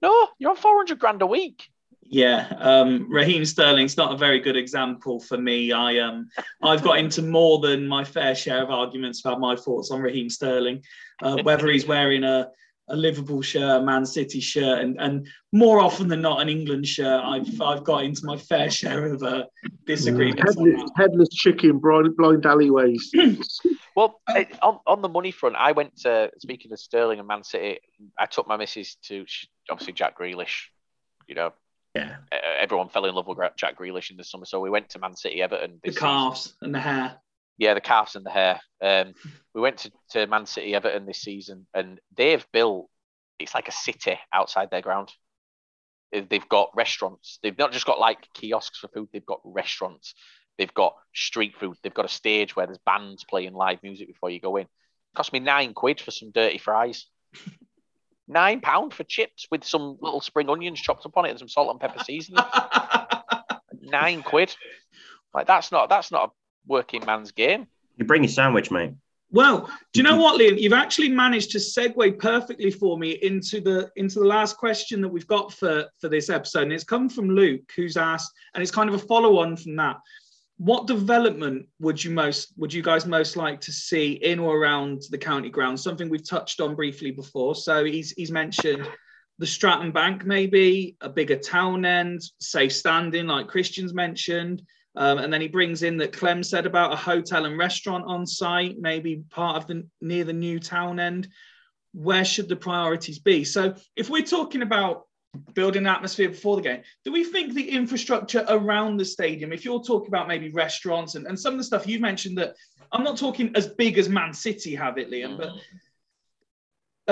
No, you're on 400 grand a week. Yeah, um, Raheem Sterling's not a very good example for me. I um, I've got into more than my fair share of arguments about my thoughts on Raheem Sterling, uh, whether he's wearing a, a Liverpool shirt, a Man City shirt, and, and more often than not an England shirt. I've I've got into my fair share of uh, disagreements. Headless, headless chicken, blind, blind alleyways. well, on, on the money front, I went to speaking of Sterling and Man City. I took my missus to obviously Jack Grealish. You know, yeah. Everyone fell in love with Jack Grealish in the summer, so we went to Man City, Everton. the calves season. and the hair. Yeah, the calves and the hair. Um, we went to, to Man City, Everton this season, and they've built. It's like a city outside their ground. They've got restaurants. They've not just got like kiosks for food. They've got restaurants. They've got street food. They've got a stage where there's bands playing live music before you go in. It cost me nine quid for some dirty fries. nine pound for chips with some little spring onions chopped up on it and some salt and pepper seasoning. nine quid. Like that's not that's not a working man's game. You bring your sandwich, mate. Well, do you know what, Liam? You've actually managed to segue perfectly for me into the into the last question that we've got for for this episode, and it's come from Luke, who's asked, and it's kind of a follow on from that what development would you most would you guys most like to see in or around the county ground something we've touched on briefly before so he's he's mentioned the stratton bank maybe a bigger town end safe standing like christian's mentioned um, and then he brings in that clem said about a hotel and restaurant on site maybe part of the near the new town end where should the priorities be so if we're talking about building atmosphere before the game. Do we think the infrastructure around the stadium, if you're talking about maybe restaurants and, and some of the stuff you mentioned that I'm not talking as big as Man City have it, Liam, but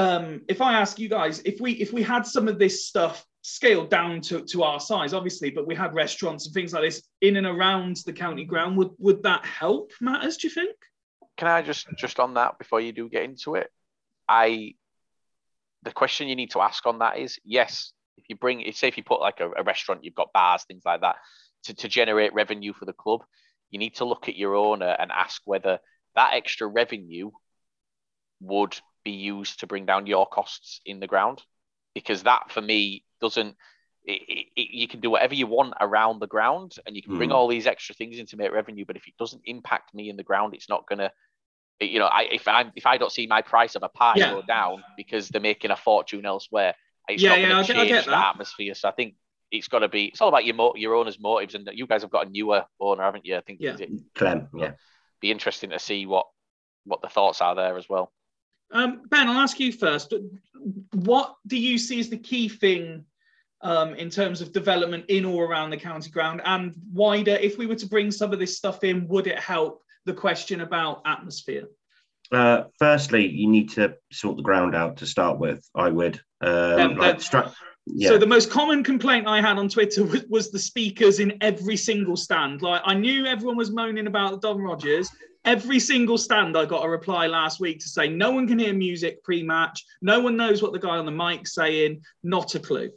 um, if I ask you guys, if we if we had some of this stuff scaled down to, to our size, obviously, but we had restaurants and things like this in and around the county ground, would would that help matters? Do you think? Can I just just on that before you do get into it? I the question you need to ask on that is yes, if you bring say if you put like a, a restaurant, you've got bars, things like that, to, to generate revenue for the club, you need to look at your owner uh, and ask whether that extra revenue would be used to bring down your costs in the ground because that for me doesn't it, it, it, you can do whatever you want around the ground and you can bring Mm. all these extra things in to make revenue but if it doesn't impact me in the ground it's not gonna you know I, if i if i don't see my price of a pie Yeah. go down because they're making a fortune elsewhere it's Yeah, not yeah, gonna I get- change get the that. atmosphere so i think it's got to be it's all about your mo- your owner's motives and you guys have got a newer owner haven't you i think Yeah. is it Clem, yeah. be interesting to see what what the thoughts are there as well Um, ben, I'll ask you first. What do you see as the key thing um, in terms of development in or around the county ground and wider? If we were to bring some of this stuff in, would it help the question about atmosphere? Uh, firstly, you need to sort the ground out to start with. I would. Um, Um, like stru- yeah. So the most common complaint I had on Twitter was, was the speakers in every single stand. Like I knew everyone was moaning about Don Rogers. Every single stand, I got a reply last week to say no one can hear music pre-match. No one knows what the guy on the mic's saying. Not a clue.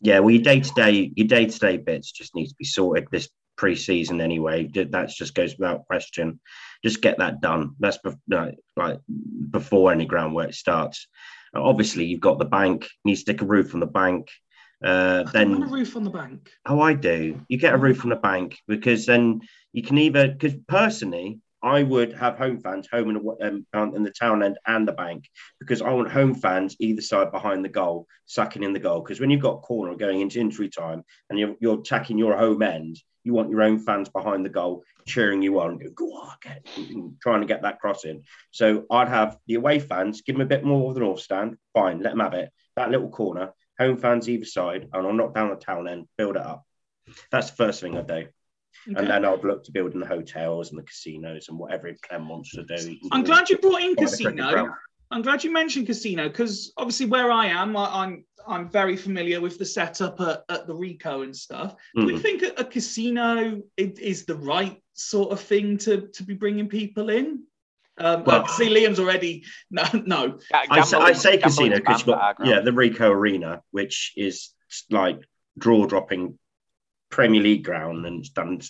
Yeah, well, your day to day, your day to day bits just need to be sorted this pre-season anyway. That just goes without question. Just get that done. That's bef- like, before any groundwork starts. Obviously, you've got the bank. You need to stick a roof on the bank. Uh, then a roof on the bank. Oh, I do. You get a roof on the bank because then you can either because personally, I would have home fans home and um, in the town end and the bank because I want home fans either side behind the goal, sucking in the goal. Because when you've got corner going into injury time and you're, you're attacking your home end, you want your own fans behind the goal cheering you on, go, on, get, trying to get that cross in. So I'd have the away fans give them a bit more of the north stand. Fine, let them have it. That little corner, home fans either side, and I'll knock down the town end, build it up. That's the first thing I'd do. Okay. And then I'd look to building the hotels and the casinos and whatever Clem wants to do. I'm glad you brought in by the cricket casino. I'm glad you mentioned casino because obviously where I am, I, I'm I'm very familiar with the setup at, at the Ricoh and stuff. Do we Mhm. think a, a casino i- is the right sort of thing to to be bringing people in? Um, Well- I see Liam's already no no. I say, I say casino because you've banned at our got yeah the Ricoh Arena, which is like draw dropping Premier League ground and it's done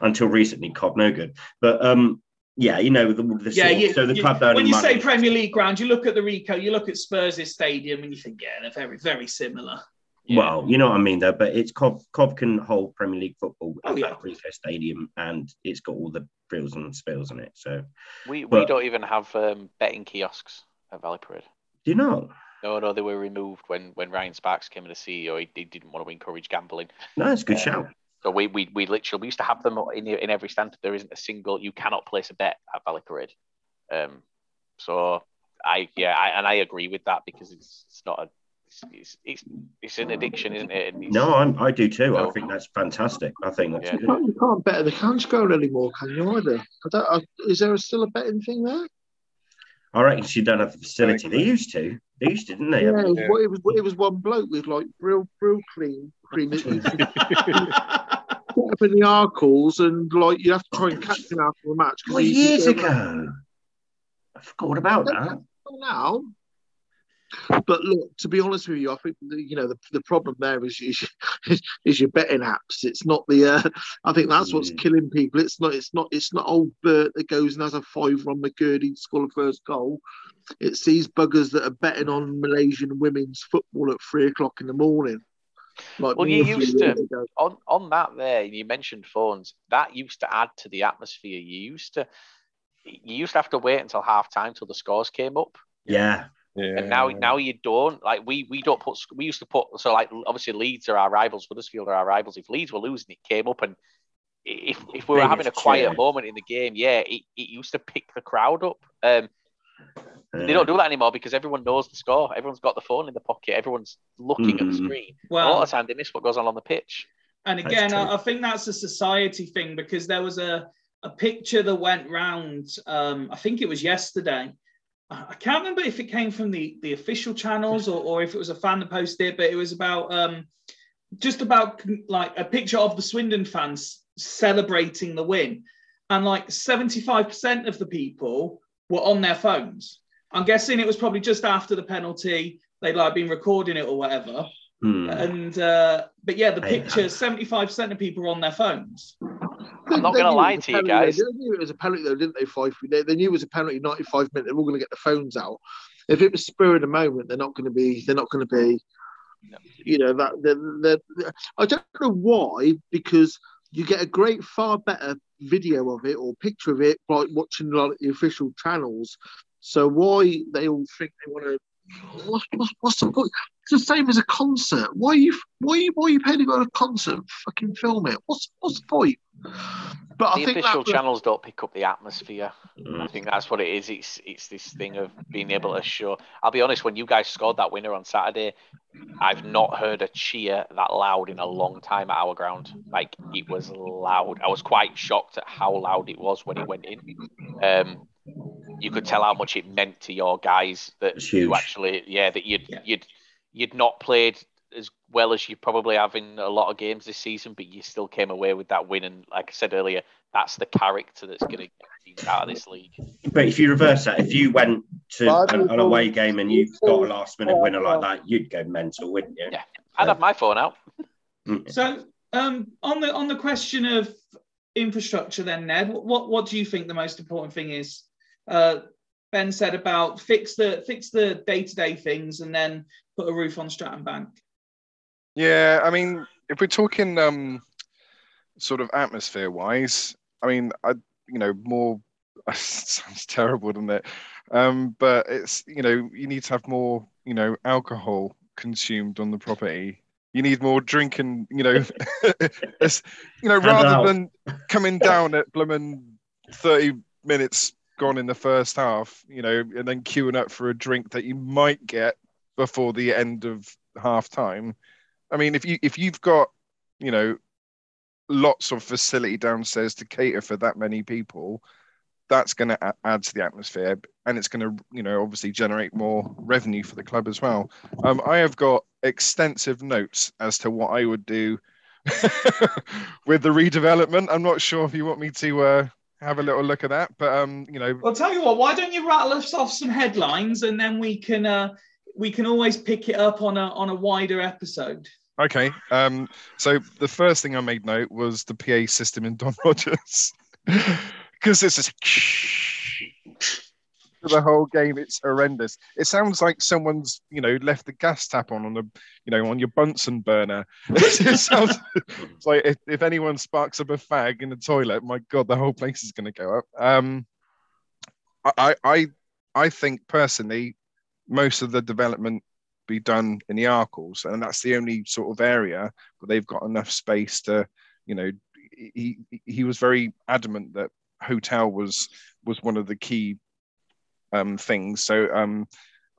until recently Cobb no good. But um yeah, you know the, the Yeah, you, so the you- club earning when you money. say Premier League ground, you look at the Ricoh, you look at Spurs' stadium, and you think, yeah, they're very very similar. Yeah. Well, you know what I mean, though. But it's Cov, Cov can hold Premier League football at Oh, yeah. that Ricoh Stadium, and it's got all the frills and spills in it. So, we we but- don't even have um, betting kiosks at Valley Parade. do you know? No, no, they were removed when when Ryan Sparks came in as CEO. He, he didn't want to encourage gambling. No, it's a good Uh, shout. So we, we we literally we used to have them in in every stand. There isn't a single you cannot place a bet at Valley Parade. Um, so I yeah I, and I agree with that because it's it's not a it's it's, it's an addiction, isn't it? It's- No, I'm, I do too. I think that's fantastic. I think that's Yeah. You can't, you can't bet at the county ground anymore, can you either? I don't, I, is there still a betting thing there? I reckon she don't have the facility. They used to. They used to, didn't they? Yeah, it was, Yeah. it was it was one bloke with like real real clean cream. It was up in the Arkell's and like you have to try and catch him after the match. Well, years he- ago. I forgot about that. now. But look, to be honest with you, I think the, you know the, the problem there is, is is your betting apps. It's not the. Uh, I think that's what's Mm. killing people. It's not. It's not. It's not old Bert that goes and has a five on McKirdy to score the first goal. It's these buggers that are betting on Malaysian women's football at three o'clock in the morning. Like Well, you me a few used to- years on on that there you mentioned phones that used to add to the atmosphere you used to you used to have to wait until half time till the scores came up Yeah. Yeah. and now now you don't like we we don't put we used to put so like obviously Leeds are our rivals Huddersfield are our rivals if Leeds were losing it came up and if if we were They having a quiet cheer. moment in the game yeah it, it used to pick the crowd up um They don't do that anymore because everyone knows the score. Everyone's got the phone in the pocket. Everyone's looking at the Mm. screen. a Well, lot of the time, they miss what goes on on the pitch. And again. I, I think that's a society thing because there was a, a picture that went round, um, I think it was yesterday. I can't remember if it came from the, the official channels or, or if it was a fan that posted it, but it was about um, just about like a picture of the Swindon fans celebrating the win. And like 75% of the people were on their phones. I'm guessing it was probably just after the penalty. They'd like been recording it or whatever. Hmm. And uh, but yeah, the picture, seventy-five percent of people were on their phones. I'm not gonna lie to you guys. though. They knew it was a penalty, though, didn't they? Five. They, they knew it was a penalty. Ninety-five minutes. They're all going to get the phones out. If it was spur of the moment, they're not going to be. They're not going to be. No. You know that. They're, they're, I don't know why, because you get a great, far better video of it or picture of it by watching like the official channels. So why they all think they want to? What's, what's, what's the point? It's the same as a concert. Why are you why are you why are you paying to go to a concert? Fucking film it. What's what's the point? But the I think official that was- channels don't pick up the atmosphere. I Mm. think that's what it is. It's it's this thing of being able to show. I'll be honest. When you guys scored that winner on Saturday, I've not heard a cheer that loud in a long time at our ground. Like it was loud. I was quite shocked at how loud it was when it went in. Um, you could tell how much it meant to your guys that you actually, yeah, that you'd Yeah. you'd you'd not played as well as you probably have in a lot of games this season, but you still came away with that win. And like I said earlier, that's the character that's going to get teams out of this league. But if you reverse that, if you went to an, an away game and you got a last minute winner like that, you'd go mental, wouldn't you? Yeah. I'd have my phone out. Mm. So um, on the on the question of infrastructure, then Ned, what what do you think the most important thing is? Uh, ben said about fix the fix the day to day things and then put a roof on Stratton Bank. Yeah, I mean, if we're talking um, sort of atmosphere wise, I mean, I you know more sounds terrible, doesn't it? Um, but it's you know you need to have more you know alcohol consumed on the property. You need more drinking, you know, it's, you know, rather than coming down at Blummin 30 minutes gone in the first half, you know, and then queuing up for a drink that you might get before the end of half time. I mean, if you if you've got, you know, lots of facility downstairs to cater for that many people, that's going to add to the atmosphere, and it's going to, you know, obviously generate more revenue for the club as well. Um, I have got extensive notes as to what I would do with the redevelopment. I'm not sure if you want me to uh, have a little look at that, but um, you know, I'll tell you what, why don't you rattle us off some headlines and then we can uh, we can always pick it up on a on a wider episode. Okay. Um, so the first thing I made note was the PA system in Don Rogers. Because it's just for the whole game, it's horrendous. It sounds like someone's, you know, left the gas tap on on a, you know, on your Bunsen burner. it sounds like if, if anyone sparks up a fag in the toilet, my God, the whole place is going to go up. Um, I, I, I think personally, most of the development be done in the Arkell's, and that's the only sort of area where they've got enough space to, you know, he he was very adamant that hotel was was one of the key um, things. So um,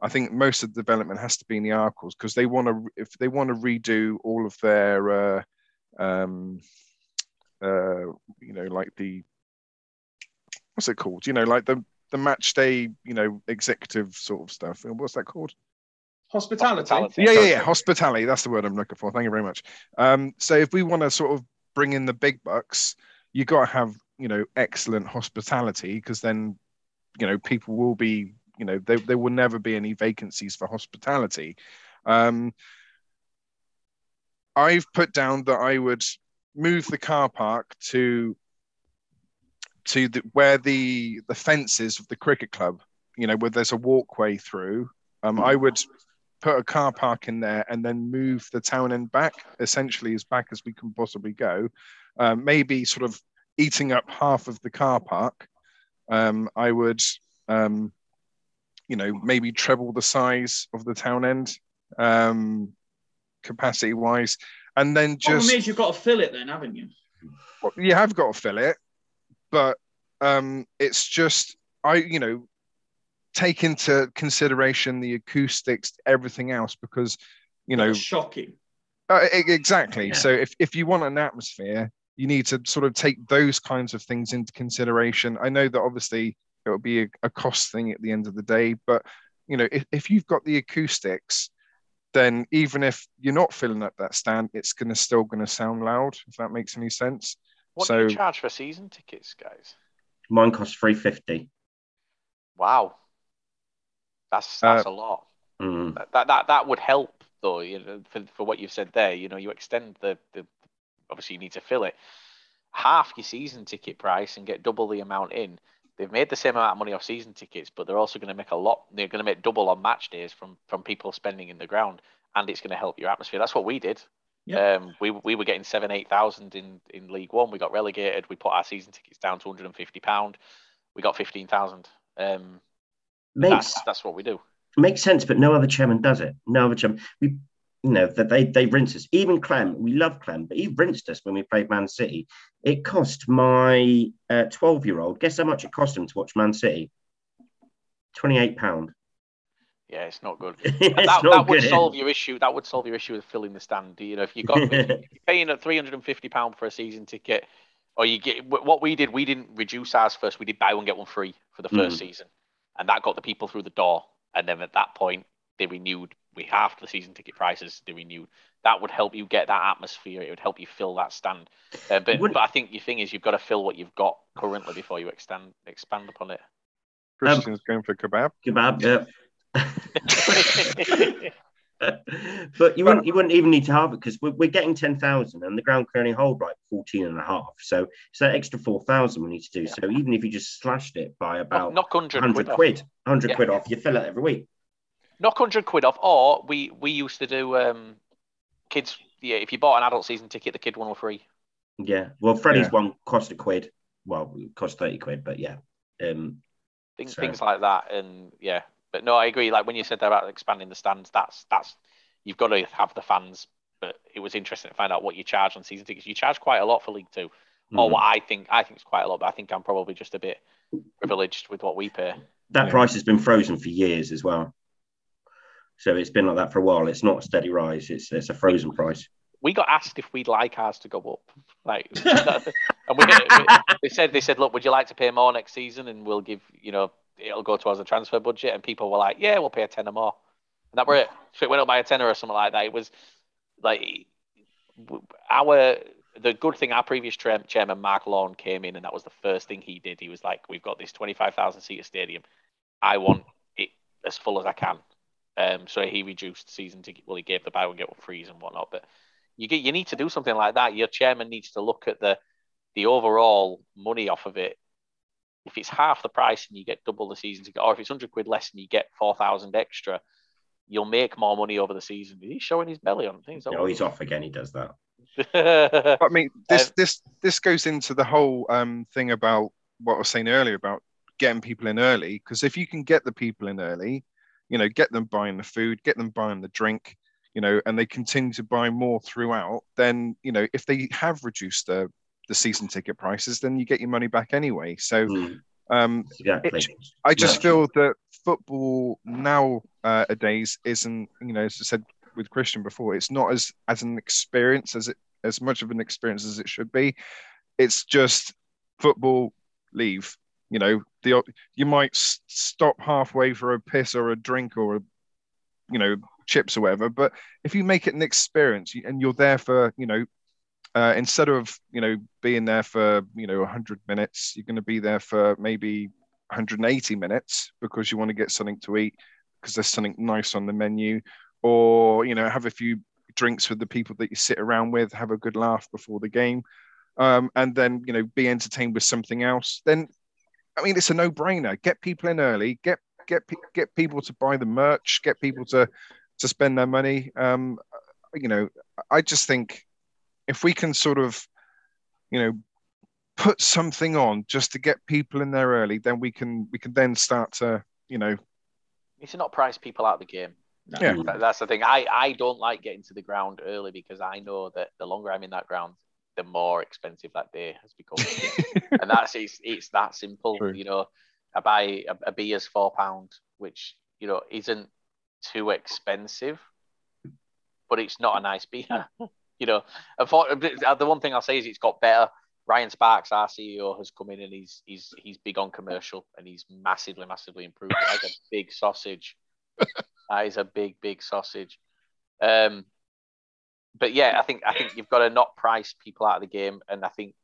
I think most of the development has to be in the Arkell's because they want to if they want to redo all of their uh, um, uh, you know like the what's it called? You know like the the match day you know executive sort of stuff. What's that called? Hospitality. Hospitality. Yeah, yeah, yeah. Hospitality. That's the word I'm looking for. Thank you very much. Um, so if we want to sort of bring in the big bucks, you got to have you know excellent hospitality because then you know people will be you know there, there will never be any vacancies for hospitality. Um, I've put down that I would move the car park to to the, where the the fences of the cricket club, you know, where there's a walkway through. Um, I would put a car park in there and then move the town end back, essentially as back as we can possibly go. Um, maybe sort of eating up half of the car park. Um, I would, um, you know, maybe treble the size of the town end, um, capacity wise, and then just. Problem is, you've got to fill it then, haven't you? well, you have got to fill it, but um, it's just I, you know, take into consideration the acoustics, everything else, because you know, That's shocking. uh, exactly. Yeah. So if if you want an atmosphere, you need to sort of take those kinds of things into consideration. I know that obviously it will be a, a cost thing at the end of the day, but you know, if, if you've got the acoustics, then even if you're not filling up that stand, it's gonna still gonna sound loud, if that makes any sense. What so do you charge for season tickets, guys? Mine costs three fifty. Wow, that's that's a lot. Mm. That, that that that would help though. You know, for, for what you've said there, you know, you extend the the obviously you need to fill it half your season ticket price and get double the amount in. They've made the same amount of money off season tickets, but they're also going to make a lot. They're going to make double on match days from from people spending in the ground, and it's going to help your atmosphere. That's what we did. Yeah. Um, we we were getting seven eight thousand in in League One. We got relegated. We put our season tickets down to 150 pound. We got 15,000. Um, Makes that's that's what we do. makes sense, but no other chairman does it. No other chairman. We, you know, that they they rinse us. Even Clem, we love Clem, but he rinsed us when we played Man City. It cost my uh, twelve year old. Guess how much it cost him to watch Man City? Twenty eight pound. Yeah, it's not good. it's that, not that would solve your issue. That would solve your issue with filling the stand. You know, if you got if you're paying at three hundred and fifty pound for a season ticket, or you get what we did, we didn't reduce ours first. We did buy one get one free for the first mm. season, and that got the people through the door. And then at that point, they renewed. We halved the season ticket prices. They renewed. That would help you get that atmosphere. It would help you fill that stand. Uh, but Would- but I think your thing is you've got to fill what you've got currently before you extend expand upon it. Christian's going for kebab. Kebab, yeah. but you wouldn't you wouldn't even need to have it because we're, we're getting 10,000 and the ground can only hold like 14 and a half. So it's that extra 4,000 we need to do. So even if you just slashed it by about knock, knock 100, 100 quid, off. quid, 100 Yeah. quid off, you fill it every week. Knock hundred quid off. Or we we used to do um kids. Yeah, if you bought an adult season ticket, the kid one were free. Yeah. Well, Freddie's Yeah. one cost a quid. Well, it cost 30 quid, but yeah. Um, Things So- things like that. And yeah, but no, I agree. Like when you said that about expanding the stands, that's that's you've got to have the fans. But it was interesting to find out what you charge on season tickets. You charge quite a lot for League Two, or mm. what I think I think it's quite a lot. But I think I'm probably just a bit privileged with what we pay. that Yeah. price has been frozen for years as well. So it's been like that for a while. It's not a steady rise. It's it's a frozen price. we got asked if we'd like ours to go up. Like, and we, they said, they said, look, would you like to pay more next season? And we'll give, you know, it'll go towards the transfer budget. And people were like, yeah, we'll pay a tenner more. And that were it. So it went up by a tenner or something like that. It was like our, the good thing, our previous chairman, Mark Lawn, came in and that was the first thing he did. He was like, we've got this 25,000 seater stadium. I want it as full as I can. Um, so he reduced the season ticket. Well, he gave the buy one get one freeze and whatnot. But you get you need to do something like that. Your chairman needs to look at the the overall money off of it. If it's half the price and you get double the season ticket, or if it's hundred quid less and you get four thousand extra, you'll make more money over the season. He's showing his belly on things. Oh, he's off again. He does that. But I mean, this Um, this this goes into the whole um, thing about what I was saying earlier about getting people in early. Because if you can get the people in early, you know, get them buying the food, get them buying the drink, you know, and they continue to buy more throughout, then you know, if they have reduced the the season ticket prices, then you get your money back anyway. So Mm, um, exactly. I just Yeah. feel that football nowadays isn't, you know, as I said with Christian before, it's not as as an experience as it as much of an experience as it should be. It's just football, leave. You know, the you might stop halfway for a piss or a drink or a, you know, chips or whatever. But if you make it an experience and you're there for, you know, uh, instead of you know being there for you know 100 minutes, you're going to be there for maybe 180 minutes because you want to get something to eat because there's something nice on the menu or you know have a few drinks with the people that you sit around with have a good laugh before the game um, and then you know be entertained with something else then i mean it's a no-brainer get people in early get get get people to buy the merch get people to to spend their money um, you know i just think if we can sort of you know put something on just to get people in there early then we can we can then start to you know It's not price people out of the game. Yeah. Mm. That's the thing. I, I don't like getting to the ground early because I know that the longer I'm in that ground, the more expensive that day has become. and that's it's, it's that simple. True. You know, I buy a, a beer's four pound, which you know isn't too expensive, but it's not a nice beer. you know, the one thing I'll say is it's got better. Ryan Sparks, our CEO, has come in and he's he's he's big on commercial and he's massively, massively improved. Like a big sausage. that is a big, big sausage. Um, but yeah, I think I think you've got to not price people out of the game, and I think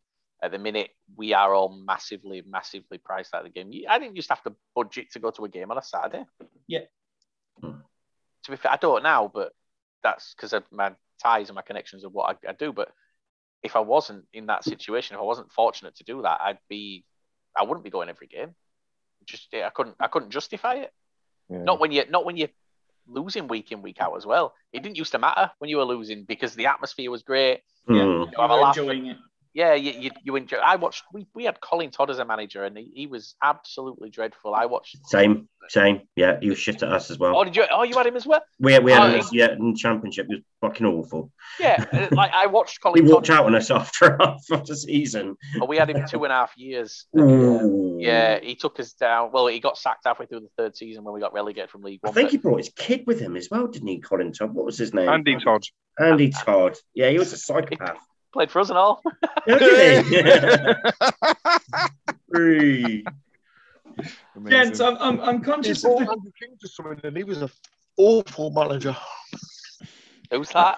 at the minute we are all massively, massively priced out of the game. I didn't just have to budget to go to a game on a Saturday. Yeah. Hmm. To be fair, I don't now, but that's because of my ties and my connections of what I, I, do. But if I wasn't in that situation, if I wasn't fortunate to do that, I'd be, I wouldn't be going every game. Just I couldn't, I couldn't justify it. Yeah. Not when you, not when you losing week in week out as well. It didn't used to matter when you were losing because the atmosphere was great. Mm. You, you were enjoying it yeah, you, you, you enjoy. I watched. We, we had Colin Todd as a manager, and he, he was absolutely dreadful. I watched. Same, same. Yeah, he was shit at us as well. Oh, did you? Oh, you had him as well. We, we had oh, him as, yeah in the championship. He was fucking awful. Yeah, uh, like I watched Colin. he walked Todd. out on us after half of the season. Oh, we had him two and a half years. Ooh. Yeah, he took us down. Well, he got sacked halfway through the third season when we got relegated from League One. I think but... he brought his kid with him as well, didn't he? Colin Todd. What was his name? Andy Todd. Andy Todd. Yeah, he was a psychopath played for us and all. Three. Gents, I'm, I'm, I'm conscious of the... Andy King to and he was an awful manager. Who's that?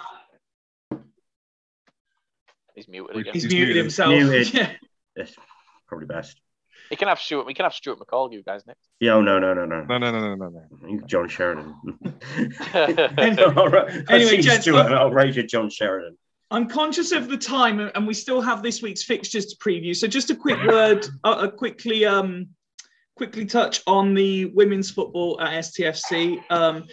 He's muted again. He's, He's muted, muted himself. Muted. Yeah. Yes, probably best. We can have Stuart. We can have Stuart McCall. You guys next. Yeah. Oh no no no no no no no no no. John Sheridan. anyway, anyway gents, Stuart, uh, I'll raise you John Sheridan. I'm conscious of the time, and we still have this week's fixtures to preview. So, just a quick word, uh, a quickly, um, quickly touch on the women's football at STFC. Um,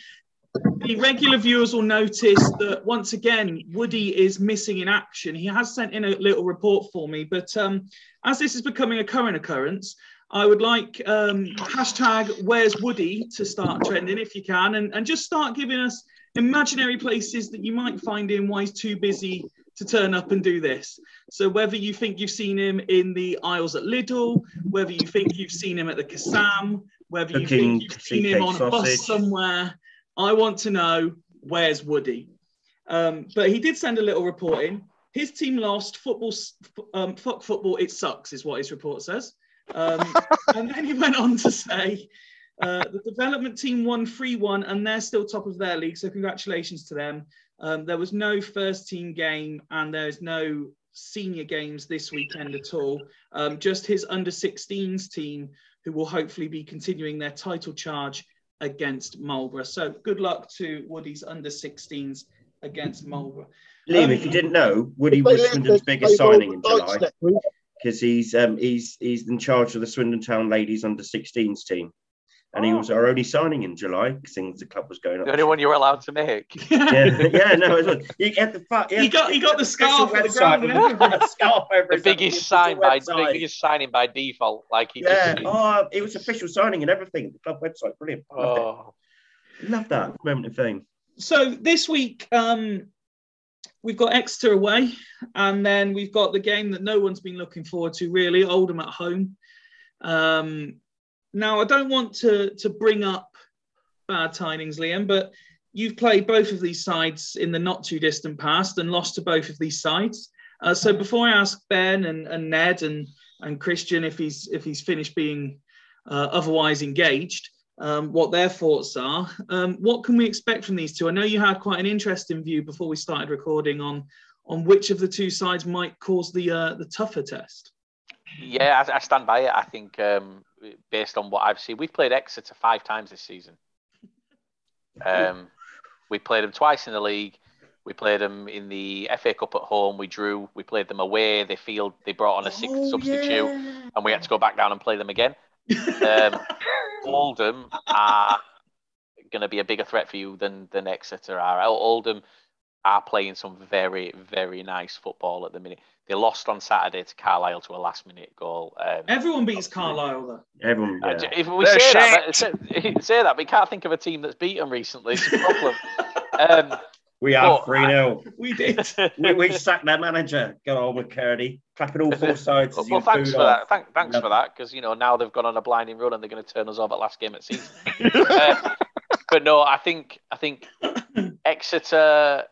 the regular viewers will notice that once again, Woody is missing in action. He has sent in a little report for me, but um, as this is becoming a current occurrence, I would like um, hashtag Where's Woody to start trending if you can, and, and just start giving us imaginary places that you might find him why he's too busy to turn up and do this. So whether you think you've seen him in the aisles at Lidl, whether you think you've seen him at the Kassam, whether you think you've seen him on a bus somewhere, I want to know where's Woody. Um, but he did send a little report in. His team lost. Football, um, fuck football, it sucks, is what his report says. Um, and then he went on to say uh, the development team won 3 1 and they're still top of their league. So, congratulations to them. Um, there was no first team game and there's no senior games this weekend at all. Um, just his under 16s team, who will hopefully be continuing their title charge against Marlborough. So, good luck to Woody's under 16s against Marlborough. Liam, um, if you didn't know, Woody was Swindon's biggest signing in July because he's um, he's he's in charge of the Swindon Town ladies under 16s team and oh. he was our only signing in July since the club was going up. The only one you were allowed to make. yeah, yeah, no, it was. He, had the, he, he got he got the scarf the ground. the scarf over the biggest sign by the biggest signing by default. Like he yeah, just, oh, it was official signing and everything. The club website, brilliant. Loved oh. it. Love that moment of fame. So this week, um, we've got Exeter away, and then we've got the game that no one's been looking forward to really, Oldham at home. Um, now, I don't want to, to bring up bad tidings, Liam, but you've played both of these sides in the not too distant past and lost to both of these sides. Uh, so before I ask Ben and, and Ned and, and Christian if he's if he's finished being uh, otherwise engaged, um, what their thoughts are, um, what can we expect from these two? I know you had quite an interesting view before we started recording on on which of the two sides might cause the uh, the tougher test. Yeah, I, I, stand by it. I think um, based on what I've seen. We've played Exeter five times this season. Um, we played them twice in the league. We played them in the FA Cup at home. We drew. We played them away. They field. They brought on a sixth oh, substitute, yeah. and we had to go back down and play them again. Um, Oldham are going to be a bigger threat for you than than Exeter are. Oldham are playing some very very nice football at the minute. They lost on Saturday to Carlisle to a last minute goal. Um, Everyone beats Carlisle though. Everyone. Yeah. If we say that, say that, we can't think of a team that's beaten recently. It's a problem. um, We are But 3 0. We did. we, we sacked their manager. Go on with Curdy. Clapping all four sides. Well, well thanks for off. that. Thank, thanks Love for that, because you know now they've gone on a blinding run and they're going to turn us off at last game at season. Uh, but no, I think I think Exeter.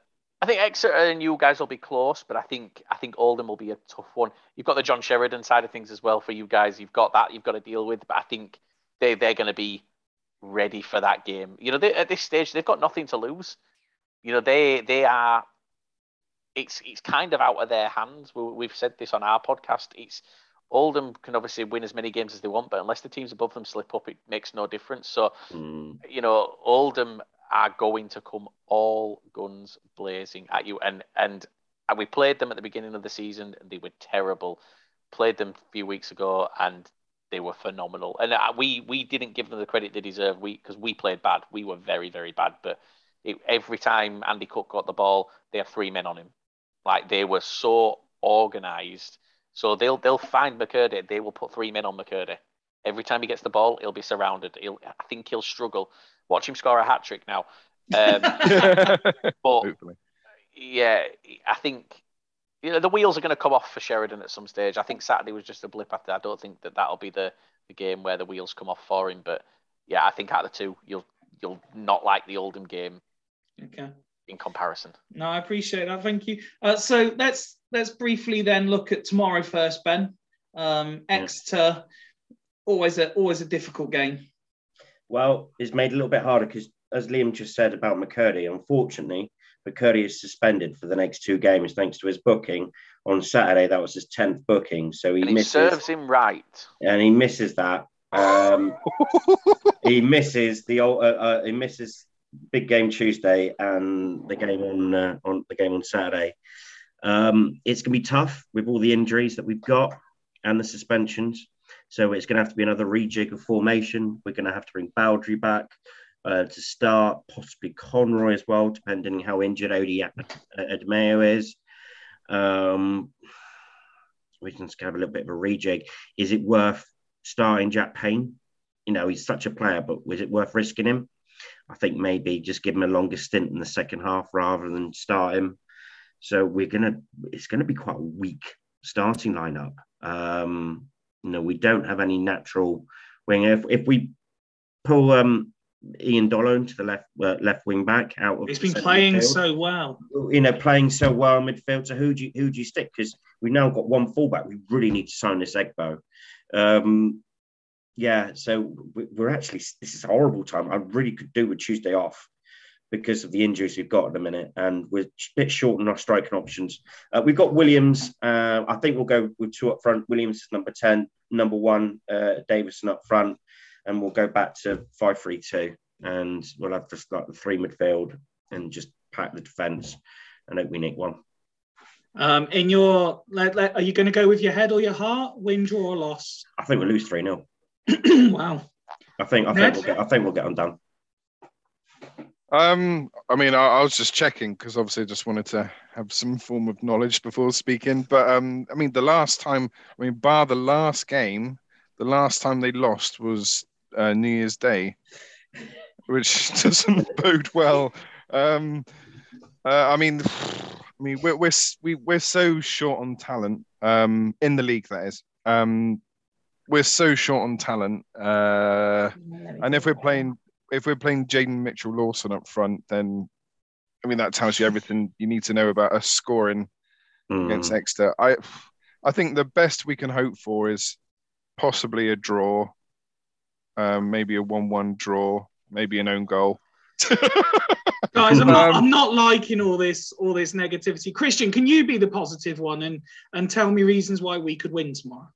I think Exeter and you guys will be close, but I think I think Oldham will be a tough one. You've got the John Sheridan side of things as well for you guys. You've got that you've got to deal with, but I think they they're going to be ready for that game. You know, they, at this stage they've got nothing to lose. You know, they they are. It's it's kind of out of their hands. We, we've said this on our podcast. It's Oldham can obviously win as many games as they want, but unless the teams above them slip up, it makes no difference. So Mm. you know, Oldham are going to come all guns blazing at you. And and and we played them at the beginning of the season, and they were terrible. Played them a few weeks ago, and they were phenomenal. And uh, we we didn't give them the credit they deserve. We because we played bad. We were very very bad. But it, every time Andy Cook got the ball, they have three men on him. Like they were so organised. So they'll they'll find McKirdy. They will put three men on McKirdy. Every time he gets the ball, he'll be surrounded. He'll, I think he'll struggle. Watch him score a hat trick now. Um, but Hopefully. yeah, I think you know the wheels are going to come off for Sheridan at some stage. I think Saturday was just a blip. I, I don't think that that'll be the, the game where the wheels come off for him. But yeah, I think out of the two, you'll you'll not like the Oldham game Okay. in comparison. No, I appreciate that. Thank you. Uh, so let's let's briefly then look at tomorrow first, Ben. Um, Exeter, always a always a difficult game. Well, it's made a little bit harder because, as Liam just said about McKirdy, unfortunately, McKirdy is suspended for the next two games thanks to his booking on Saturday. That was his tenth booking, so he And he misses, serves him right. and he misses that. Um, he misses the old, uh, uh, he misses big game Tuesday and the game on uh, on the game on Saturday. Um, it's gonna be tough with all the injuries that we've got and the suspensions. So it's going to have to be another rejig of formation. We're going to have to bring Baudry back uh, to start, possibly Conroy as well, depending on how injured Odi Edmeo is. Um, we're just going to have a little bit of a rejig. Is it worth starting Jack Payne? You know, he's such a player, but was it worth risking him? I think maybe just give him a longer stint in the second half rather than start him. So we're gonna, it's going to be quite a weak starting lineup. Um, you know, we don't have any natural wing. If, if we pull um, Iandolo to the left uh, left wing back out of He's been playing midfield, so well. you know, playing so well in midfield. So who do you who do you stick? Because we've now got one fullback. We really need to sign this Egbo. Um, yeah, so we- we're actually this is a horrible time. I really could do with Tuesday off because of the injuries we've got at the minute, and we're a bit short on our striking options. Uh, we've got Williams. Uh, I think we'll go with two up front. Williams is number ten, number one. Uh, Davison up front, and we'll go back to five three two, and we'll have just start the three midfield and just pack the defence. and hope we nick one. Um, in your, are you going to go with your head or your heart? Win, draw, or loss? I think we'll lose three 0 wow. I think I think Ned? we'll get I think we'll get undone. Um, I mean, I, I was just checking because obviously I just wanted to have some form of knowledge before speaking. But um, I mean, the last time, I mean, bar the last game, the last time they lost was uh, New Year's Day, which doesn't bode well. Um, uh, I mean, I mean, we're we're s- we, we're so short on talent um, in the league. That is, um, we're so short on talent. Uh, and if we're playing if we're playing Jaden Mitchell Lawson up front, then I mean that tells you everything you need to know about us scoring against Mm. Exeter. I I think the best we can hope for is possibly a draw, um, maybe a one-one draw, maybe an own goal. Guys, I'm not, Um, I'm not liking all this all this negativity. Christian, can you be the positive one and and tell me reasons why we could win tomorrow?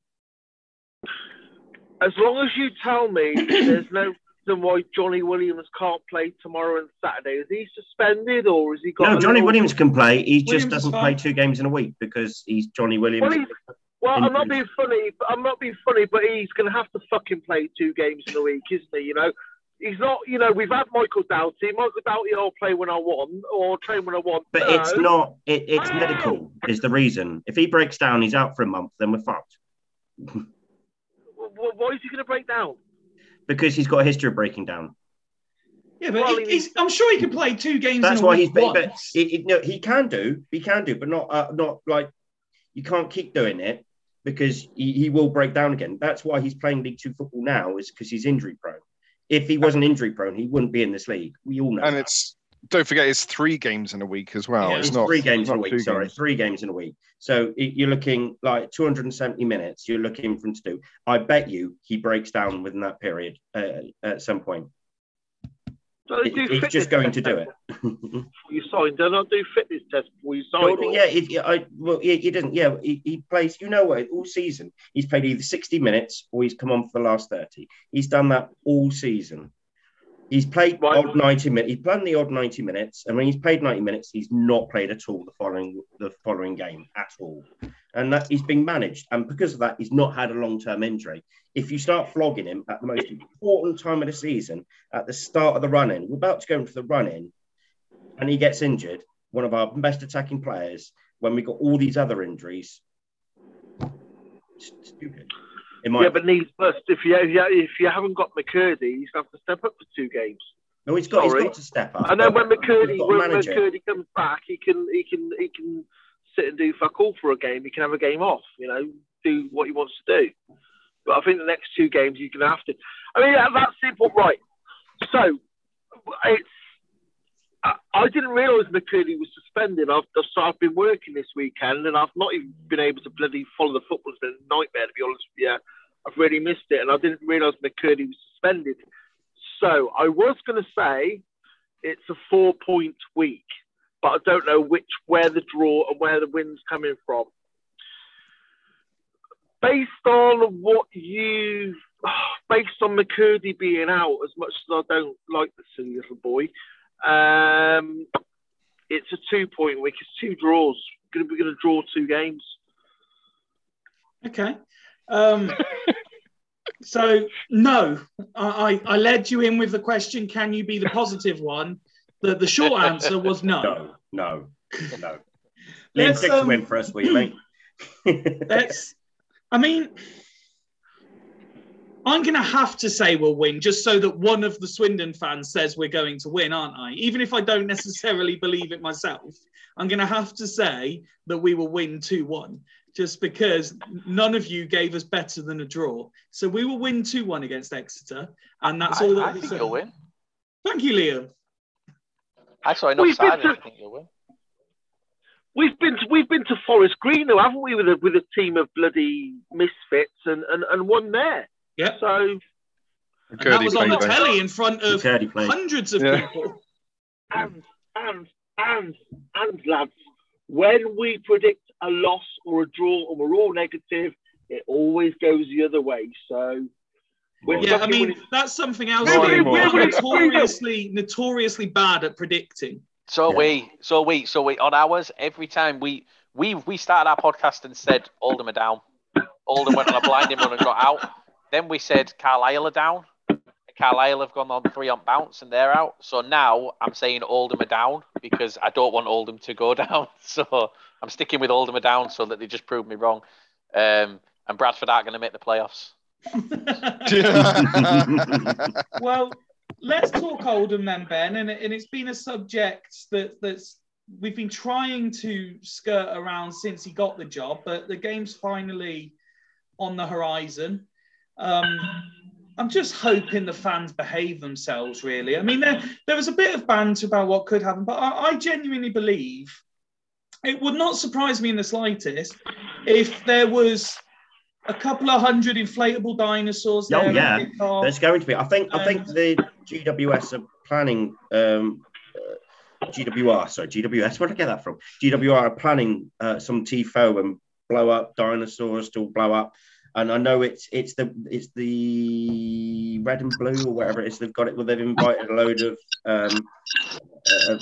As long as you tell me there's no reason why Johnny Williams can't play tomorrow and Saturday. Is he suspended or is he got? No, Johnny Williams can play. He Williams just doesn't fine. play two games in a week because he's Johnny Williams. Well, he's- Well, I'm not being funny. but I'm not being funny, but he's going to have to fucking play two games in a week, isn't he? You know, he's not. You know, we've had Michael Doughty. Michael Doughty, I'll play when I want or train when I want. But No. it's not. It, it's medical is the reason. If he breaks down, he's out for a month. Then we're fucked Wh- Why is he going to break down? Because he's got a history of breaking down. Yeah, but Well, he- he- he's, I'm sure he can play two games. That's in a why week he's been. But once. he, he- no, he can do. He can do, but not uh, not like you can't keep doing it because he, he will break down again. That's why he's playing League Two football now, is because he's injury prone. If he wasn't injury prone, he wouldn't be in this league. We all know. And that. it's don't forget it's three games in a week as well. Yeah. it's It's not three games in a week. Sorry, games. three games in a week. So you're looking like 270 minutes. You're looking for him to do. I bet you he breaks down within that period uh, at some point. Don't they It- do he's just going to do it. before You sign. Don't do fitness tests before you sign? Well, or- yeah, if, yeah, I, well, yeah, he doesn't. Yeah, he, he plays. You know what? All season, he's played either 60 minutes or he's come on for the last 30. He's done that all season. He's played Right. odd 90 minutes. He's played the odd 90 minutes, and when he's played 90 minutes, he's not played at all the following the following game at all. And that he's been managed, and because of that, he's not had a long term injury. If you start flogging him at the most important time of the season, at the start of the run in, we're about to go into the run in, and he gets injured, one of our best attacking players, when we got all these other injuries. Stupid. In my yeah, but needs must. If you if you, haven't got McKirdy, he's going to have to step up for two games. no, he's got, he's sorry. got to step up. And then when but McKirdy we've got to when. McCurdy comes back, he can he can he can sit and do fuck all for a game. He can have a game off. You know, do what he wants to do. But I think the next two games you're going to have to. I mean, that- that's simple, right? So it's. I, I didn't realise McKirdy was suspended. I've, so I've been working this weekend and I've not even been able to bloody follow the football. It's been a nightmare, to be honest with you. I've really missed it and I didn't realise McKirdy was suspended. So I was going to say it's a four point week, but I don't know which where the draw and where the win's coming from. Based on what you, based on McKirdy being out, as much as I don't like the silly little boy, um, it's a two point week. It's two draws. We're going to be going to draw two games. Okay. Um, so no, I, I I led you in with the question: Can you be the positive one? The the short answer was no. No, no, no. Let's, um, win for us, will you, mate? Let's. I mean, I'm going to have to say we'll win, just so that one of the Swindon fans says we're going to win, aren't I? Even if I don't necessarily believe it myself, I'm going to have to say that we will win two one, just because none of you gave us better than a draw. So we will win two one against Exeter, and that's I, all that I we think say. you'll win. Thank you, Liam. Actually, enough We've been to- I think you'll win. We've been to, we've been to Forest Green, though, haven't we, with a with a team of bloody misfits and and, and won there. Yep. So And that was on the played telly in front of hundreds of Yeah. people. and and and and lads, when we predict a loss or a draw and we're all negative, it always goes the other way. So we're Yeah, I mean that's something else. Not Liam. anymore. We're Wait, wait, wait. notoriously, notoriously bad at predicting. So Yeah. we, so we, so we on ours every time we we we started our podcast and said Oldham are down. Oldham went on a blinding run and got out. Then we said Carlisle are down. Carlisle have gone on three on bounce and they're out. So now I'm saying Oldham are down because I don't want Oldham to go down. So I'm sticking with Oldham are down so that they just prove me wrong. Um, and Bradford aren't going to make the playoffs. well, let's talk Oldham then, Ben. And, and it's been a subject that that's we've been trying to skirt around since he got the job, but the game's finally on the horizon. Um, I'm just hoping the fans behave themselves. Really, I mean, there there was a bit of banter about what could happen, but I, I genuinely believe it would not surprise me in the slightest if there was a couple of hundred inflatable dinosaurs. Oh, yeah. kickoff. There's going to be. I think. I think Um, the GWS are planning. Um, uh, GWR, sorry, GWS. Where did I get that from? GWR are planning uh, some TIFO and blow up dinosaurs to blow up. And I know it's it's the it's the red and blue or whatever it is. They've got it. Well, they've invited a load of um, uh,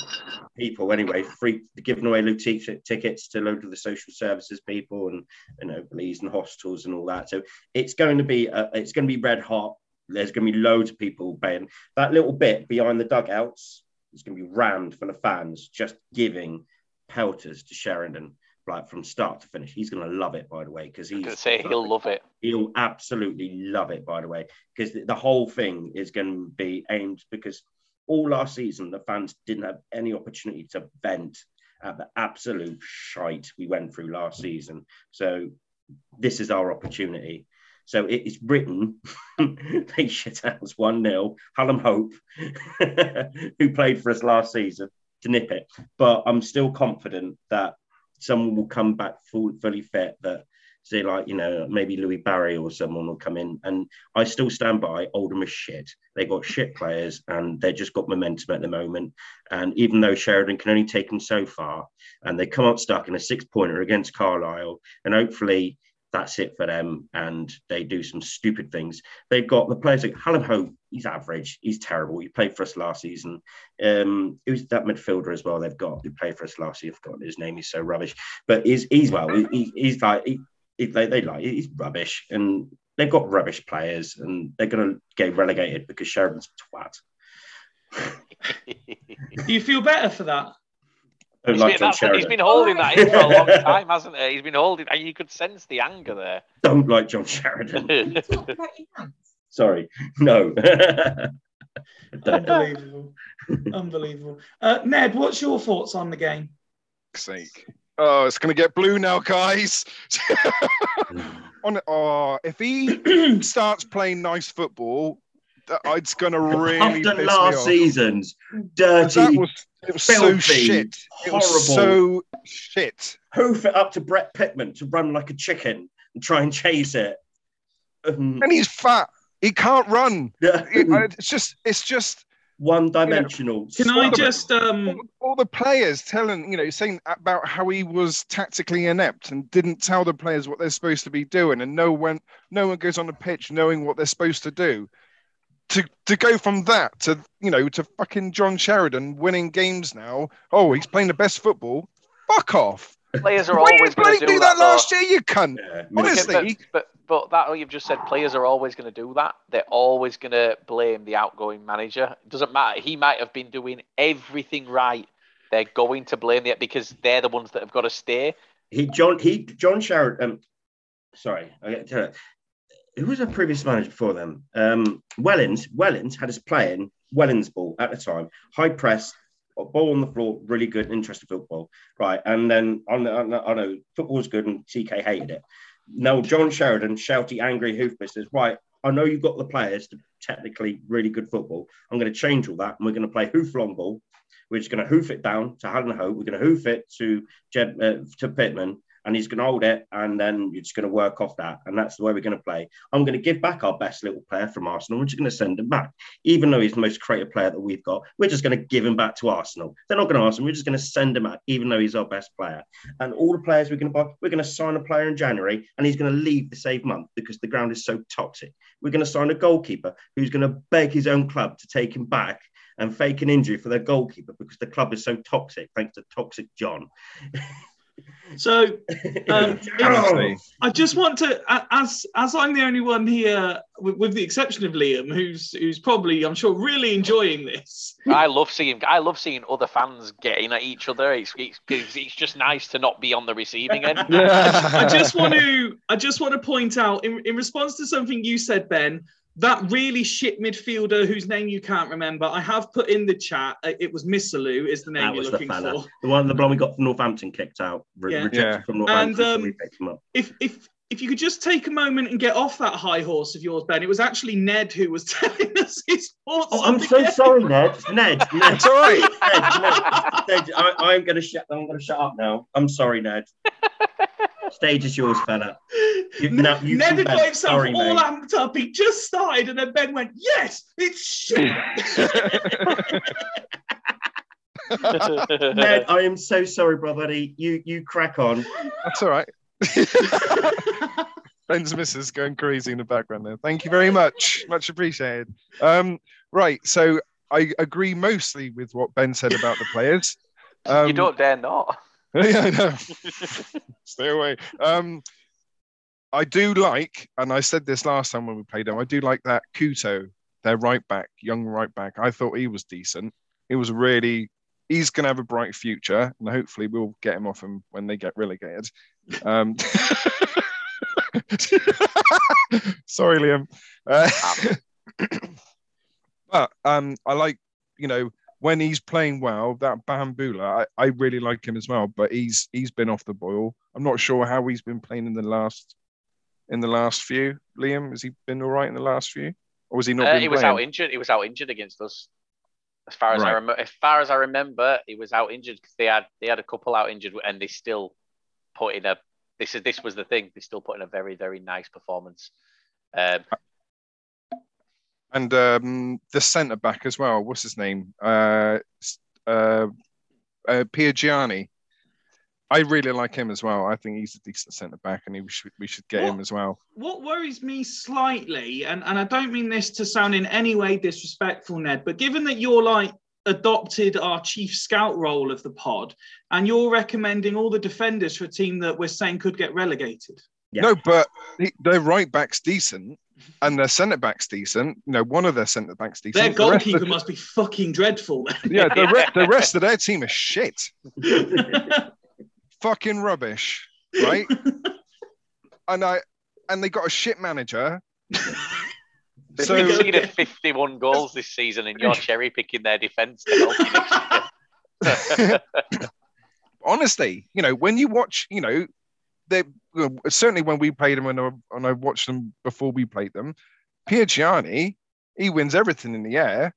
people anyway, free giving away t- tickets to a load of the social services people and you know police and hospitals and all that. So it's going to be uh, it's going to be red hot. There's going to be loads of people paying that little bit behind the dugouts. It's going to be rammed full of fans just giving pelters to Sheridan like from start to finish. He's going to love it, by the way, because he's going to say he'll love it. he'll absolutely love it by the way because the, the whole thing is going to be aimed because all last season, the fans didn't have any opportunity to vent at the absolute shite we went through last season. So this is our opportunity. So it is written, they shit us 1 0. Hallam Hope, who played for us last season, to nip it. But I'm still confident that someone will come back full, fully fit that say like you know maybe Louie Barry or someone will come in. And I still stand by Oldham is shit. They got shit players and they just got momentum at the moment. And even though Sheridan can only take them so far and they come up stuck in a six pointer against Carlisle and hopefully that's it for them and they do some stupid things. They've got the players like Hallam Hope he's average he's terrible he played for us last season um who's that midfielder as well they've got who played for us last year I've forgotten his name he's so rubbish but he's he's well he, he's like he, they, they like he's rubbish and they've got rubbish players and they're going to get relegated because Sheridan's a twat. Do you feel better for that? He's, like been, he's been holding that in for a long time, hasn't he? He's been holding, and you could sense the anger there. Don't like John Sheridan. Sorry, no. Unbelievable, unbelievable. Uh, Ned, what's your thoughts on the game? Sake. Oh, it's going to get blue now, guys. On oh, if he starts playing nice football, it's going to really after last season's dirty. Was, it was filthy, so shit. It horrible. was so shit. Hoof it up to Brett Pitman to run like a chicken and try and chase it. Um, and he's fat. He can't run. Yeah. it's just, it's just one dimensional. Can I just um all, all, the players telling you know saying about how he was tactically inept and didn't tell the players what they're supposed to be doing and no one no one goes on the pitch knowing what they're supposed to do. To to go from that to you know to fucking John Sheridan winning games now. Oh, he's playing the best football. Fuck off. Players are always going to do, do that. that last year, you cunt. Yeah, Honestly, but, but but that you've just said players are always going to do that. They're always going to blame the outgoing manager. It doesn't matter. He might have been doing everything right. They're going to blame it because they're the ones that have got to stay. He John he John Sheridan. Um, sorry, I get to who was a previous manager before them? Um, Wellens. Wellens had us playing Wellens ball at the time, high press, ball on the floor, really good, interesting football, right? And then I know, I know football was good, and TK hated it. Now, John Sheridan, shouty, angry hoof says, right, I know you've got the players to technically really good football. I'm going to change all that and we're going to play hoof long ball. We're just going to hoof it down to Hallam Hope. We're going to hoof it to Jeb, uh, to Pitman and he's going to hold it, and then you're just going to work off that, and that's the way we're going to play. I'm going to give back our best little player from Arsenal. We're just going to send him back, even though he's the most creative player that we've got. We're just going to give him back to Arsenal. They're not going to ask him. We're just going to send him back, even though he's our best player. And all the players we're going to buy, we're going to sign a player in January, and he's going to leave the same month because the ground is so toxic. We're going to sign a goalkeeper who's going to beg his own club to take him back and fake an injury for their goalkeeper because the club is so toxic, thanks to Toxic John. So um, I just want to, as as I'm the only one here, with, with, the exception of Liam, who's who's probably, I'm sure, really enjoying this. I love seeing I love seeing other fans getting at each other. It's it's, it's just nice to not be on the receiving end. I, just want to I just want to point out in, in response to something you said, Ben that really shit midfielder whose name you can't remember, I have put in the chat. Uh, it was Missalou, is the name that you're looking the for. The one, the one we got from Northampton kicked out, re- yeah. rejected yeah. from Northampton. And um, so if if if you could just take a moment and get off that high horse of yours, Ben. It was actually Ned who was telling us his thoughts. Oh, I'm so game. sorry, Ned. Ned, Ned. It's all right. Ned, Ned, Ned I, am going to shut. I'm going to shut up now. I'm sorry, Ned. Stage is yours, fella. You, no, you Ned got himself Sorry, all mate. amped up. He just started, and then Ben went, "Yes, it's shit." Ned, I am so sorry, brother. You you crack on. That's all right. Ben's missus going crazy in the background there. Thank you very much. Much appreciated. Um, right, so I agree mostly with what Ben said about the players. Um, you don't dare not. yeah, I know. Stay away. Um, I do like, and I said this last time when we played them, I do like that Kuto, their right back, young right back. I thought he was decent. It was really, he's going to have a bright future, and hopefully we'll get him off him when they get relegated. Um, sorry, Liam. Uh, but um, I like you know, when he's playing well, that Bambula, I, I really like him as well. But he's he's been off the boil. I'm not sure how he's been playing in the last in the last few. Liam, has he been all right in the last few, or was he not? Uh, he was playing? out injured. He was out injured against us. As far as I remember, as far as I remember, he was out injured because they had they had a couple out injured, and they still put in a. This is this was the thing. They still put in a very very nice performance. Um, and um, the centre back as well. What's his name? Uh, s- uh, uh, Piagiani. I really like him as well. I think he's a decent centre back, and he, we should we should get What? him as well. What worries me slightly, and, and I don't mean this to sound in any way disrespectful, Ned, but given that you're like adopted our chief scout role of the pod, and you're recommending all the defenders for a team that we're saying could get relegated. Yeah. No, but he, their right back's decent, and their centre back's decent. You know, one of their centre backs decent. Their The rest goalkeeper must be fucking dreadful. yeah, the, re- the rest of their team is shit, fucking rubbish, right? and I and they got a shit manager. They've So- conceded 51 goals this season, and you're cherry picking their defence to help you next year. honestly, you know, when you watch, you know, they well, certainly when we played them and I, and I watched them before we played them, Piagiani, he wins everything in the air,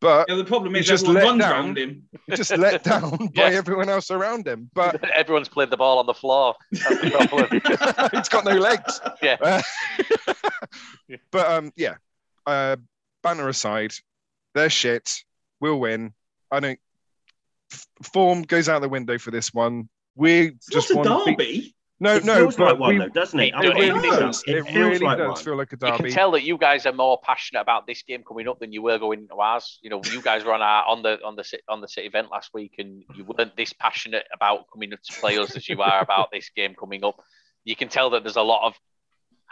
but Yeah, the problem is just everyone let runs down. around him. just let down by Yeah. everyone else around him. But Everyone's played the ball on the floor. That's the problem. he's got no legs. Yeah. Uh, but um, yeah, uh, banner aside, they're shit. We'll win. I don't. Form goes out the window for this one. We It's just not a want. to beat- derby. No, it no, feels but like one we, though, doesn't it? It I'm do- it even does. does. It, It feels really like does one. feel like a derby. You can tell that you guys are more passionate about this game coming up than you were going into ours. You know, you guys were on our on the on the on the City Gent last week, and you weren't this passionate about coming up to play us as you are about this game coming up. You can tell that there's a lot of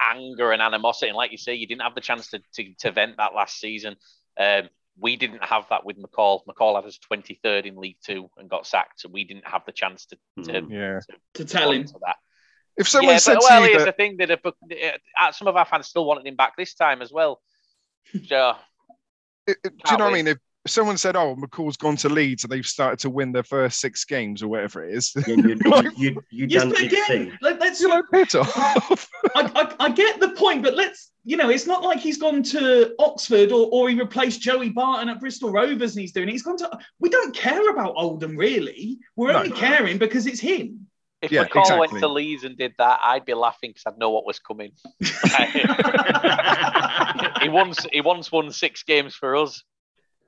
anger and animosity, and like you say, you didn't have the chance to to, to vent that last season. Um, we didn't have that with McCall. McCall had us 23rd in League Two and got sacked, so we didn't have the chance to, to Mm. Yeah. To tell him. to that. If someone yeah, said but, to well, you here's that, the thing that uh, some of our fans still wanted him back this time as well. So, it- it- do you Can't know what I mean? If someone said, "Oh, McCall's gone to Leeds and they've started to win their first six games or whatever it is," Yeah, you, Like- you, you, you Yes, done but see. again, let, let's. you're like, "Piss off." I, I, I get the point, but let's. You know, it's not like he's gone to Oxford or, or he replaced Joey Barton at Bristol Rovers and he's doing it. He's gone to. We don't care about Oldham really. We're No. only caring because it's him. If Yeah, McCall went to Leeds and did that, I'd be laughing because I'd know what was coming. he once he once won six games for us.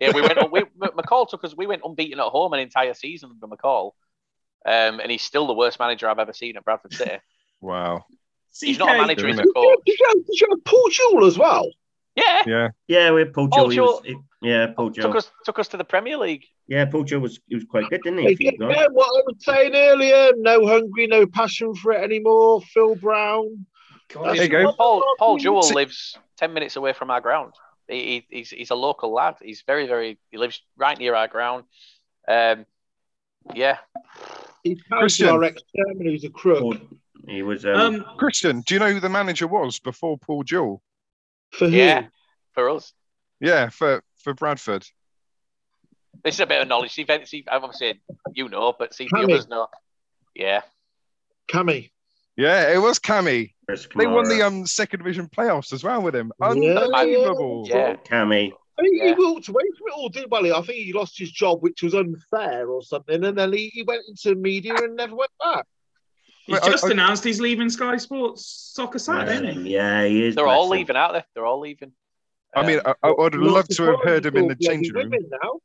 Yeah, we went. We, McCall took us. We went unbeaten at home an entire season under McCall, um, and he's still the worst manager I've ever seen at Bradford City. wow. He's not a CK, manager; he's a coach. Did you, have, did you have Paul Jewell as well? Yeah, Yeah. Yeah, we had Paul Paul Jewell. He was, he- yeah, Paul took us took us to the Premier League. Yeah, Paul Jewell was he was quite good, didn't he? a Yeah, what I was saying earlier, no hungry, no passion for it anymore. Phil Brown. God, There you go. Paul Paul Jewell lives ten minutes away from our ground. He, he- he's he's a local lad. He's very very. He lives right near our ground. Um, yeah, He's married our ex-chairman who's a crook. Paul- he was. Um, Um, Christian, do you know who the manager was before Paul Jewell? for who? yeah. For us, Yeah, for for Bradford. this is a bit of knowledge. See, Ven- see, obviously you know, but see the Kammy. others know. Yeah, Kammy. Yeah, it was Kammy. They won the um second division playoffs as well with him. Yeah, Unbelievable. yeah. Kammy. I think Yeah. he walked away from it all, didn't well, I think he lost his job, which was unfair or something, and then he, he went into media and never went back. he's Well, I- just I- announced he's leaving Sky Sports Soccer Saturday, Yeah, he? yeah, he is. They're all leaving out there. They're all leaving. I mean, I, I would love to have heard him in the changing room. Now.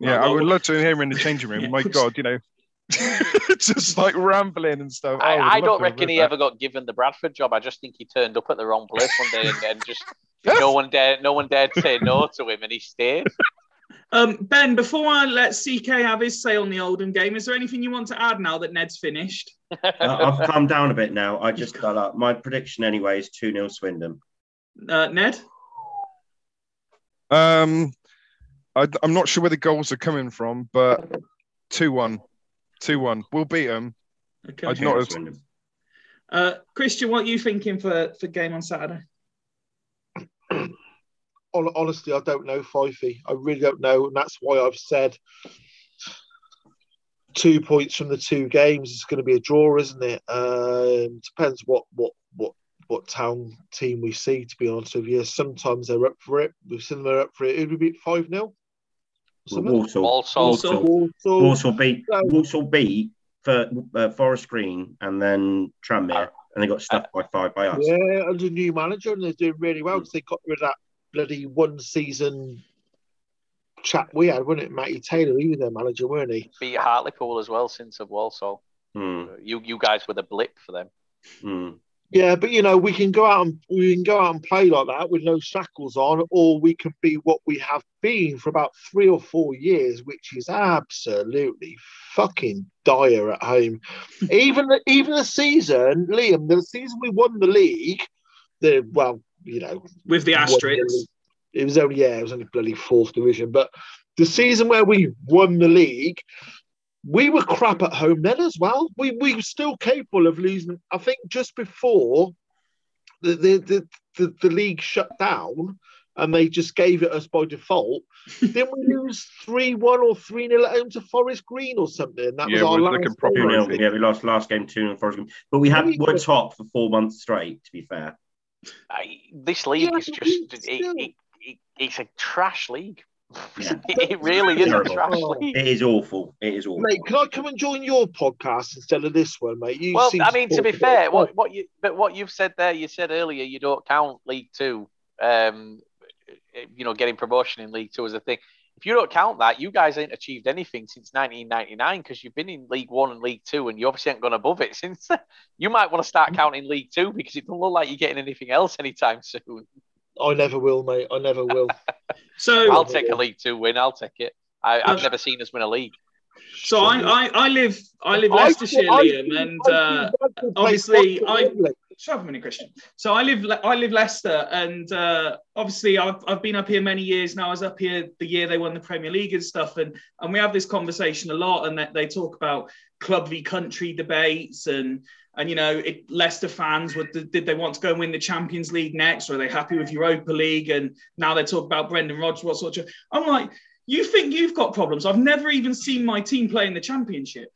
Yeah, I would love to hear him in the changing room. Yeah. My God, you know, just like rambling and stuff. I, would I don't reckon he that. ever got given the Bradford job. I just think he turned up at the wrong place one day and, and just no one dared no one dared say no to him, and he stayed. Um, ben, before I let CK have his say on the Oldham game, is there anything you want to add now that Ned's finished? Uh, I've calmed down a bit now. I just got up. My prediction anyway is 2 0 Swindon. Uh, Ned? Um, I, I'm not sure where the goals are coming from, but two one, two one. We'll beat them. Okay. I'd not have- Uh, Christian, what are you thinking for, for game on Saturday? honestly, I don't know, Fifey. I really don't know, and that's why I've said two points from the two games. It's going to be a draw, isn't it? Um, depends what what what what town team we see. To be honest with you, sometimes they're up for it. We've seen them up for it. Who we beat five 0 Walsall. Walsall. Beat So- Walsall beat for uh, Forest Green and then Tranmere, and they got stuffed by five by us. Yeah, under new manager, and they're doing really well because they got rid of that bloody one season chap we had, wasn't it? Matty Taylor, he was their manager, weren't he? Beat Hartlepool as well since of Walsall. Hmm, You you guys were the blip for them. hmm. Yeah, but you know, we can go out and we can go out and play like that with no shackles on, or we can be what we have been for about three or four years, which is absolutely fucking dire at home. even the, even the season, Liam, the season we won the league, the well, you know, with the won the asterisks. league. It was only yeah, it was only bloody fourth division, but the season where we won the league, we were crap at home then as well. We we were still capable of losing. I think just before the the the, the, the league shut down and they just gave it us by default. Didn't we lose three one or three 0 at home to Forest Green or something? That Yeah, was our we're last looking proper, I nil. think. Yeah, we lost last game two 0 Forest Green, but we had Yeah. were top for four months straight. To be fair, I, this league Yeah, is just it, it, it, it's a trash league. Yeah. it, it really is Terrible. trash Oh. league. it is awful. It is awful. Mate, can I come and join your podcast instead of this one, mate? You Well, I mean, to be fair, what, what you but what you've said there, you said earlier, you don't count League Two, um, you know, getting promotion in League Two as a thing. If you don't count that, you guys ain't achieved anything since 1999 because you've been in League One and League Two, and you obviously haven't gone above it since. You might want to start counting League Two because it doesn't look like you're getting anything else anytime soon. I never will, mate. I never will. So I'll take a League Two win. I'll take it. I, I've Uh, never seen us win a league. so I, I I live I live I- Leicestershire, I- Liam, and I- uh, obviously, I- I- shut up a minute, Christian. So I live I live Leicester, and uh, obviously I've, I've been up here many years now. I was up here the year they won the Premier League and stuff, and and we have this conversation a lot, and they, they talk about club v country debates and. And you know, it, Leicester fans would did they want to go and win the Champions League next, or are they happy with Europa League? And now they talk about Brendan Rodgers. What sort of? I'm like, you think you've got problems? I've never even seen my team play in the Championship.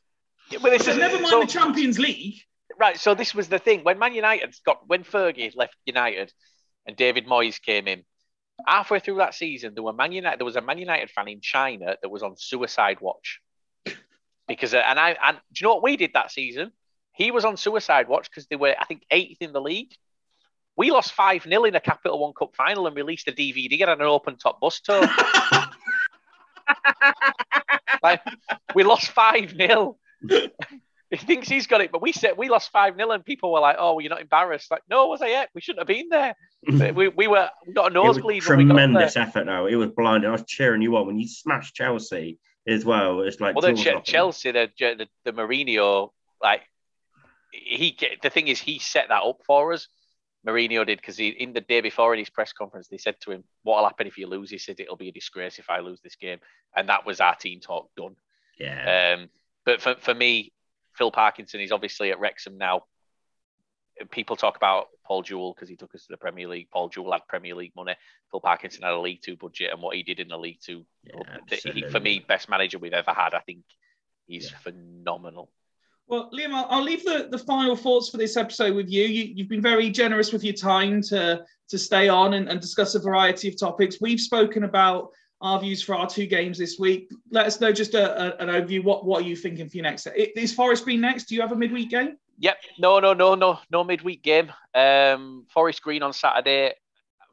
But this So is never mind so- the Champions League. Right, so this was the thing when Man United got when Fergie left United and David Moyes came in. Halfway through that season, there were Man United. There was a Man United fan in China that was on suicide watch because, uh, and I and do you know what we did that season? He was on suicide watch because they were, I think, eighth in the league. We lost five 0 in a Capital One Cup final and released a DVD on an open top bus tour. like, we lost five 0 He thinks he's got it, but we said we lost five 0 and people were like, "Oh, well, you're not embarrassed." Like, no, was I yet? We shouldn't have been there. we, we were we got a nosebleed. when we got there. tremendous effort. Now it was blinding. I was cheering you on when you smashed Chelsea as well. It's like Well, then Ch- Chelsea, the, the the Mourinho, like he the thing is he set that up for us. Mourinho did because he in the day before in his press conference they said to him, "What'll happen if you lose?" He said, "It'll be a disgrace if I lose this game," and that was our team talk done. Yeah. Um, but for, for me, Phil Parkinson is obviously at Wrexham now. People talk about Paul Jewell because he took us to the Premier League. Paul Jewell had Premier League money. Phil Parkinson had a League Two budget, and what he did in the League Two, Yeah, he, for me, best manager we've ever had. I think he's Yeah. phenomenal. Well, Liam, I'll, I'll leave the, the final thoughts for this episode with you. you. You've been very generous with your time to, to stay on and, and discuss a variety of topics. We've spoken about our views for our two games this week. Let us know just a, a- an overview. What, what are you thinking for your next? Is Forest Green next? Do you have a midweek game? Yep. No, no, no, no, no midweek game. Um, Forest Green on Saturday.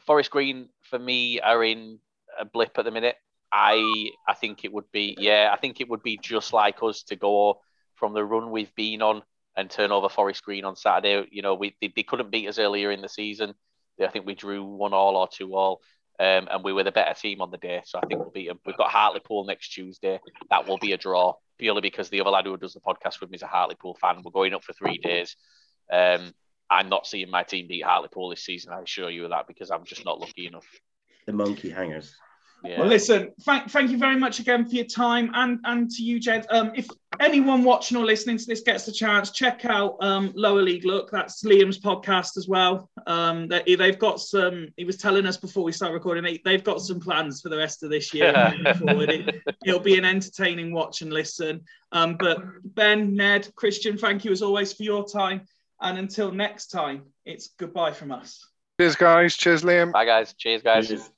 Forest Green for me are in a blip at the minute. I I think it would be yeah. I think it would be just like us to go from the run we've been on and turn over Forest Green on Saturday. You know, we they, they couldn't beat us earlier in the season. I think we drew one all or two all. Um, and we were the better team on the day, so I think we'll beat them. We've got Hartlepool next Tuesday. That will be a draw, purely because the other lad who does the podcast with me is a Hartlepool fan. We're going up for three days. Um, I'm not seeing my team beat Hartlepool this season. I assure you of that because I'm just not lucky enough. the monkey hangers. Yeah. Well, listen, thank, thank you very much again for your time and, and to you, Jed. Um, if anyone watching or listening to this gets the chance, check out um, Lower League Look. That's Liam's podcast as well. Um, they, they've got some, he was telling us before we start recording, they, they've got some plans for the rest of this year. moving forward. It, it'll be an entertaining watch and listen. Um, but Ben, Ned, Christian, thank you as always for your time. And until next time, it's goodbye from us. Cheers, guys. Cheers, Liam. Bye, guys. Cheers, guys. Cheers.